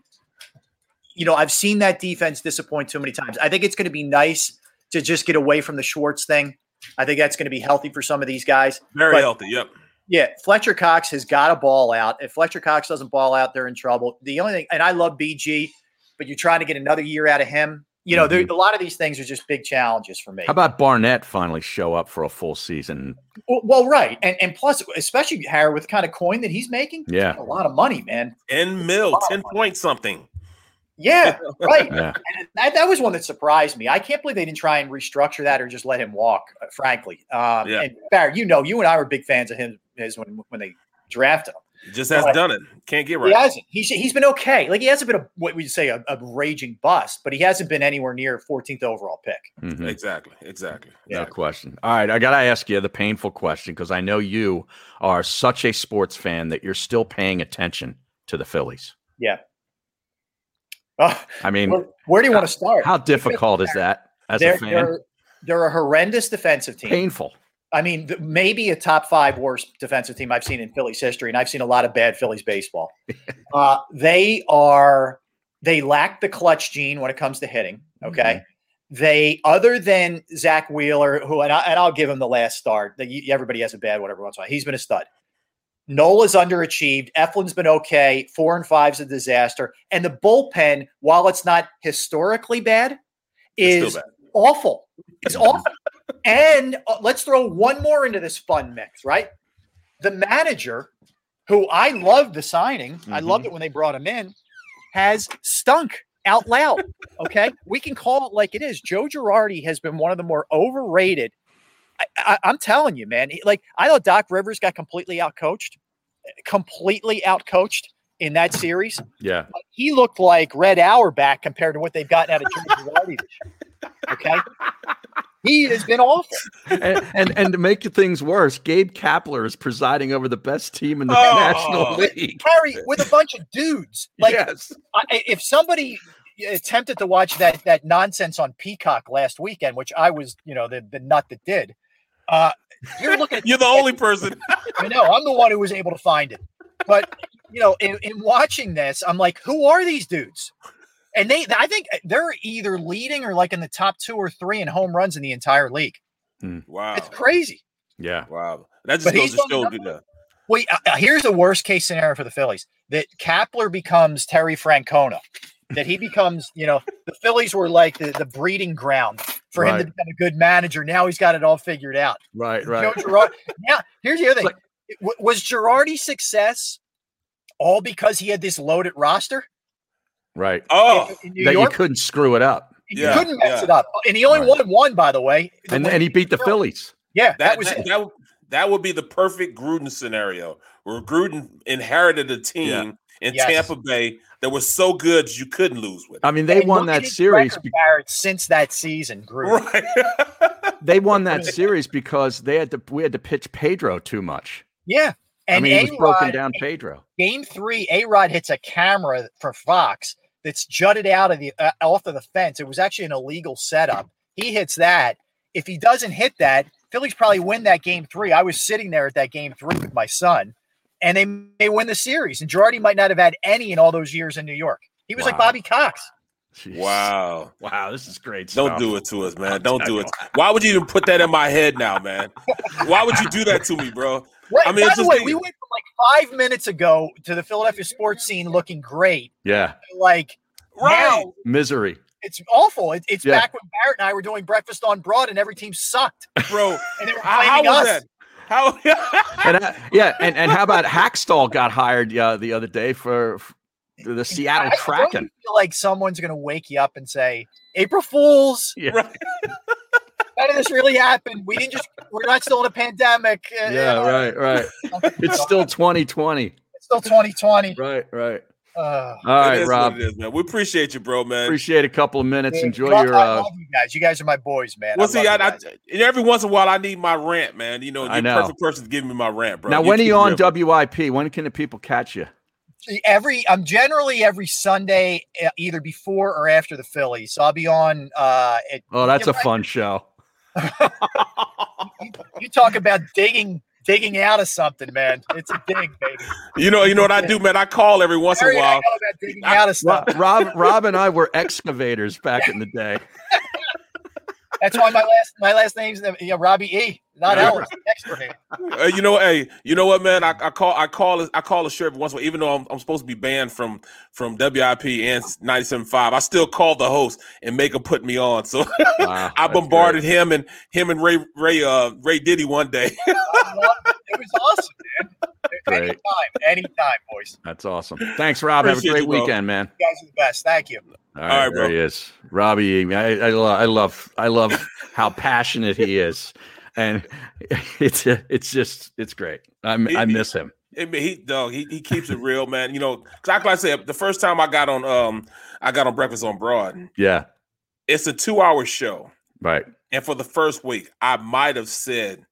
[SPEAKER 9] you know, I've seen that defense disappoint too many times. I think it's going to be nice to just get away from the Schwartz thing. I think that's going to be healthy for some of these guys.
[SPEAKER 3] Very
[SPEAKER 9] But
[SPEAKER 3] healthy. Yep.
[SPEAKER 9] Yeah, Fletcher Cox has got to ball out. If Fletcher Cox doesn't ball out, they're in trouble. The only thing, and I love BG, but you're trying to get another year out of him. You know, mm-hmm. a lot of these things are just big challenges for me.
[SPEAKER 2] How about Barnett finally show up for a full season?
[SPEAKER 9] Well, well right, and and plus, especially Harry with the kind of coin that he's making,
[SPEAKER 2] yeah,
[SPEAKER 9] a lot of money, man.
[SPEAKER 3] Ten mil, ten point something.
[SPEAKER 9] Yeah, right. yeah. And that, that was one that surprised me. I can't believe they didn't try and restructure that or just let him walk. Uh, frankly, um, yeah. and Barry, you know, you and I were big fans of him his when when they drafted him.
[SPEAKER 3] He just hasn't but done it. Can't get right.
[SPEAKER 9] He hasn't. He's he's been okay. Like he hasn't been a what we say a, a raging bust, but he hasn't been anywhere near 14th overall pick.
[SPEAKER 3] Mm-hmm. Exactly. Exactly.
[SPEAKER 2] No question. All right, I gotta ask you the painful question because I know you are such a sports fan that you're still paying attention to the Phillies.
[SPEAKER 9] Yeah.
[SPEAKER 2] Uh, I mean,
[SPEAKER 9] where, where do you want to start?
[SPEAKER 2] How difficult is that as they're, a fan?
[SPEAKER 9] They're, they're a horrendous defensive team.
[SPEAKER 2] Painful.
[SPEAKER 9] I mean, maybe a top five worst defensive team I've seen in Phillies history, and I've seen a lot of bad Phillies baseball. uh, they are they lack the clutch gene when it comes to hitting. Okay, mm-hmm. they other than Zack Wheeler, who and, I, will give him the last start. That everybody has a bad whatever once in a while. He's been a stud. Nola's underachieved. Eflin's been okay. Four and five's a disaster. And the bullpen, while it's not historically bad, is bad. awful. It's awful. And uh, let's throw one more into this fun mix, right? The manager, who I loved the signing, mm-hmm. I loved it when they brought him in, has stunk out loud. Okay. we can call it like it is. Joe Girardi has been one of the more overrated I, am telling you, man. Like I thought Doc Rivers got completely outcoached, completely outcoached in that series.
[SPEAKER 2] Yeah,
[SPEAKER 9] he looked like Red Auerbach compared to what they've gotten out of Joe Girardi. Okay, he has been awful.
[SPEAKER 2] And, and, and to make things worse, Gabe Kapler is presiding over the best team in the oh, National League.
[SPEAKER 9] Harry with a bunch of dudes. Like
[SPEAKER 2] yes.
[SPEAKER 9] I, if somebody attempted to watch that that nonsense on Peacock last weekend, which I was, you know, the the nut that did. Uh, you're looking.
[SPEAKER 3] you're the only person.
[SPEAKER 9] I know. I'm the one who was able to find it. But you know, in, in watching this, I'm like, who are these dudes? And they, I think they're either leading or like in the top two or three in home runs in the entire league.
[SPEAKER 3] Hmm. Wow,
[SPEAKER 9] it's crazy.
[SPEAKER 2] Yeah,
[SPEAKER 3] wow. That just but goes to show you know.
[SPEAKER 9] Wait, uh, uh, here's the worst case scenario for the Phillies: that Kapler becomes Terry Francona that he becomes, you know, the Phillies were like the, the breeding ground for right. him to become a good manager. Now he's got it all figured out.
[SPEAKER 2] Right, right.
[SPEAKER 9] Girard, now, here's the other thing. Like, was Girardi's success all because he had this loaded roster?
[SPEAKER 2] Right.
[SPEAKER 3] Oh,
[SPEAKER 2] in, in that York? you couldn't screw it up.
[SPEAKER 9] You yeah, couldn't mess yeah. it up. And he only right. won one, by the way.
[SPEAKER 2] And, and he beat the Phillies.
[SPEAKER 9] Yeah,
[SPEAKER 3] that, that was that, that, that, would be the perfect Gruden scenario where Gruden inherited a team yeah. in yes. Tampa Bay that was so good you couldn't lose with.
[SPEAKER 2] I mean, they and won that series
[SPEAKER 9] be- since that season grew. Right.
[SPEAKER 2] they won that series because they had to we had to pitch Pedro too much.
[SPEAKER 9] Yeah.
[SPEAKER 2] And I mean, A-Rod, it was broken down Pedro.
[SPEAKER 9] Game three, A Rod hits a camera for Fox that's jutted out of the uh, off of the fence. It was actually an illegal setup. He hits that. If he doesn't hit that, Phillies probably win that game three. I was sitting there at that game three with my son and they may win the series. And Girardi might not have had any in all those years in New York. He was wow. like Bobby Cox.
[SPEAKER 3] Jeez. Wow.
[SPEAKER 2] Wow, this is great.
[SPEAKER 3] Stuff. Don't do it to us, man. Don't do it. Why would you even put that in my head now, man? Why would you do that to me, bro?
[SPEAKER 9] Right, I mean, by the way, we went from like five minutes ago to the Philadelphia sports scene looking great.
[SPEAKER 2] Yeah.
[SPEAKER 9] Like right. now,
[SPEAKER 2] misery.
[SPEAKER 9] It's awful. It, it's yeah. back when Barrett and I were doing breakfast on Broad, and every team sucked,
[SPEAKER 3] bro.
[SPEAKER 9] And they were blaming us. That?
[SPEAKER 3] How?
[SPEAKER 2] and, uh, yeah, and, and how about Hakstol got hired uh, the other day for, for the Seattle I, Kraken?
[SPEAKER 9] I feel like someone's going to wake you up and say, "April Fools."
[SPEAKER 2] Yeah. Right.
[SPEAKER 9] How did this really happen? We didn't just. We're not still in a pandemic.
[SPEAKER 2] Uh, yeah, uh, right, right. It's still 2020.
[SPEAKER 9] It's still 2020.
[SPEAKER 2] Right, right.
[SPEAKER 9] Uh,
[SPEAKER 2] All right, Rob.
[SPEAKER 3] Is, man. We appreciate you, bro, man.
[SPEAKER 2] Appreciate a couple of minutes. Enjoy your. I
[SPEAKER 9] love uh, you guys. You guys are my boys, man.
[SPEAKER 3] Well, I see, I, I, every once in a while, I need my rant, man. You know, you're the perfect person to give me my rant, bro.
[SPEAKER 2] Now,
[SPEAKER 3] you
[SPEAKER 2] when are you on WIP? When can the people catch you?
[SPEAKER 9] Every I'm generally every Sunday, uh, either before or after the Phillies. So I'll be on. uh at,
[SPEAKER 2] Oh, that's a fun show.
[SPEAKER 9] You, you talk about digging digging out of something, man. It's a dig, baby.
[SPEAKER 3] You know, you know what I do, man. I call every once in a while.
[SPEAKER 9] digging out of stuff.
[SPEAKER 2] Rob, Rob and I were excavators back in the day.
[SPEAKER 9] That's why my last my last name's you know, Robbie E. Not
[SPEAKER 3] Yeah.
[SPEAKER 9] Ellis. Extra name.
[SPEAKER 3] Uh, you know, hey, you know what, man? I, I call, I call, I call a show every once in a while, even though I'm, I'm supposed to be banned from from WIP and 97.5. I still call the host and make him put me on. So
[SPEAKER 2] Wow,
[SPEAKER 3] I
[SPEAKER 2] that's
[SPEAKER 3] bombarded him and him and Ray Ray uh Ray Diddy one day.
[SPEAKER 9] It. It was awesome, man.
[SPEAKER 2] Great.
[SPEAKER 9] Anytime, anytime, boys.
[SPEAKER 2] That's awesome. Thanks, Rob. Have a great
[SPEAKER 3] you,
[SPEAKER 2] weekend, man.
[SPEAKER 9] You guys are the best. Thank you.
[SPEAKER 2] All right,
[SPEAKER 3] right,
[SPEAKER 2] there
[SPEAKER 3] bro.
[SPEAKER 2] he is, Robbie. I, I, lo- I love, I love how passionate he is, and it's it's just it's great. I I miss him.
[SPEAKER 3] He dog, he, he keeps it real, man. You know, 'cause like I said, the first time I got on um I got on Breakfast on Broad,
[SPEAKER 2] Yeah,
[SPEAKER 3] it's a two hour show.
[SPEAKER 2] right.
[SPEAKER 3] And for the first week, I might have said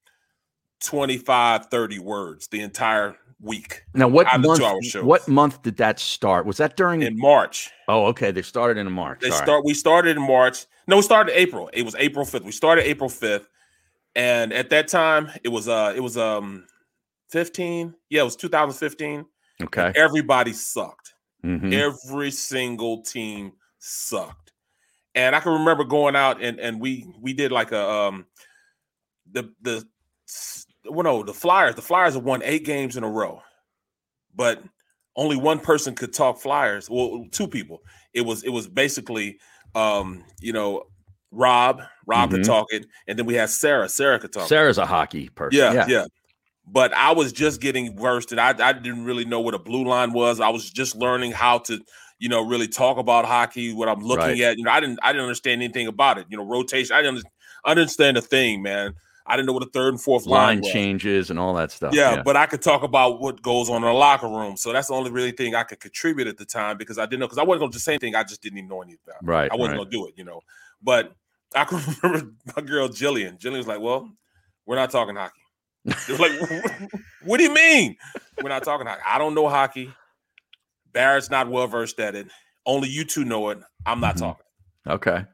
[SPEAKER 3] 25, 30 words the entire week.
[SPEAKER 2] Now, what
[SPEAKER 3] out of the
[SPEAKER 2] month? What month did that start? Was that during?
[SPEAKER 3] in March?
[SPEAKER 2] oh, okay. They started in March.
[SPEAKER 3] They
[SPEAKER 2] All right.
[SPEAKER 3] start. We started in March. No, we started April. It was April fifth. We started April fifth, and at that time, it was uh, it was um, fifteen. Yeah, it was two thousand fifteen.
[SPEAKER 2] Okay.
[SPEAKER 3] Everybody sucked.
[SPEAKER 2] Mhm.
[SPEAKER 3] Every single team sucked, and I can remember going out and and we we did like a um, the the well no the Flyers the Flyers have won eight games in a row, but only one person could talk Flyers. Well, two people. It was it was basically um, you know Rob Rob
[SPEAKER 2] Mhm.
[SPEAKER 3] could talk it, and then we had Sarah. Sarah could talk. it.
[SPEAKER 2] Sarah's a hockey person.
[SPEAKER 3] Yeah, yeah. But I was just getting versed, and I, I didn't really know what a blue line was. I was just learning how to, you know, really talk about hockey. What I'm looking
[SPEAKER 2] Right.
[SPEAKER 3] at, you know, I didn't, I didn't understand anything about it. You know, rotation. I didn't I didn't understand a thing, man. I didn't know what a third and fourth line,
[SPEAKER 2] Line changes and all that stuff.
[SPEAKER 3] Yeah, but I could talk about what goes on in the locker room. So that's the only really thing I could contribute at the time because I didn't know because I wasn't going to just say anything. I just didn't even know anything about.
[SPEAKER 2] Right,
[SPEAKER 3] I wasn't
[SPEAKER 2] right.
[SPEAKER 3] going to do it, you know. But I can remember my girl Jillian. Jillian was like, "Well, we're not talking hockey." They were like, "What do you mean? We're not talking hockey? I don't know hockey. Barrett's not well versed at it. Only you two know it. I'm not
[SPEAKER 2] Mm-hmm.
[SPEAKER 3] talking."
[SPEAKER 2] okay.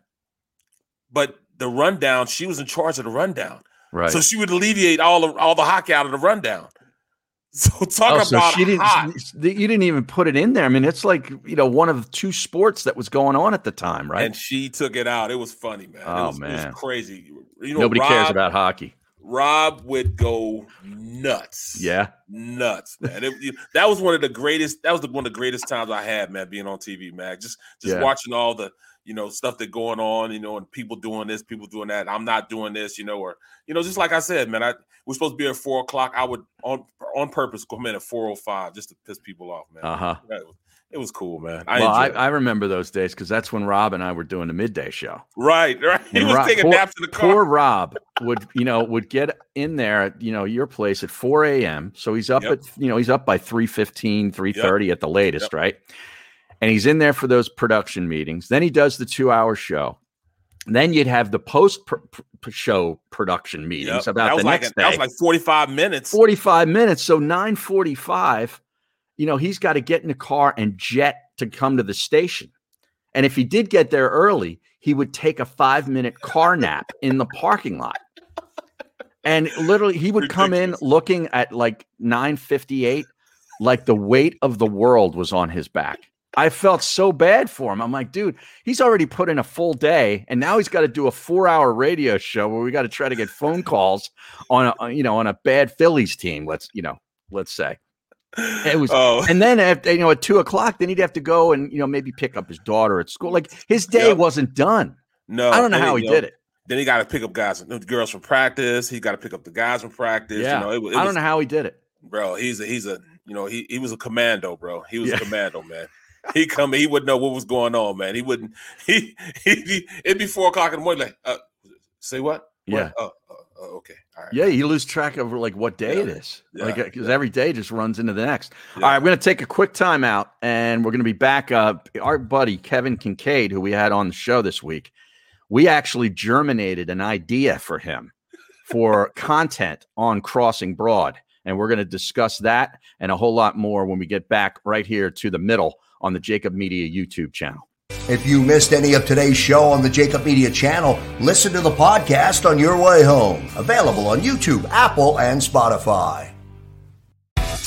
[SPEAKER 3] But the rundown, she was in charge of the rundown.
[SPEAKER 2] Right.
[SPEAKER 3] So she would alleviate all the all the hockey out of the rundown. So talking
[SPEAKER 2] Oh, so
[SPEAKER 3] about
[SPEAKER 2] she didn't.
[SPEAKER 3] hot.
[SPEAKER 2] You didn't even put it in there. I mean, it's like you know one of two sports that was going on at the time, right?
[SPEAKER 3] and she took it out. It was funny, man.
[SPEAKER 2] Oh,
[SPEAKER 3] it was, it
[SPEAKER 2] man.
[SPEAKER 3] was crazy. You know,
[SPEAKER 2] Nobody cares about hockey.
[SPEAKER 3] Rob would go nuts.
[SPEAKER 2] Yeah.
[SPEAKER 3] nuts, man. It- that was one of the greatest. That was the, one of the greatest times I had, man, being on TV, man. Just just
[SPEAKER 2] Yeah.
[SPEAKER 3] watching all the you know stuff that going on, you know, and people doing this, people doing that. I'm not doing this, you know, or you know, just like I said, man. I we're supposed to be at four o'clock. I would on on purpose come in at four o five just to piss people off, man.
[SPEAKER 2] Uh-huh.
[SPEAKER 3] That was- It was cool, man. I
[SPEAKER 2] well, I. I remember those days because that's when Rob and I were doing the midday show.
[SPEAKER 3] Right, right. He
[SPEAKER 2] And
[SPEAKER 3] was
[SPEAKER 2] Rob-
[SPEAKER 3] taking
[SPEAKER 2] poor,
[SPEAKER 3] naps in the car.
[SPEAKER 2] Poor Rob would, you know, would get in there at, you know, your place at 4 a.m. So he's up
[SPEAKER 3] Yep.
[SPEAKER 2] at, you know, he's up by 3.15, 3.30 at the latest, right? And he's in there for those production meetings. Then he does the two hour show. Then you'd have the post pr- pr- show production meetings
[SPEAKER 3] Yep.
[SPEAKER 2] about the
[SPEAKER 3] like
[SPEAKER 2] next
[SPEAKER 3] a- that was like 45 minutes.
[SPEAKER 2] 45 minutes. So 945, you know, he's got to get in the car and jet to come to the station. And if he did get there early, he would take a five minute car nap in the parking lot. And literally, he would come in looking at like 958, like the weight of the world was on his back. I felt so bad for him. I'm like, dude, he's already put in a full day, and now he's got to do a four hour radio show where we got to try to get phone calls on a you know on a bad Phillies team. Let's you know, let's say. It was,
[SPEAKER 3] Oh.
[SPEAKER 2] and then at you know at two o'clock, then he'd have to go and you know maybe pick up his daughter at school. Like his day
[SPEAKER 3] Yep.
[SPEAKER 2] wasn't done.
[SPEAKER 3] No,
[SPEAKER 2] I don't know how he
[SPEAKER 3] you
[SPEAKER 2] did it.
[SPEAKER 3] Then he got to pick up guys, girls from practice. He got to pick up the guys from practice.
[SPEAKER 2] Yeah,
[SPEAKER 3] you know, it, was- it
[SPEAKER 2] I
[SPEAKER 3] was-
[SPEAKER 2] don't know how he did it.
[SPEAKER 3] bro. He's a he's a you know he he was a commando, bro. He was
[SPEAKER 2] Yeah.
[SPEAKER 3] a commando, man. He come, he wouldn't know what was going on, man. He wouldn't. He, he, he it'd be four o'clock in the morning. Like, uh, say what? What?
[SPEAKER 2] Yeah.
[SPEAKER 3] Oh, oh, oh, okay. All right.
[SPEAKER 2] Yeah, you lose track of like what day it is,
[SPEAKER 3] Yeah,
[SPEAKER 2] like because every day just runs into the next.
[SPEAKER 3] Yeah.
[SPEAKER 2] All right, we're going to take a quick time out, and we're going to be back. Uh, our buddy Kevin Kinkead, who we had on the show this week, we actually germinated an idea for him for content on Crossing Broad, and we're going to discuss that and a whole lot more when we get back right here to the middle on the JAKIB Media YouTube channel.
[SPEAKER 6] If you missed any of today's show on the JAKIB Media channel, listen to the podcast on your way home. Available on YouTube, Apple, and Spotify.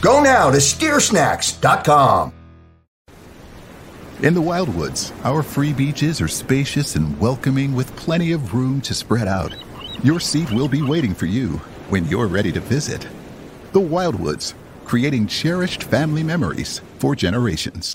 [SPEAKER 6] Go now to steersnacks.com.
[SPEAKER 7] In the Wildwoods, our free beaches are spacious and welcoming with plenty of room to spread out. Your seat will be waiting for you when you're ready to visit. The Wildwoods, creating cherished family memories for generations.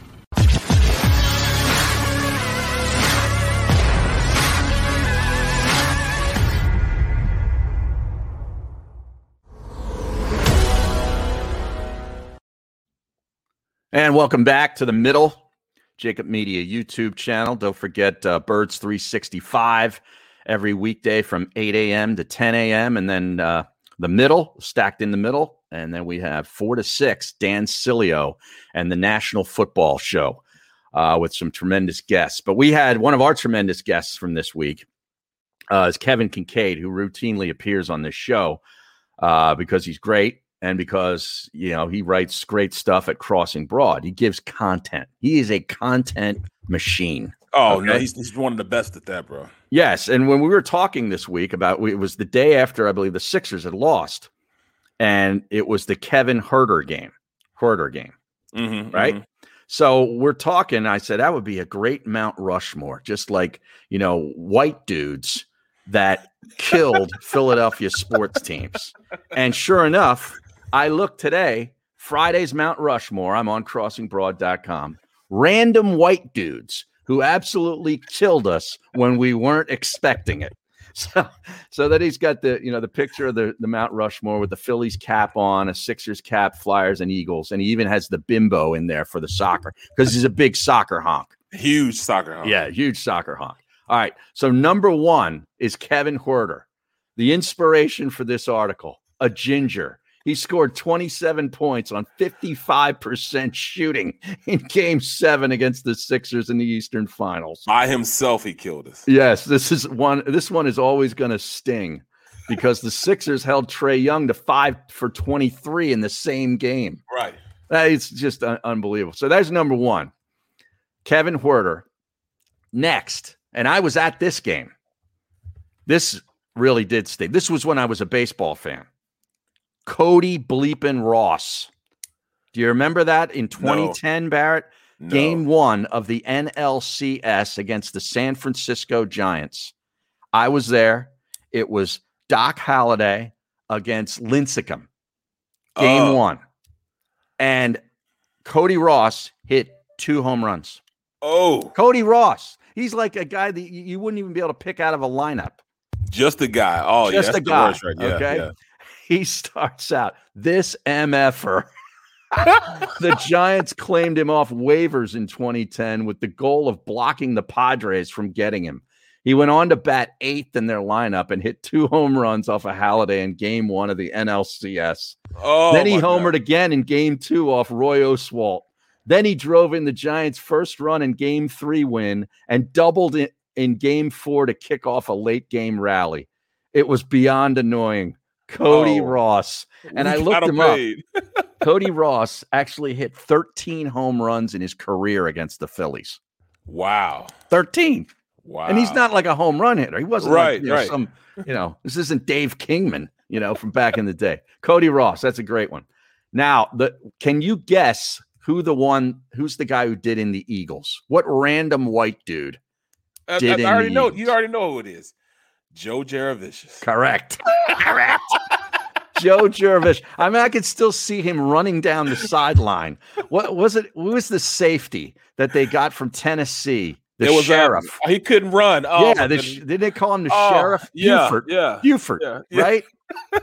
[SPEAKER 2] And welcome back to the middle, JAKIB Media YouTube channel. Don't forget uh, Birds 365 every weekday from 8 a.m. to 10 a.m. And then uh, the middle, stacked in the middle. And then we have 4 to 6, Dan Sileo and the National Football Show uh, with some tremendous guests. But we had one of our tremendous guests from this week uh, is Kevin Kinkead, who routinely appears on this show uh, because he's great and because you know he writes great stuff at Crossing Broad. He gives content. He is a content machine.
[SPEAKER 3] Oh okay? no, he's, he's one of the best at that, bro.
[SPEAKER 2] Yes, and when we were talking this week about it was the day after I believe the Sixers had lost, and it was the Kevin Huerter game, Huerter game,
[SPEAKER 3] mm-hmm,
[SPEAKER 2] right?
[SPEAKER 3] Mm-hmm.
[SPEAKER 2] So we're talking. I said that would be a great Mount Rushmore, just like you know white dudes that killed Philadelphia sports teams. And sure enough, I look today, Friday's Mount Rushmore. I'm on crossingbroad.com. Random white dudes who absolutely killed us when we weren't expecting it. So, so that he's got the you know the picture of the, the Mount Rushmore with the Phillies cap on, a Sixers cap, Flyers, and Eagles, and he even has the bimbo in there for the soccer because he's a big soccer honk.
[SPEAKER 3] Huge soccer honk.
[SPEAKER 2] Yeah, huge soccer honk. All right. So number one is Kevin Huerter, the inspiration for this article, a ginger he scored 27 points on 55% shooting in game seven against the Sixers in the Eastern Finals.
[SPEAKER 3] By himself, he killed us.
[SPEAKER 2] Yes, this is one. This one is always going to sting because the Sixers held Trae Young to five for 23 in the same game.
[SPEAKER 3] Right.
[SPEAKER 2] It's just un- unbelievable. So that's number one. Kevin Huerter. Next, and I was at this game. This really did sting. This was when I was a baseball fan. Cody Bleepin Ross. Do you remember that in 2010, no. Barrett? No. Game one of the NLCS against the San Francisco Giants. I was there. It was Doc Halladay against Lincecum. Game oh. one. And Cody Ross hit two home runs.
[SPEAKER 3] Oh.
[SPEAKER 2] Cody Ross. He's like a guy that you wouldn't even be able to pick out of a lineup.
[SPEAKER 3] Just a guy. Oh,
[SPEAKER 2] just
[SPEAKER 3] yeah,
[SPEAKER 2] a guy.
[SPEAKER 3] Right. Yeah,
[SPEAKER 2] okay.
[SPEAKER 3] Yeah
[SPEAKER 2] he starts out this MFer. the Giants claimed him off waivers in 2010 with the goal of blocking the Padres from getting him. He went on to bat eighth in their lineup and hit two home runs off of Halladay in game one of the NLCS.
[SPEAKER 3] Oh,
[SPEAKER 2] then he homered
[SPEAKER 3] God.
[SPEAKER 2] again in game two off Roy Oswalt. Then he drove in the Giants' first run in game three win and doubled it in game four to kick off a late game rally. It was beyond annoying. Cody
[SPEAKER 3] Oh.
[SPEAKER 2] Ross. And I looked
[SPEAKER 3] him
[SPEAKER 2] him up. Cody Ross actually hit 13 home runs in his career against the Phillies.
[SPEAKER 3] Wow.
[SPEAKER 2] 13.
[SPEAKER 3] Wow.
[SPEAKER 2] And he's not like a home run hitter. He wasn't
[SPEAKER 3] Right,
[SPEAKER 2] like, you know,
[SPEAKER 3] right.
[SPEAKER 2] some, you know, this isn't Dave Kingman, you know, from back in the day. Cody Ross, that's a great one. Now, the can you guess who the one who's the guy who did in the Eagles? What random white dude?
[SPEAKER 3] I, I- I already know. You already know who it is. Joe Jurevicius.
[SPEAKER 2] Correct. Correct. Joe Jervish. I mean, I could still see him running down the sideline. What was it? Who was the safety that they got from Tennessee? The
[SPEAKER 3] It was,
[SPEAKER 2] sheriff.
[SPEAKER 3] he couldn't run. Oh,
[SPEAKER 2] yeah,
[SPEAKER 3] my
[SPEAKER 2] the,
[SPEAKER 3] goodness.
[SPEAKER 2] sh- did they call him the
[SPEAKER 3] Oh,
[SPEAKER 2] sheriff?
[SPEAKER 3] yeah,
[SPEAKER 2] Buford.
[SPEAKER 3] yeah,
[SPEAKER 2] Buford,
[SPEAKER 3] yeah, yeah.
[SPEAKER 2] right?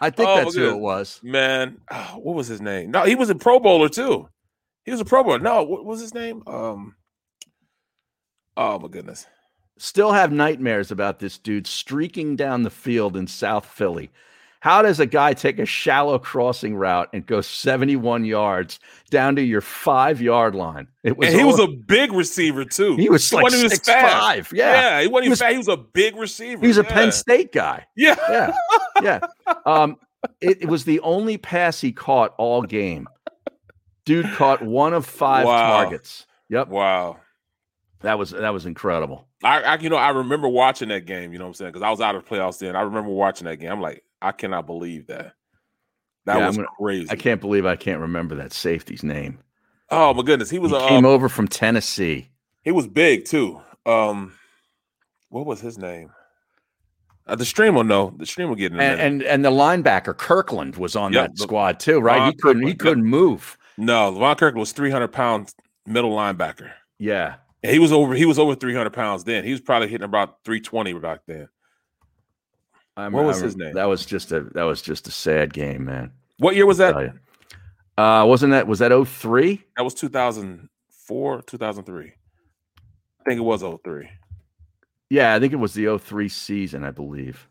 [SPEAKER 2] I think
[SPEAKER 3] Oh,
[SPEAKER 2] that's who it was.
[SPEAKER 3] Man, oh, what was his name? No, he was a Pro Bowler too. He was a Pro Bowler. No, what was his name? Um. Oh my goodness.
[SPEAKER 2] Still have nightmares about this dude streaking down the field in South Philly. How does a guy take a shallow crossing route and go 71 yards down to your five yard line? It
[SPEAKER 3] and he was a big receiver too.
[SPEAKER 2] He was like
[SPEAKER 3] wasn't even
[SPEAKER 2] 6'5", yeah.
[SPEAKER 3] yeah, he wasn't
[SPEAKER 2] He was-
[SPEAKER 3] fast. He was a big receiver.
[SPEAKER 2] He was a
[SPEAKER 3] yeah.
[SPEAKER 2] Penn State guy.
[SPEAKER 3] Yeah,
[SPEAKER 2] Yeah. Yeah. Um, it, it was the only pass he caught all game. Dude caught one of five
[SPEAKER 3] Wow.
[SPEAKER 2] targets. Yep.
[SPEAKER 3] Wow.
[SPEAKER 2] That was that was incredible.
[SPEAKER 3] I, I you know I remember watching that game. You know what I'm saying? Because I was out of the playoffs then. I remember watching that game. I'm like, I cannot believe that. That
[SPEAKER 2] Yeah,
[SPEAKER 3] was
[SPEAKER 2] gonna-
[SPEAKER 3] crazy.
[SPEAKER 2] I can't believe I can't remember that safety's name.
[SPEAKER 3] oh my goodness, he was
[SPEAKER 2] He
[SPEAKER 3] a
[SPEAKER 2] came
[SPEAKER 3] um,
[SPEAKER 2] over from Tennessee.
[SPEAKER 3] He was big too. Um, what was his name? Uh, the stream will know. The stream will get in.
[SPEAKER 2] And, and and the linebacker Kirkland was on
[SPEAKER 3] Yep,
[SPEAKER 2] that squad too, right?
[SPEAKER 3] Ron
[SPEAKER 2] he couldn't he
[SPEAKER 3] Kirkland, yep.
[SPEAKER 2] couldn't move.
[SPEAKER 3] no, Levon Kirkland was 300 pounds middle linebacker.
[SPEAKER 2] Yeah.
[SPEAKER 3] And he was over. He was over 300 pounds then. He was probably hitting about 320 back then.
[SPEAKER 2] I'm-
[SPEAKER 3] What was
[SPEAKER 2] I'm-
[SPEAKER 3] his name?
[SPEAKER 2] That was just a that was just a sad game, man.
[SPEAKER 3] What year was that?
[SPEAKER 2] Uh wasn't that was that 03?
[SPEAKER 3] That was 2004, 2003. I think it was 03.
[SPEAKER 2] Yeah, I think it was the 03 season, I believe.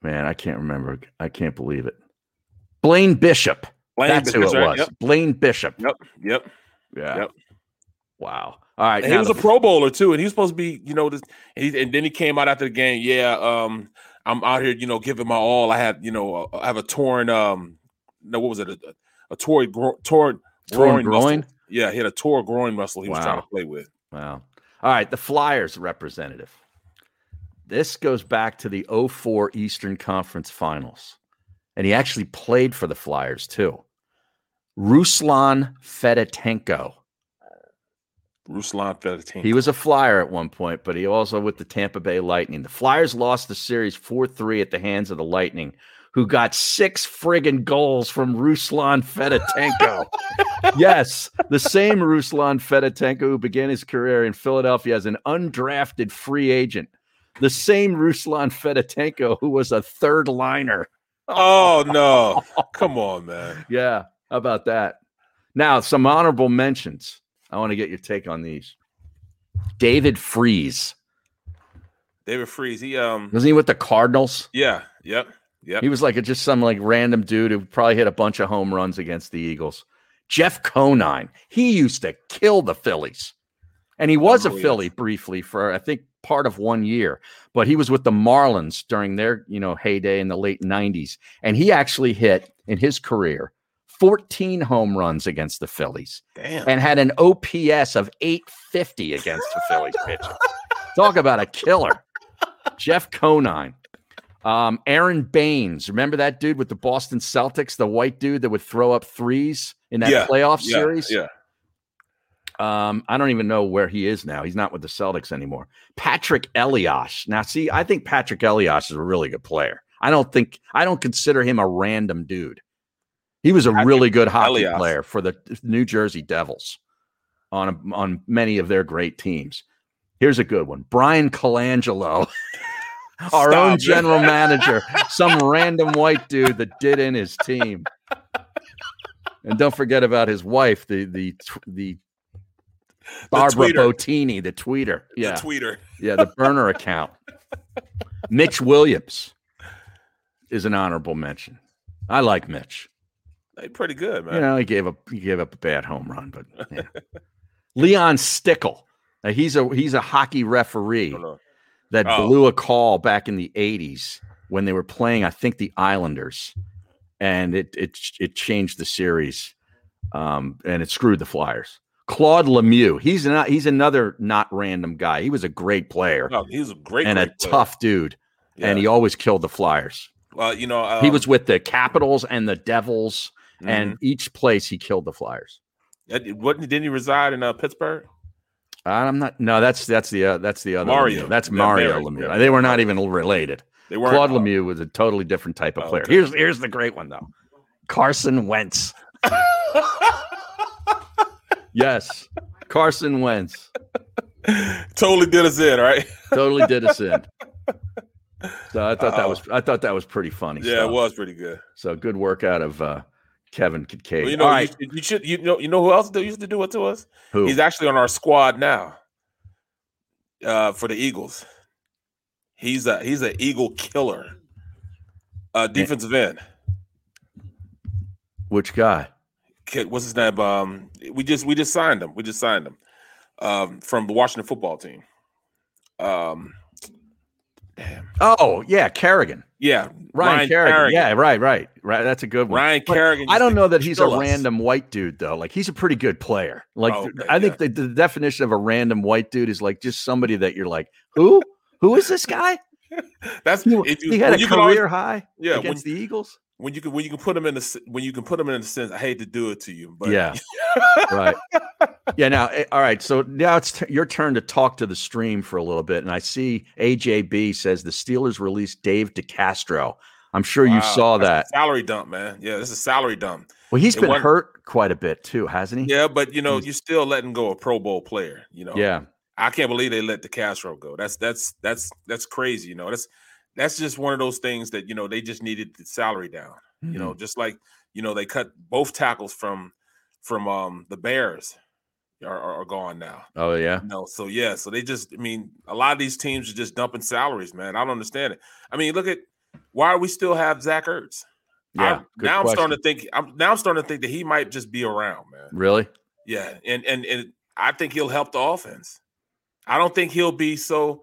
[SPEAKER 2] Man, I can't remember. I can't believe it. Blaine Bishop.
[SPEAKER 3] Blaine
[SPEAKER 2] That's who
[SPEAKER 3] Bishop,
[SPEAKER 2] it
[SPEAKER 3] right,
[SPEAKER 2] was.
[SPEAKER 3] yep.
[SPEAKER 2] Blaine Bishop.
[SPEAKER 3] Yep. Yep.
[SPEAKER 2] Yeah.
[SPEAKER 3] Yep.
[SPEAKER 2] Wow. All right.
[SPEAKER 3] He was a Pro Bowler too, and he was supposed to be, you know, this. And, he, and then he came out after the game. Yeah, um, I'm out here, you know, giving my all. I had, you know, uh, I have a torn, um, no, what was it? A, a torn, gro- torn,
[SPEAKER 2] Torn
[SPEAKER 3] groin.
[SPEAKER 2] groin?
[SPEAKER 3] Yeah, he had a torn groin muscle. He was trying to play with.
[SPEAKER 2] Wow. All right. The Flyers representative. This goes back to the 04 Eastern Conference Finals. And he actually played for the Flyers too. Ruslan Fedotenko.
[SPEAKER 3] Ruslan Fedotenko.
[SPEAKER 2] He was a Flyer at one point, but he also with the Tampa Bay Lightning. The Flyers lost the series 4 3 at the hands of the Lightning, who got six friggin' goals from Ruslan Fedotenko. yes, the same Ruslan Fedotenko who began his career in Philadelphia as an undrafted free agent. The same Ruslan Fedotenko who was a third liner.
[SPEAKER 3] Oh no! Come on, man.
[SPEAKER 2] Yeah, how about that? Now, some honorable mentions. I want to get your take on these. David Freese.
[SPEAKER 3] David Freese. He um.
[SPEAKER 2] Wasn't he with the Cardinals?
[SPEAKER 3] Yeah. Yep. Yep.
[SPEAKER 2] He was like a, just some like random dude who probably hit a bunch of home runs against the Eagles. Jeff Conine. He used to kill the Phillies. And he was a. Philly briefly for I think part of one year, but he was with the Marlins during their, you know, heyday in the late 90s. And he actually hit in his career 14 home runs against the Phillies
[SPEAKER 3] Damn.
[SPEAKER 2] and had an OPS of 850 against the Phillies pitching. Talk about a killer. Jeff Conine. Um, Aron Baynes. Remember that dude with the Boston Celtics, the white dude that would throw up threes in that
[SPEAKER 3] Yeah,
[SPEAKER 2] playoff
[SPEAKER 3] yeah,
[SPEAKER 2] series?
[SPEAKER 3] Yeah.
[SPEAKER 2] Um, I don't even know where he is now. He's not with the Celtics anymore. Patrick Elias. Now, see, I think Patrick Elias is a really good player. I don't think I don't consider him a random dude. He was a really good hockey
[SPEAKER 3] Elias.
[SPEAKER 2] player for the New Jersey Devils on on many of their great teams. Here's a good one: Bryan Colangelo, our
[SPEAKER 3] Stop
[SPEAKER 2] own
[SPEAKER 3] it.
[SPEAKER 2] general manager, some random white dude that did in his team. And don't forget about his wife, the the the Barbara
[SPEAKER 3] tweeter.
[SPEAKER 2] Bottini, the tweeter. Yeah.
[SPEAKER 3] The tweeter.
[SPEAKER 2] Yeah, the burner account. Mitch Williams is an honorable mention. I like Mitch.
[SPEAKER 3] They pretty good, man.
[SPEAKER 2] You know, he gave up he gave up a bad home run, but yeah. Leon Stickle. Now, he's a he's a hockey referee that
[SPEAKER 3] Oh.
[SPEAKER 2] blew a call back in the 80s when they were playing, I think, the Islanders. And it it it changed the series. Um, and it screwed the Flyers. Claude Lemieux. He's not he's another not random guy. He was a great player
[SPEAKER 3] No, he was a great
[SPEAKER 2] and a
[SPEAKER 3] player.
[SPEAKER 2] tough dude. And he always killed the Flyers.
[SPEAKER 3] Well, you know, um,
[SPEAKER 2] he was with the Capitals and the Devils,
[SPEAKER 3] Mm-hmm.
[SPEAKER 2] and each place he killed the Flyers.
[SPEAKER 3] uh, Wasn't didn't he reside in uh, Pittsburgh?
[SPEAKER 2] I'm not. No, that's that's the uh, that's the other
[SPEAKER 3] Mario.
[SPEAKER 2] Lemieux. That's Mario. Lemieux.
[SPEAKER 3] Yeah.
[SPEAKER 2] They were not even related.
[SPEAKER 3] They weren't?
[SPEAKER 2] Claude
[SPEAKER 3] Oh.
[SPEAKER 2] Lemieux was a totally different type of
[SPEAKER 3] Oh,
[SPEAKER 2] player.
[SPEAKER 3] okay.
[SPEAKER 2] Here's here's the great one though. Carson Wentz. yes, Carson Wentz
[SPEAKER 3] totally did us in, right?
[SPEAKER 2] totally did us in. So I thought that was I thought that was pretty funny.
[SPEAKER 3] Yeah,
[SPEAKER 2] stuff.
[SPEAKER 3] it was pretty good.
[SPEAKER 2] So good work out of uh, Kevin Kinkead.
[SPEAKER 3] Well, you know,
[SPEAKER 2] All
[SPEAKER 3] you, you should you know you know who else used to do it to us?
[SPEAKER 2] Who?
[SPEAKER 3] He's actually on our squad now. Uh, for the Eagles, he's a he's an Eagle killer. Uh, defensive end.
[SPEAKER 2] which guy?
[SPEAKER 3] Kid, what's his name? Um, we just we just signed him. We just signed him um, from the Washington football team. Um,
[SPEAKER 2] Oh yeah, Kerrigan.
[SPEAKER 3] yeah,
[SPEAKER 2] Ryan, Kerrigan. Yeah, right, right, right. That's a good one.
[SPEAKER 3] Ryan
[SPEAKER 2] But
[SPEAKER 3] Kerrigan
[SPEAKER 2] I don't know that he's a
[SPEAKER 3] us.
[SPEAKER 2] random white dude though. Like he's a pretty good player. Like
[SPEAKER 3] Oh, okay,
[SPEAKER 2] I think the, the definition of a random white dude is like just somebody that you're like, who? Who is this guy?
[SPEAKER 3] That's
[SPEAKER 2] He,
[SPEAKER 3] if you,
[SPEAKER 2] he had a
[SPEAKER 3] you
[SPEAKER 2] career
[SPEAKER 3] always-
[SPEAKER 2] high
[SPEAKER 3] Yeah,
[SPEAKER 2] against
[SPEAKER 3] when,
[SPEAKER 2] the Eagles.
[SPEAKER 3] when you can when you can put him in the when you can put him in the sense. I hate to do it to you, but
[SPEAKER 2] Yeah. right. Yeah. Now, eh, all right. So now it's t- your turn to talk to the stream for a little bit, and I see AJB says the Steelers released Dave DeCastro. I'm sure you saw that.
[SPEAKER 3] salary dump, man. Yeah, this is a salary dump.
[SPEAKER 2] Well, he's
[SPEAKER 3] It
[SPEAKER 2] been hurt quite a bit too, hasn't he?
[SPEAKER 3] Yeah, but you know, you're still letting go a Pro Bowl player. You know,
[SPEAKER 2] Yeah.
[SPEAKER 3] I can't believe they let DeCastro go. That's that's that's that's crazy. You know, that's that's just one of those things that you know they just needed the salary down. You know, just like you know they cut both tackles from from um the Bears are, are, are gone now.
[SPEAKER 2] Oh yeah.
[SPEAKER 3] You know, so yeah, so they just I mean a lot of these teams are just dumping salaries, man. I don't understand it. I mean, look at why are we still have Zach Ertz?
[SPEAKER 2] Yeah,
[SPEAKER 3] I- now I'm starting to think. I'm now I'm starting to think that he might just be around, man.
[SPEAKER 2] Really?
[SPEAKER 3] Yeah, and and and I think he'll help the offense. I don't think he'll be so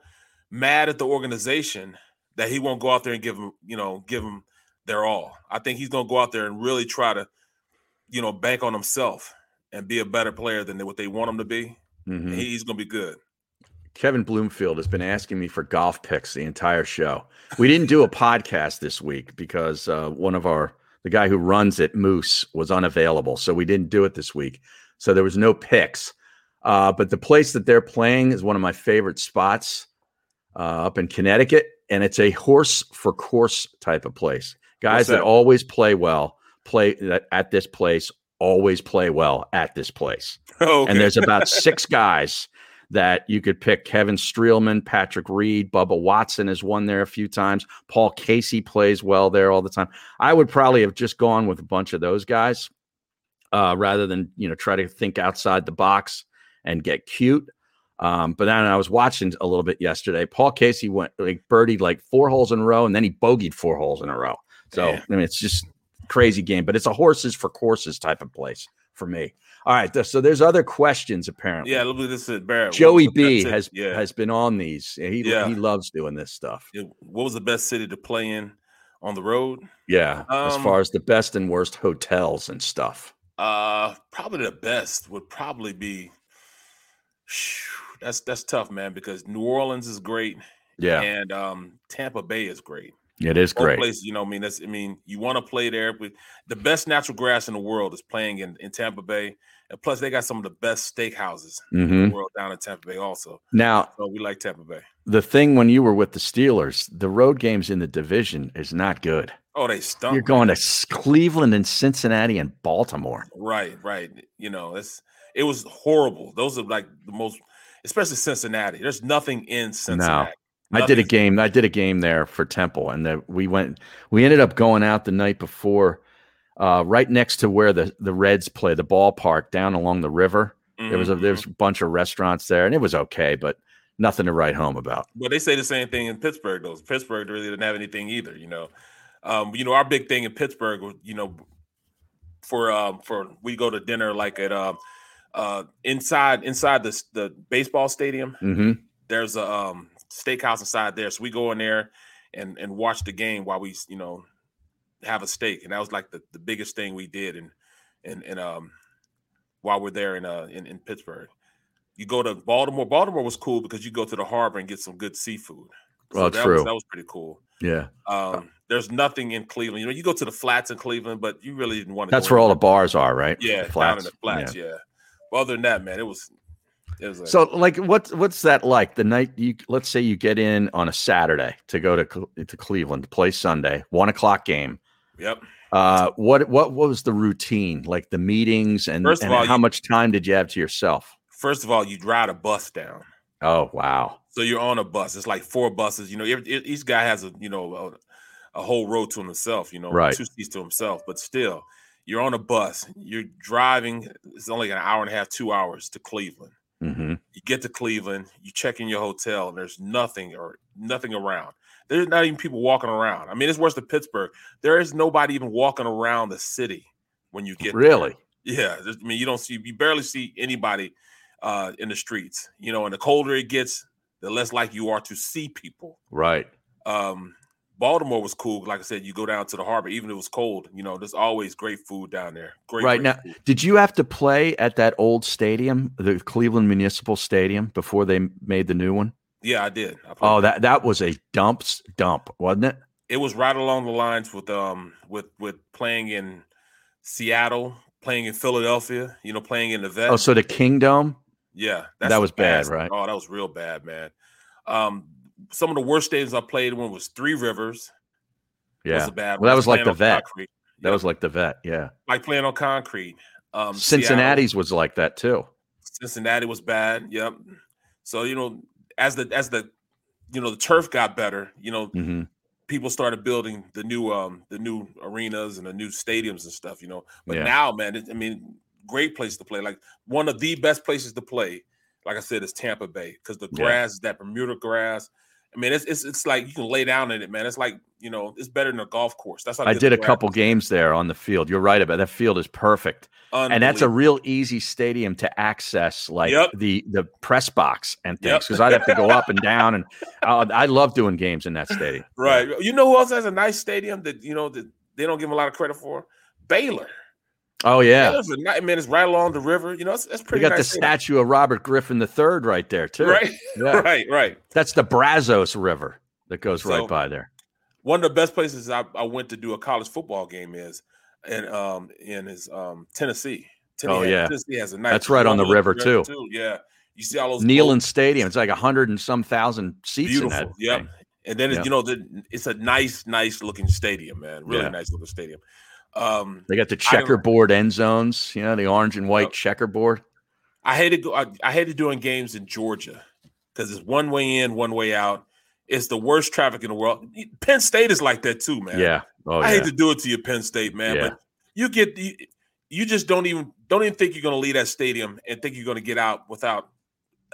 [SPEAKER 3] mad at the organization that he won't go out there and give them, you know, give them their all. I think he's going to go out there and really try to, you know, bank on himself and be a better player than what they want him to be.
[SPEAKER 2] Mhm.
[SPEAKER 3] He's going to be good.
[SPEAKER 2] Kevin Bloomfield has been asking me for golf picks the entire show. We didn't do a podcast this week because uh, one of our the guy who runs it, Moose, was unavailable, so we didn't do it this week. So there was no picks. Uh, but the place that they're playing is one of my favorite spots uh, up in Connecticut, and it's a horse for course type of place. Guys that?
[SPEAKER 3] that?
[SPEAKER 2] always play well play at this place. Always play well at this place.
[SPEAKER 3] Okay.
[SPEAKER 2] And there's about six guys that you could pick Kevin Streelman, Patrick Reed, Bubba Watson has won there a few times. Paul Casey plays well there all the time. I would probably have just gone with a bunch of those guys uh, rather than, you know, try to think outside the box and get cute. Um, but then I was watching a little bit yesterday. Paul Casey went like birdied like four holes in a row and then he bogeyed four holes in a row. So,
[SPEAKER 3] Damn.
[SPEAKER 2] I mean, it's just crazy game, but it's a horses for courses type of place for me. All right. So there's other questions apparently.
[SPEAKER 3] Yeah, look at this at Barrett.
[SPEAKER 2] Joey B has
[SPEAKER 3] yeah.
[SPEAKER 2] has been on these. He
[SPEAKER 3] Yeah.
[SPEAKER 2] he loves doing this stuff.
[SPEAKER 3] What was the best city to play in on the road?
[SPEAKER 2] Yeah, as
[SPEAKER 3] Um,
[SPEAKER 2] far as the best and worst hotels and stuff.
[SPEAKER 3] Uh, probably the best would probably be. That's that's tough, man, because New Orleans is great.
[SPEAKER 2] Yeah.
[SPEAKER 3] and um, Tampa Bay is great.
[SPEAKER 2] It is great.
[SPEAKER 3] places, you know, I mean, that's I mean, you want to play there, but the best natural grass in the world is playing in, in Tampa Bay, and plus they got some of the best steakhouses in
[SPEAKER 2] Mhm.
[SPEAKER 3] the world down in Tampa Bay, also.
[SPEAKER 2] Now,
[SPEAKER 3] So we like Tampa Bay.
[SPEAKER 2] the thing when you were with the Steelers, the road games in the division is not good.
[SPEAKER 3] Oh, they stunk.
[SPEAKER 2] You're going to Cleveland and Cincinnati and Baltimore.
[SPEAKER 3] Right, right. You know, it's it was horrible. Those are like the most, especially Cincinnati. There's nothing in Cincinnati.
[SPEAKER 2] No, I did a game. I did a game there for Temple, and the, we went. We ended up going out the night before, uh, right next to where the the Reds play, the ballpark down along the river. There was a
[SPEAKER 3] Mm-hmm.
[SPEAKER 2] there's a bunch of restaurants there, and it was okay, but nothing to write home about.
[SPEAKER 3] Well, they say the same thing in Pittsburgh. Though Pittsburgh really didn't have anything either. You know, um, you know our big thing in Pittsburgh. You know, for um, for we go to dinner like at um, uh, inside inside the the baseball stadium.
[SPEAKER 2] hmm
[SPEAKER 3] There's a um, steakhouse inside there, so we go in there and and watch the game while we you know have a steak, and that was like the, the biggest thing we did. And and and um, while we're there in uh in, in Pittsburgh. You go to Baltimore. Baltimore was cool because you go to the harbor and get some good seafood.
[SPEAKER 2] Well,
[SPEAKER 3] that
[SPEAKER 2] true.
[SPEAKER 3] Was, that was pretty cool.
[SPEAKER 2] Yeah,
[SPEAKER 3] Um, there's nothing in Cleveland. You know, you go to the flats in Cleveland, but you really didn't want to.
[SPEAKER 2] that's where all the bars are, right?
[SPEAKER 3] Yeah,
[SPEAKER 2] The
[SPEAKER 3] down in the flats. Yeah. Well, other than that, man, it was. It was like,
[SPEAKER 2] So, like, what's what's that like? The night you let's say you get in on a Saturday to go to to Cleveland to play Sunday, one o'clock game.
[SPEAKER 3] Yep.
[SPEAKER 2] Uh, what what was the routine like? The meetings and,
[SPEAKER 3] First of
[SPEAKER 2] and
[SPEAKER 3] all,
[SPEAKER 2] how
[SPEAKER 3] you-
[SPEAKER 2] much time did you have to yourself?
[SPEAKER 3] First of all, you ride a bus down.
[SPEAKER 2] Oh wow,
[SPEAKER 3] So you're on a bus. It's like four buses. You know, every, each guy has a you know a, a whole row to himself. You know,
[SPEAKER 2] Right.
[SPEAKER 3] two seats to himself. But still, you're on a bus. You're driving. It's only an hour and a half, two hours to Cleveland.
[SPEAKER 2] Hmm
[SPEAKER 3] You get to Cleveland. You check in your hotel, and there's nothing or nothing around. There's not even people walking around. I mean, it's worse than Pittsburgh. There is nobody even walking around the city when you get there.
[SPEAKER 2] really?
[SPEAKER 3] Yeah, I mean, you don't see, you barely see anybody uh, in the streets. You know, and the colder it gets, the less like you are to see people.
[SPEAKER 2] Right.
[SPEAKER 3] Um, Baltimore was cool. Like I said, you go down to the harbor, even if it was cold. You know, there's always great food down there. Great,
[SPEAKER 2] right
[SPEAKER 3] great
[SPEAKER 2] now,
[SPEAKER 3] food.
[SPEAKER 2] did you have to play at that old stadium, the Cleveland Municipal Stadium, before they made the new one?
[SPEAKER 3] Yeah, I did. I
[SPEAKER 2] Oh, that that was a dumps dump, wasn't it?
[SPEAKER 3] it was right along the lines with um with with playing in Seattle, playing in Philadelphia. You know, playing in the vet.
[SPEAKER 2] Oh, so the Kingdome.
[SPEAKER 3] Yeah,
[SPEAKER 2] That was bad,
[SPEAKER 3] nasty.
[SPEAKER 2] right?
[SPEAKER 3] Oh, that was real bad, man. Um, some of the worst stadiums I played in was Three Rivers.
[SPEAKER 2] Yeah,
[SPEAKER 3] was a bad
[SPEAKER 2] well, that
[SPEAKER 3] one.
[SPEAKER 2] was like the vet.
[SPEAKER 3] concrete.
[SPEAKER 2] That was like the vet. Yeah,
[SPEAKER 3] Like playing on concrete. Um, Seattle-
[SPEAKER 2] Cincinnati's was like that too.
[SPEAKER 3] Cincinnati was bad. Yep. So you know, as the as the you know the turf got better, you know,
[SPEAKER 2] hmm
[SPEAKER 3] people started building the new um the new arenas and the new stadiums and stuff. You know, but
[SPEAKER 2] Yeah.
[SPEAKER 3] now, man, it, I mean, great place to play. Like one of the best places to play. Like I said, is Tampa Bay because the
[SPEAKER 2] Yeah.
[SPEAKER 3] grass is that Bermuda grass. I mean, it's, it's it's like you can lay down in it, man. It's like you know, it's better than a golf course. That's how
[SPEAKER 2] I did a couple games there on the field. You're right about that field is perfect, and that's a real easy stadium to access, like
[SPEAKER 3] Yep.
[SPEAKER 2] the the press box and things. Because I'd have to go up and down, and uh, I love doing games in that stadium.
[SPEAKER 3] Right. You know who else has a nice stadium that you know that they don't give him a lot of credit for? Baylor.
[SPEAKER 2] Oh yeah,
[SPEAKER 3] Baylor's a I it's right along the river. You know, that's,
[SPEAKER 2] we
[SPEAKER 3] pretty.
[SPEAKER 2] got the
[SPEAKER 3] nice stadium.
[SPEAKER 2] statue of Robert Griffin III right there too.
[SPEAKER 3] Right.
[SPEAKER 2] Yeah.
[SPEAKER 3] Right. Right.
[SPEAKER 2] That's the Brazos River that goes
[SPEAKER 3] So-
[SPEAKER 2] right by there.
[SPEAKER 3] One of the best places I, I went to do a college football game is, and um, in is um Tennessee. Tennessee
[SPEAKER 2] Oh, yeah.
[SPEAKER 3] Tennessee has a nice.
[SPEAKER 2] That's right on the river,
[SPEAKER 3] river,
[SPEAKER 2] too.
[SPEAKER 3] Yeah, you see all those
[SPEAKER 2] Neyland
[SPEAKER 3] boats.
[SPEAKER 2] Stadium. It's like a hundred and some thousand seats in.
[SPEAKER 3] Beautiful. Yep.
[SPEAKER 2] thing.
[SPEAKER 3] And then it's,
[SPEAKER 2] Yeah.
[SPEAKER 3] you know the, it's a nice, nice looking stadium, man. Really
[SPEAKER 2] Yeah.
[SPEAKER 3] nice looking stadium. Um,
[SPEAKER 2] They got the checkerboard end zones. You know, the orange and white checkerboard.
[SPEAKER 3] I hated go. I, I hated doing games in Georgia because it's one way in, one way out. It's the worst traffic in the world. Penn State is like that too, man.
[SPEAKER 2] Yeah. Oh
[SPEAKER 3] I
[SPEAKER 2] yeah.
[SPEAKER 3] hate to do it to you, Penn State, man,
[SPEAKER 2] Yeah.
[SPEAKER 3] but you get you, you just don't even don't even think you're going to leave that stadium and think you're going to get out without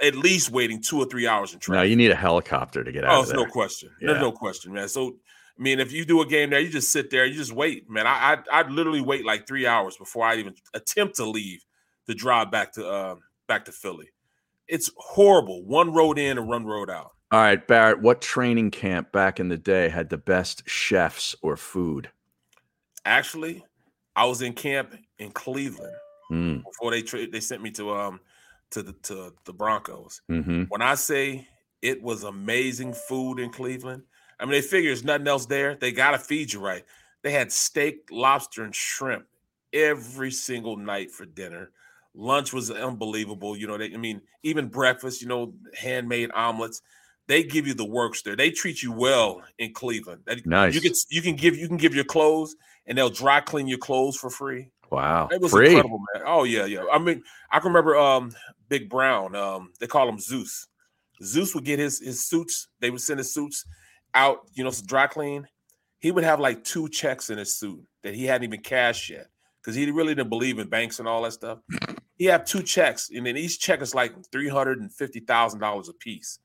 [SPEAKER 3] at least waiting two or three hours in traffic.
[SPEAKER 2] no, you need a helicopter to get out
[SPEAKER 3] oh,
[SPEAKER 2] of there.
[SPEAKER 3] no question.
[SPEAKER 2] Yeah.
[SPEAKER 3] There's no question, man. So, I mean, if you do a game there, you just sit there, you just wait, man. I I I'd literally wait like three hours before I even attempt to leave to drive back to uh back to Philly. It's horrible. One road in and one road out.
[SPEAKER 2] All right, Barrett. What training camp back in the day had the best chefs or food?
[SPEAKER 3] Actually, I was in camp in Cleveland
[SPEAKER 2] Mm,
[SPEAKER 3] before they tra- they sent me to um to the to the Broncos.
[SPEAKER 2] hmm
[SPEAKER 3] When I say it was amazing food in Cleveland, I mean they figure there's nothing else there. They gotta feed you right. They had steak, lobster, and shrimp every single night for dinner. Lunch was unbelievable. You know, they I mean, even breakfast, you know, handmade omelets. They give you the works there. They treat you well in Cleveland.
[SPEAKER 2] Nice.
[SPEAKER 3] You can you can give you can give your clothes and they'll dry clean your clothes for free.
[SPEAKER 2] Wow.
[SPEAKER 3] It was
[SPEAKER 2] Free.
[SPEAKER 3] incredible, man. Oh yeah, yeah. I mean, I can remember um Big Brown. Um, they call him Zeus. Zeus would get his his suits. They would send his suits out, you know, dry clean. He would have like two checks in his suit that he hadn't even cashed yet because he really didn't believe in banks and all that stuff. he have two checks, and then each check is like three hundred and fifty thousand dollars a piece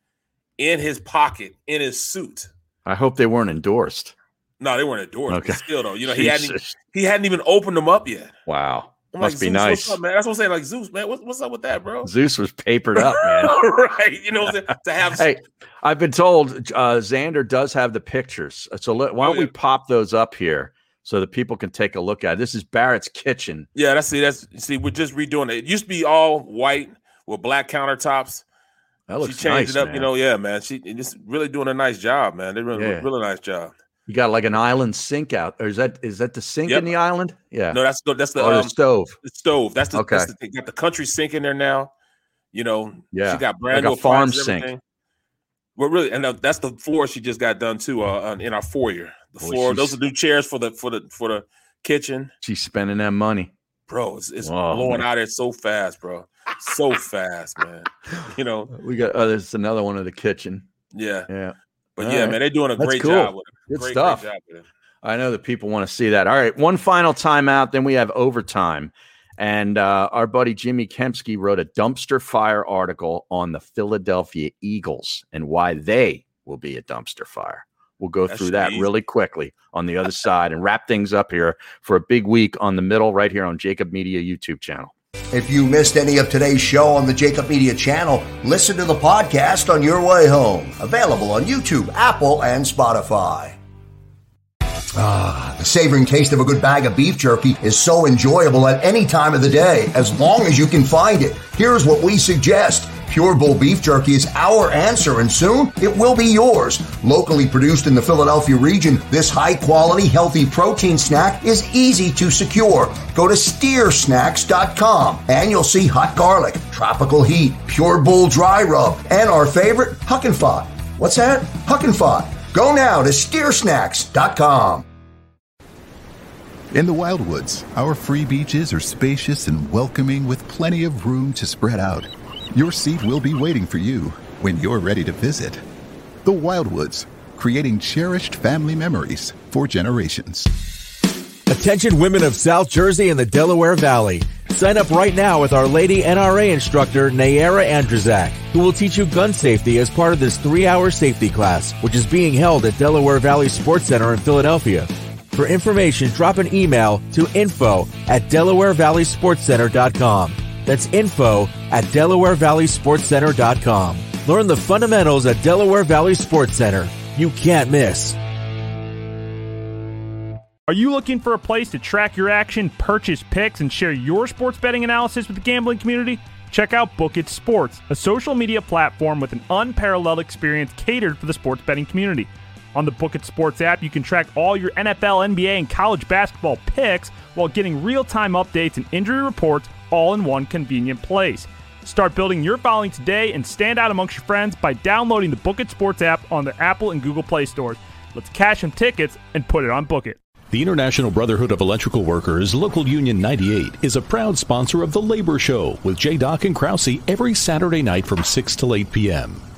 [SPEAKER 3] in his pocket in his suit.
[SPEAKER 2] I hope they weren't endorsed.
[SPEAKER 3] No, they weren't endorsed.
[SPEAKER 2] Okay.
[SPEAKER 3] Okay. Still though, you know, he hadn't he hadn't even opened them up yet.
[SPEAKER 2] Wow.
[SPEAKER 3] I'm
[SPEAKER 2] Must
[SPEAKER 3] like,
[SPEAKER 2] be
[SPEAKER 3] Zeus,
[SPEAKER 2] nice.
[SPEAKER 3] What's up, man? That's what I'm saying. Like Zeus, man, what, what's up with that, bro?
[SPEAKER 2] Zeus was papered up, man.
[SPEAKER 3] right. You know, to have
[SPEAKER 2] hey, I've been told uh, Xander does have the pictures. So let, why
[SPEAKER 3] Oh,
[SPEAKER 2] don't we
[SPEAKER 3] yeah.
[SPEAKER 2] pop those up here so that people can take a look at it? This is Barrett's kitchen.
[SPEAKER 3] Yeah, that's see, that's see, we're just redoing it. It used to be all white with black countertops.
[SPEAKER 2] That looks
[SPEAKER 3] she changed
[SPEAKER 2] nice,
[SPEAKER 3] it up,
[SPEAKER 2] man.
[SPEAKER 3] you know. Yeah, man. She just really doing a nice job, man. They're doing
[SPEAKER 2] Yeah.
[SPEAKER 3] really nice job.
[SPEAKER 2] You got like an island sink out, or is that is that the sink
[SPEAKER 3] Yep.
[SPEAKER 2] in the island? Yeah.
[SPEAKER 3] No, that's the that's the,
[SPEAKER 2] the
[SPEAKER 3] um,
[SPEAKER 2] stove.
[SPEAKER 3] the stove. That's the,
[SPEAKER 2] Okay.
[SPEAKER 3] that's the thing. Got the country sink in there now. You know,
[SPEAKER 2] Yeah,
[SPEAKER 3] she got brand
[SPEAKER 2] like
[SPEAKER 3] new
[SPEAKER 2] farm sink.
[SPEAKER 3] Well, really, and uh, that's the floor she just got done too. Uh, uh, in our foyer, the
[SPEAKER 2] Boy,
[SPEAKER 3] floor. Those are new chairs for the for the for the kitchen,
[SPEAKER 2] She's spending that money.
[SPEAKER 3] bro. It's, it's
[SPEAKER 2] Whoa,
[SPEAKER 3] blowing
[SPEAKER 2] man.
[SPEAKER 3] out there so fast, bro. So fast, man. You know,
[SPEAKER 2] We got oh, there's another one of the kitchen.
[SPEAKER 3] yeah.
[SPEAKER 2] Yeah.
[SPEAKER 3] But
[SPEAKER 2] All
[SPEAKER 3] yeah,
[SPEAKER 2] right.
[SPEAKER 3] man, they're doing a
[SPEAKER 2] That's
[SPEAKER 3] great
[SPEAKER 2] cool.
[SPEAKER 3] job with it.
[SPEAKER 2] Good
[SPEAKER 3] great,
[SPEAKER 2] stuff.
[SPEAKER 3] Great job with it.
[SPEAKER 2] I know that people want to see that. All right, one final timeout, then we have overtime. And uh, our buddy Jimmy Kempski wrote a dumpster fire article on the Philadelphia Eagles and why they will be a dumpster fire. We'll go
[SPEAKER 3] That
[SPEAKER 2] through that
[SPEAKER 3] easy.
[SPEAKER 2] really quickly on the other side and wrap things up here for a big week on the middle right here on JAKIB Media YouTube channel.
[SPEAKER 6] If you missed any of today's show on the JAKIB Media channel, listen to the podcast on your way home. Available on YouTube, Apple, and Spotify. Ah, the savoring taste of a good bag of beef jerky is so enjoyable at any time of the day, as long as you can find it. Here's what we suggest. Pure Bull Beef Jerky is our answer, and soon it will be yours. Locally produced in the Philadelphia region, this high quality, healthy protein snack is easy to secure. Go to steersnacks.com and you'll see hot garlic, tropical heat, Pure Bull dry rub, and our favorite, Huck and Fod. What's that? Huck and Fod. Go now to steersnacks.com.
[SPEAKER 7] In the Wildwoods, our free beaches are spacious and welcoming with plenty of room to spread out. Your seat will be waiting for you when you're ready to visit. The Wildwoods, creating cherished family memories for generations.
[SPEAKER 10] Attention women of South Jersey and the Delaware Valley. Sign up right now with Our Lady NRA instructor Nayara Andrzak, who will teach you gun safety as part of this three-hour safety class, which is being held at Delaware Valley Sports Center in Philadelphia. For information, drop an email to info at DelawareValleySportsCenter.com. That's info at DelawareValleySportsCenter.com. Learn the fundamentals at Delaware Valley Sports Center. You can't miss.
[SPEAKER 11] Are you looking for a place to track your action, purchase picks, and share your sports betting analysis with the gambling community? Check out Book It Sports, a social media platform with an unparalleled experience catered for the sports betting community. On the Book It Sports app, you can track all your NFL, NBA, and college basketball picks while getting real time updates and injury reports all in one convenient place. Start building your following today and stand out amongst your friends by downloading the Book It Sports app on the Apple and Google Play stores. Let's cash some tickets and put it on Book It.
[SPEAKER 12] The International Brotherhood of Electrical Workers, Local Union 98, is a proud sponsor of The Labor Show with J. Doc and Krause every Saturday night from 6 to 8 p.m.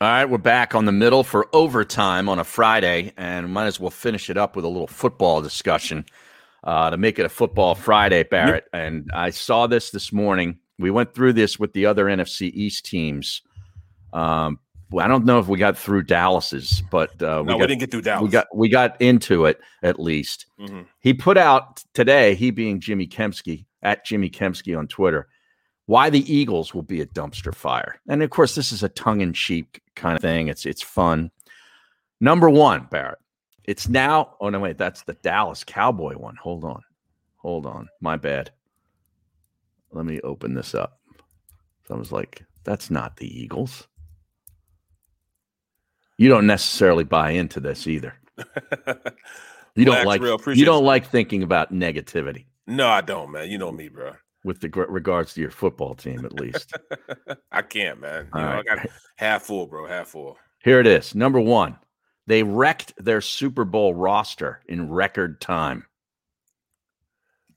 [SPEAKER 2] All right, we're back on the middle for overtime on a Friday, and might as well finish it up with a little football discussion uh, to make it a football Friday, Barrett. And I saw this this morning. We went through this with the other NFC East teams. Um, I don't know if we got through Dallas's, but uh,
[SPEAKER 3] No, we
[SPEAKER 2] got,
[SPEAKER 3] didn't get through Dallas.
[SPEAKER 2] We got we got into it at least.
[SPEAKER 3] Mhm.
[SPEAKER 2] He put out today, he being Jimmy Kempski at Jimmy Kempski on Twitter, why the Eagles will be a dumpster fire. And of course, this is a tongue-in-cheek kind of thing. It's it's fun. Number one, Barrett. It's now. Oh no, wait, that's the Dallas Cowboy one. Hold on, hold on. My bad. Let me open this up. So I was like, that's not the Eagles. You don't necessarily buy into this either. You don't
[SPEAKER 3] Relax,
[SPEAKER 2] like you don't like thinking about negativity
[SPEAKER 3] No, I don't, man. You know me, bro.
[SPEAKER 2] With the regards to your football team, at least.
[SPEAKER 3] I can't, man. You know,
[SPEAKER 2] right.
[SPEAKER 3] I got half full, bro. Half full.
[SPEAKER 2] Here it is. Number one, they wrecked their Super Bowl roster in record time.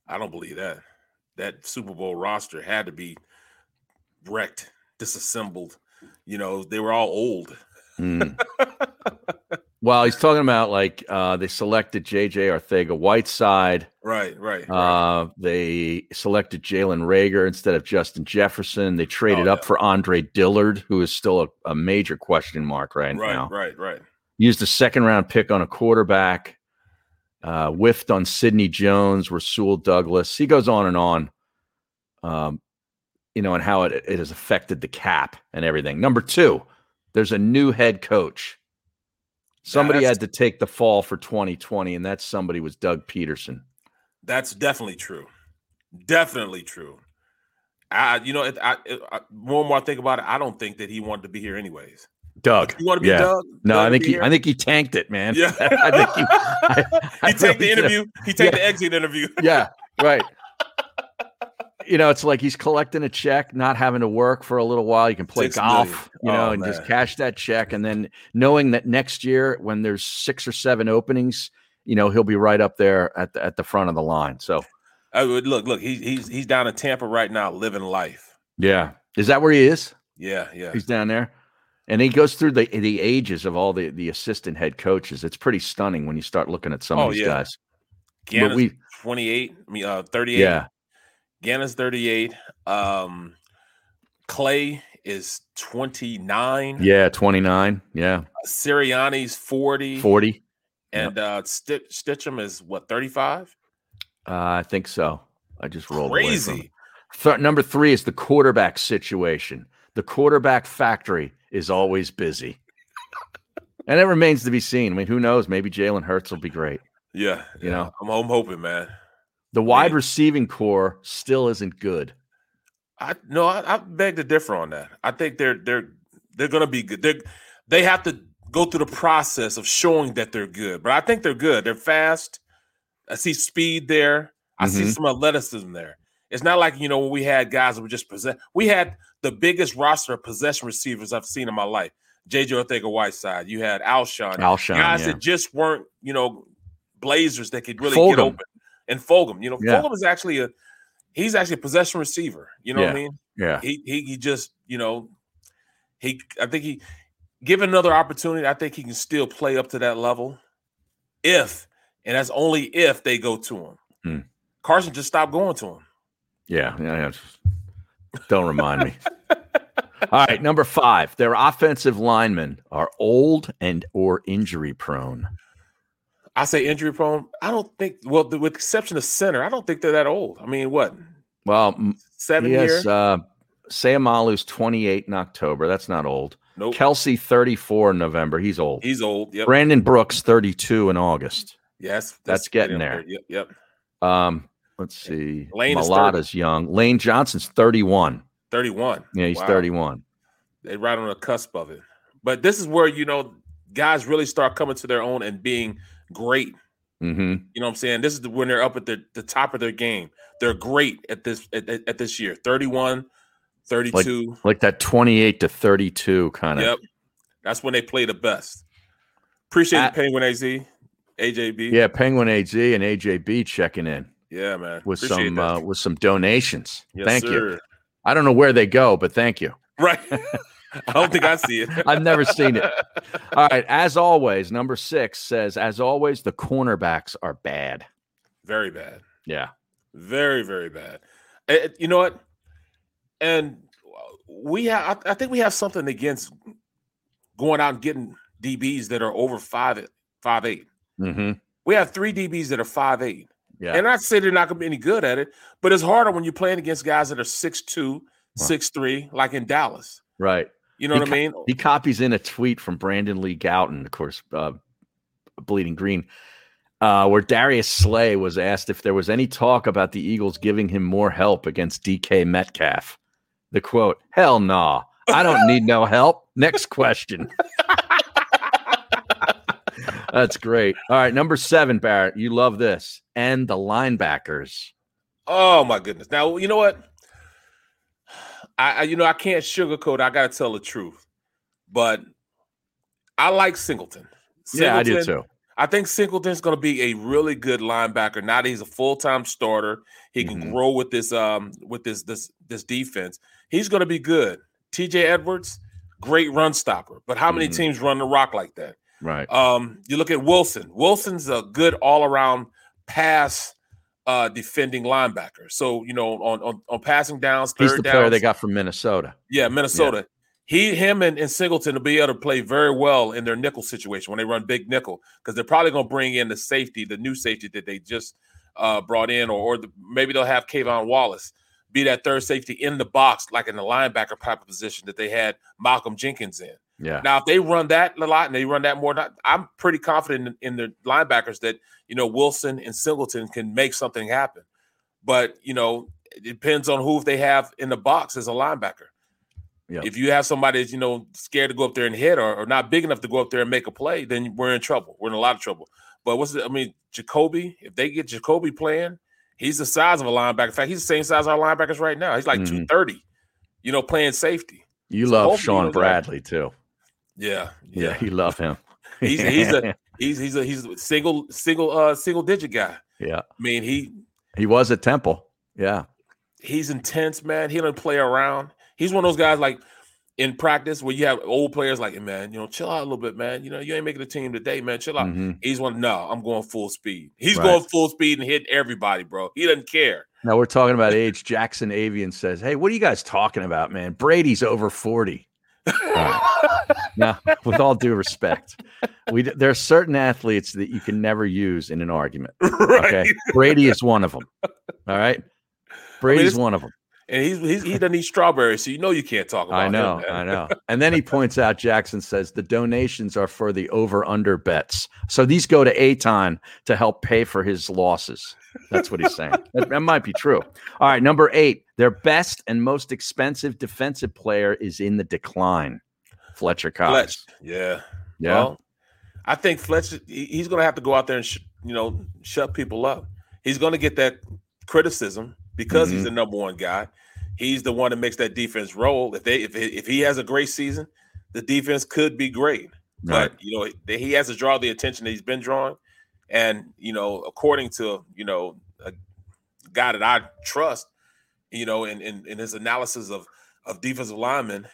[SPEAKER 3] I don't believe that. That Super Bowl roster had to be wrecked, disassembled. You know, they were all old.
[SPEAKER 2] Hmm. well, he's talking about like uh, they selected JJ Arcega-Whiteside.
[SPEAKER 3] Right, right.
[SPEAKER 2] Uh, they selected Jalen Reagor instead of Justin Jefferson. They traded
[SPEAKER 3] Oh,
[SPEAKER 2] up for Andre Dillard, who is still a, a major question mark right,
[SPEAKER 3] right,
[SPEAKER 2] now.
[SPEAKER 3] right, right.
[SPEAKER 2] Used a second round pick on a quarterback. Uh, whiffed on Sidney Jones, Rasul Douglas. He goes on and on. Um, you know, and how it, it has affected the cap and everything. Number two, there's a new head coach. Somebody had to take the fall for 2020, and that somebody was Doug Pederson.
[SPEAKER 3] That's definitely true. Definitely true. I, you know, it, I, it, I, more and more I think about it, I don't think that he wanted to be here anyways.
[SPEAKER 2] Doug.
[SPEAKER 3] You want to be
[SPEAKER 2] yeah.
[SPEAKER 3] Doug?
[SPEAKER 2] No,
[SPEAKER 3] Doug
[SPEAKER 2] I think he,
[SPEAKER 3] here?
[SPEAKER 2] I think he tanked it, man.
[SPEAKER 3] Yeah.
[SPEAKER 2] I think he, I, I
[SPEAKER 3] he take the
[SPEAKER 2] really do.
[SPEAKER 3] interview. He take
[SPEAKER 2] Yeah.
[SPEAKER 3] the exit interview.
[SPEAKER 2] yeah, right. You know, it's like he's collecting a check, not having to work for a little while. You can play
[SPEAKER 3] Six
[SPEAKER 2] golf,
[SPEAKER 3] million.
[SPEAKER 2] you know,
[SPEAKER 3] Oh,
[SPEAKER 2] and just cash that check. And then knowing that next year, when there's six or seven openings, you know, he'll be right up there at the, at the front of the line. So,
[SPEAKER 3] I would look, look. He, he's he's down in Tampa right now, living life.
[SPEAKER 2] yeah. Is that where he is?
[SPEAKER 3] Yeah, yeah.
[SPEAKER 2] He's down there. And he goes through the the ages of all the, the assistant head coaches. It's pretty stunning when you start looking at some
[SPEAKER 3] Oh,
[SPEAKER 2] of these
[SPEAKER 3] yeah.
[SPEAKER 2] guys.
[SPEAKER 3] Gannon's
[SPEAKER 2] we-
[SPEAKER 3] 28. I mean, uh, 38.
[SPEAKER 2] Yeah.
[SPEAKER 3] Gannon's 38. Um, Clay is 29.
[SPEAKER 2] Yeah, 29. Yeah.
[SPEAKER 3] Sirianni's 40.
[SPEAKER 2] 40.
[SPEAKER 3] And uh, Sti- Stitchum is what, 35?
[SPEAKER 2] Uh, I think so. I just rolled
[SPEAKER 3] Crazy.
[SPEAKER 2] Th- number three is the quarterback situation. The quarterback factory is always busy, and it remains to be seen. I mean, who knows? Maybe Jalen Hurts will be great.
[SPEAKER 3] Yeah.
[SPEAKER 2] You know,
[SPEAKER 3] I'm, I'm hoping, man.
[SPEAKER 2] The wide receiving core still isn't good.
[SPEAKER 3] I no, I, I beg to differ on that. I think they're they're they're gonna be good. They they have to go through the process of showing that they're good. But I think they're good. They're fast. I see speed there. I see
[SPEAKER 2] Mhm.
[SPEAKER 3] some athleticism there. It's not like you know when we had guys that were just possess. We had the biggest roster of possession receivers I've seen in my life. JJ Arcega-Whiteside. You had Alshon.
[SPEAKER 2] Alshon,
[SPEAKER 3] guys
[SPEAKER 2] yeah.
[SPEAKER 3] that just weren't you know blazers that could really
[SPEAKER 2] Fulgham.
[SPEAKER 3] get open. And Fulgham, you know,
[SPEAKER 2] Yeah.
[SPEAKER 3] Is actually a he's actually a possession receiver. You know what I mean?
[SPEAKER 2] Yeah.
[SPEAKER 3] He he he just, you know, he I think he given another opportunity, I think he can still play up to that level. If and that's only if they go to him.
[SPEAKER 2] Hmm.
[SPEAKER 3] Carson just stopped going to him.
[SPEAKER 2] Yeah, yeah. yeah. Don't remind me. All right, number five. Their offensive linemen are old and or injury prone.
[SPEAKER 3] I say injury prone. I don't think well, the- with the exception of center, I don't think they're that old. I mean, what?
[SPEAKER 2] Well,
[SPEAKER 3] Seven
[SPEAKER 2] yes,
[SPEAKER 3] years?
[SPEAKER 2] uh, Seumalo's 28 in October. That's not old.
[SPEAKER 3] Nope.
[SPEAKER 2] Kelce, 34 in November. He's old.
[SPEAKER 3] He's old. Yep.
[SPEAKER 2] Brandon Brooks, 32 in August.
[SPEAKER 3] Yes,
[SPEAKER 2] That's getting there.
[SPEAKER 3] Yep, yep.
[SPEAKER 2] Um, let's see.
[SPEAKER 3] Lane is
[SPEAKER 2] Mailata's young. Lane Johnson's 31.
[SPEAKER 3] 31.
[SPEAKER 2] Yeah, he's
[SPEAKER 3] Wow.
[SPEAKER 2] 31.
[SPEAKER 3] They right on the cusp of it. But this is where you know guys really start coming to their own and being great.
[SPEAKER 2] Mm-hmm.
[SPEAKER 3] You know what I'm saying? This is the, when they're up at the, the top of their game. They're great at this at, at- this year. 31,
[SPEAKER 2] Like,
[SPEAKER 3] 32.
[SPEAKER 2] like that 28 to 32 kind of.
[SPEAKER 3] yep. That's when they play the best. Appreciate
[SPEAKER 2] At-
[SPEAKER 3] Penguin AZ, AJB.
[SPEAKER 2] Yeah, Penguin AZ and AJB checking in
[SPEAKER 3] Yeah, man.
[SPEAKER 2] with
[SPEAKER 3] Appreciate
[SPEAKER 2] some uh, with some donations.
[SPEAKER 3] Yes,
[SPEAKER 2] thank you. I don't know where they go, but thank you.
[SPEAKER 3] Right. I don't think I see it.
[SPEAKER 2] I've never seen it. All right. As always, number six says, as always, the cornerbacks are bad.
[SPEAKER 3] Very bad.
[SPEAKER 2] Yeah.
[SPEAKER 3] Very, very bad. Eh, you know what? And we have, I, I think we have something against going out and getting DBs that are over five, five eight.
[SPEAKER 2] Mm-hmm.
[SPEAKER 3] We have three DBs that are five eight.
[SPEAKER 2] Yeah.
[SPEAKER 3] And to say they're not going to be any good at it, but it's harder when you're playing against guys that are six two, six three, like in Dallas.
[SPEAKER 2] Right.
[SPEAKER 3] You know
[SPEAKER 2] He
[SPEAKER 3] what I mean?
[SPEAKER 2] He copies in a tweet from Brandon Lee Gowton, of course, uh, Bleeding Green, uh, where Darius Slay was asked if there was any talk about the Eagles giving him more help against DK Metcalf. The quote, hell nah. I don't need no help. Next question. That's great. All right, number seven, Barrett. You love this. And the linebackers.
[SPEAKER 3] Oh my goodness. Now you know what? I, I you know I can't sugarcoat. I got to tell the truth, but I like Singleton. Singleton.
[SPEAKER 2] Yeah, I do too.
[SPEAKER 3] I think Singleton's going to be a really good linebacker. Now that he's a full time starter, he can
[SPEAKER 2] Mhm.
[SPEAKER 3] grow with this um with this this this defense. He's going to be good. T.J. Edwards, great run stopper, but how many
[SPEAKER 2] Mhm.
[SPEAKER 3] teams run the rock like that?
[SPEAKER 2] Right.
[SPEAKER 3] Um, you look at Wilson. Wilson's a good all around pass uh defending linebacker. So you know on on, on passing downs,
[SPEAKER 2] He's the player they got from Minnesota.
[SPEAKER 3] yeah, Minnesota. He, him, and, and Singleton will be able to play very well in their nickel situation when they run big nickel because they're probably going to bring in the safety, the new safety that they just uh, brought in, or, or the, maybe they'll have K'Von Wallace be that third safety in the box, like in the linebacker type of position that they had Malcolm Jenkins in.
[SPEAKER 2] Yeah.
[SPEAKER 3] Now, if they run that a lot and they run that more, I'm pretty confident in, in the linebackers that you know Wilson and Singleton can make something happen. But you know, it depends on who they have in the box as a linebacker.
[SPEAKER 2] Yeah.
[SPEAKER 3] If you have somebody that's you know scared to go up there and hit or, or not big enough to go up there and make a play, then we're in trouble. We're in a lot of trouble. But what's the, I mean, Jacoby, if they get Jacoby playing, he's the size of a linebacker. In fact, he's the same size as our linebackers right now. He's like
[SPEAKER 2] Mhm.
[SPEAKER 3] 230, you know, playing safety.
[SPEAKER 2] You
[SPEAKER 3] So
[SPEAKER 2] love
[SPEAKER 3] Shaun
[SPEAKER 2] Bradley too.
[SPEAKER 3] Yeah.
[SPEAKER 2] Yeah, you love him.
[SPEAKER 3] He's he's a he's he's a he's a single single uh single digit guy.
[SPEAKER 2] yeah.
[SPEAKER 3] I mean, he
[SPEAKER 2] He was at Temple. Yeah.
[SPEAKER 3] he's intense, man. He don't play around. He's one of those guys like in practice where you have old players like, man, you know, chill out a little bit, man. You know, you ain't making the team today, man. Chill out.
[SPEAKER 2] Mhm.
[SPEAKER 3] He's one, no, I'm going full speed. He's
[SPEAKER 2] Right.
[SPEAKER 3] going full speed and hitting everybody, bro. He doesn't care.
[SPEAKER 2] Now we're talking about age. Jackson Avian says, "Hey, what are you guys talking about, man? Brady's over 40." Right. now, with all due respect, we there are certain athletes that you can never use in an argument. Okay, Brady is one of them. All right, Brady's
[SPEAKER 3] it's-
[SPEAKER 2] one of them.
[SPEAKER 3] And he's, he's he doesn't eat strawberries, so you know you can't talk about
[SPEAKER 2] I know,
[SPEAKER 3] man.
[SPEAKER 2] I know. And then he points out Jackson says the donations are for the over under bets. So these go to Eytan to help pay for his losses. That's what he's saying. that, that might be true. All right, number eight, their best and most expensive defensive player is in the decline. Fletcher Cox.
[SPEAKER 3] Fletch, yeah,
[SPEAKER 2] Yeah.
[SPEAKER 3] Well, I think Fletcher he's going to have to go out there and sh- you know shut people up. He's going to get that criticism because he's
[SPEAKER 2] Mhm.
[SPEAKER 3] the number one guy. He's the one that makes that defense roll. If they if if he has a great season, the defense could be great.
[SPEAKER 2] Right.
[SPEAKER 3] But you know he has to draw the attention that he's been drawing, and you know according to you know a guy that I trust, you know in in, in his analysis of of defensive linemen,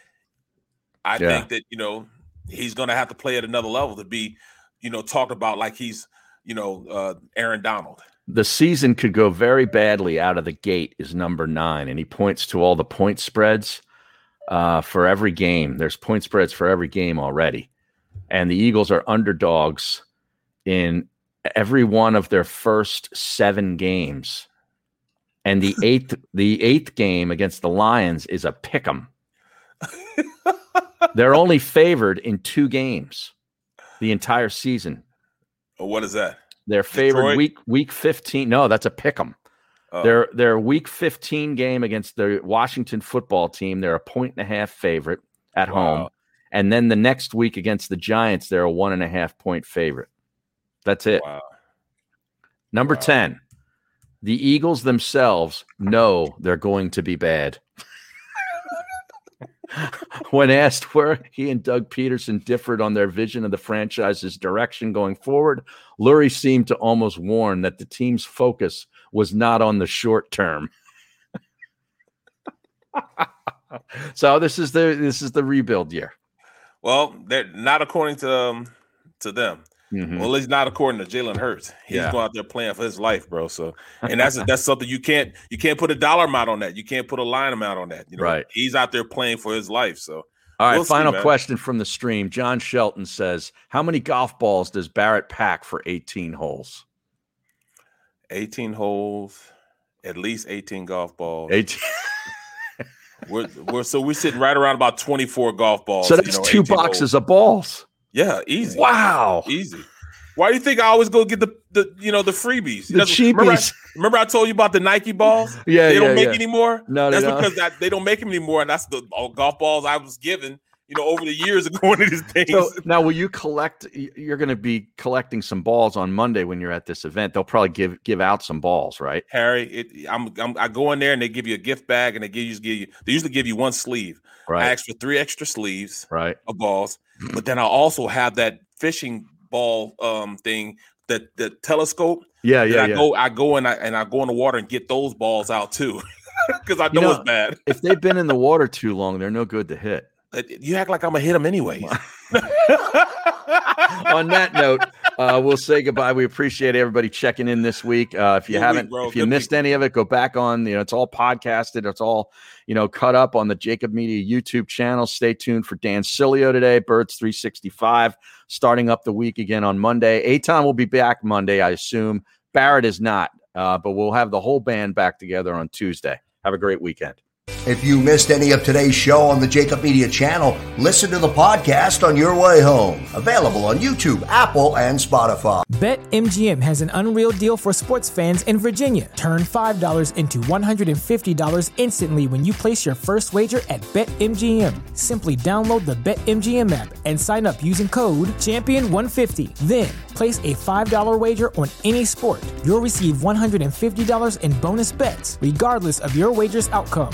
[SPEAKER 3] I
[SPEAKER 2] Yeah.
[SPEAKER 3] think that you know he's going to have to play at another level to be, you know, talked about like he's, you know, uh, Aaron Donald.
[SPEAKER 2] the season could go very badly out of the gate is number nine and he points to all the point spreads uh, for every game there's point spreads for every game already and the eagles are underdogs in every one of their first seven games and the eighth the eighth game against the lions is a pick 'em they're only favored in two games the entire season
[SPEAKER 3] Or what is that?
[SPEAKER 2] their favorite
[SPEAKER 3] Detroit?
[SPEAKER 2] week week 15. No, that's a pick 'em.
[SPEAKER 3] Oh.
[SPEAKER 2] Their their week 15 game against the Washington football team, they're a point and a half favorite at home. And then the next week against the Giants, they're a one and a half point favorite. That's it.
[SPEAKER 3] Wow.
[SPEAKER 2] Number 10. The Eagles themselves know they're going to be bad. when asked where he and Doug Pederson differed on their vision of the franchise's direction going forward, Lurie seemed to almost warn that the team's focus was not on the short term. so this is the this is the rebuild year.
[SPEAKER 3] Well, they're not according to um, to them.
[SPEAKER 2] Mhm.
[SPEAKER 3] Well, least not according to Jalen Hurts. He's
[SPEAKER 2] Yeah.
[SPEAKER 3] going out there playing for his life, bro. So, and that's that's something you can't you can't put a dollar amount on that. You can't put a line amount on that. You know,
[SPEAKER 2] Right.
[SPEAKER 3] He's out there playing for his life. So,
[SPEAKER 2] All right,
[SPEAKER 3] we'll
[SPEAKER 2] final
[SPEAKER 3] man.
[SPEAKER 2] question from the stream. John Shelton says, "How many golf balls does Barrett pack for 18 holes?"
[SPEAKER 3] 18 holes, at least 18 golf balls.
[SPEAKER 2] 18.
[SPEAKER 3] We're, we're so we're sitting right around about 24 golf balls.
[SPEAKER 2] so
[SPEAKER 3] you
[SPEAKER 2] that's
[SPEAKER 3] know,
[SPEAKER 2] two boxes
[SPEAKER 3] holes.
[SPEAKER 2] of balls.
[SPEAKER 3] Yeah, easy.
[SPEAKER 2] Wow.
[SPEAKER 3] Easy. Why do you think I always go get the, the you know the freebies?
[SPEAKER 2] The
[SPEAKER 3] That's- remember I-
[SPEAKER 2] cheapies.
[SPEAKER 3] Remember I, told you about the Nike balls?
[SPEAKER 2] Yeah,
[SPEAKER 3] they don't make
[SPEAKER 2] yeah.
[SPEAKER 3] anymore.
[SPEAKER 2] No, they
[SPEAKER 3] that's because that, they don't make them anymore, and that's the all golf balls I was given you know, over the years of going to these things.
[SPEAKER 2] So now, will you collect? You're going to be collecting some balls on Monday when you're at this event. They'll probably give give out some balls, right?
[SPEAKER 3] Harry, it, I'm, I'm, i go in there and they give you a gift bag and they give you, give you they usually give you one sleeve.
[SPEAKER 2] Right.
[SPEAKER 3] I ask for three extra sleeves,
[SPEAKER 2] right,
[SPEAKER 3] of balls. But then I also have that fishing ball um thing that the telescope.
[SPEAKER 2] Yeah, yeah,
[SPEAKER 3] I
[SPEAKER 2] yeah.
[SPEAKER 3] go I go and I and I go in the water and get those balls out too. Because I know,
[SPEAKER 2] You know,
[SPEAKER 3] it's bad.
[SPEAKER 2] if they've been in the water too long, they're no good to hit.
[SPEAKER 3] You act like I'm gonna hit him anyway.
[SPEAKER 2] on that note, uh, we'll say goodbye. We appreciate everybody checking in this week. Uh, if you
[SPEAKER 3] Good
[SPEAKER 2] haven't,
[SPEAKER 3] bro.
[SPEAKER 2] if you
[SPEAKER 3] Good
[SPEAKER 2] missed any of it, go back on. You know, it's all podcasted. It's all you know, cut up on the JAKIB Media YouTube channel. Stay tuned for Dan Sileo today. Birds 365 starting up the week again on Monday. Eytan will be back Monday, I assume. Barrett is not, uh, but we'll have the whole band back together on Tuesday. Have a great weekend.
[SPEAKER 6] If you missed any of today's show on the JAKIB Media channel, listen to the podcast on your way home. Available on YouTube, Apple, and Spotify.
[SPEAKER 13] BetMGM has an unreal deal for sports fans in Virginia. Turn $5 into $150 instantly when you place your first wager at BetMGM. Simply download the BetMGM app and sign up using code Champion150. Then place a $5 wager on any sport. You'll receive $150 in bonus bets, regardless of your wager's outcome.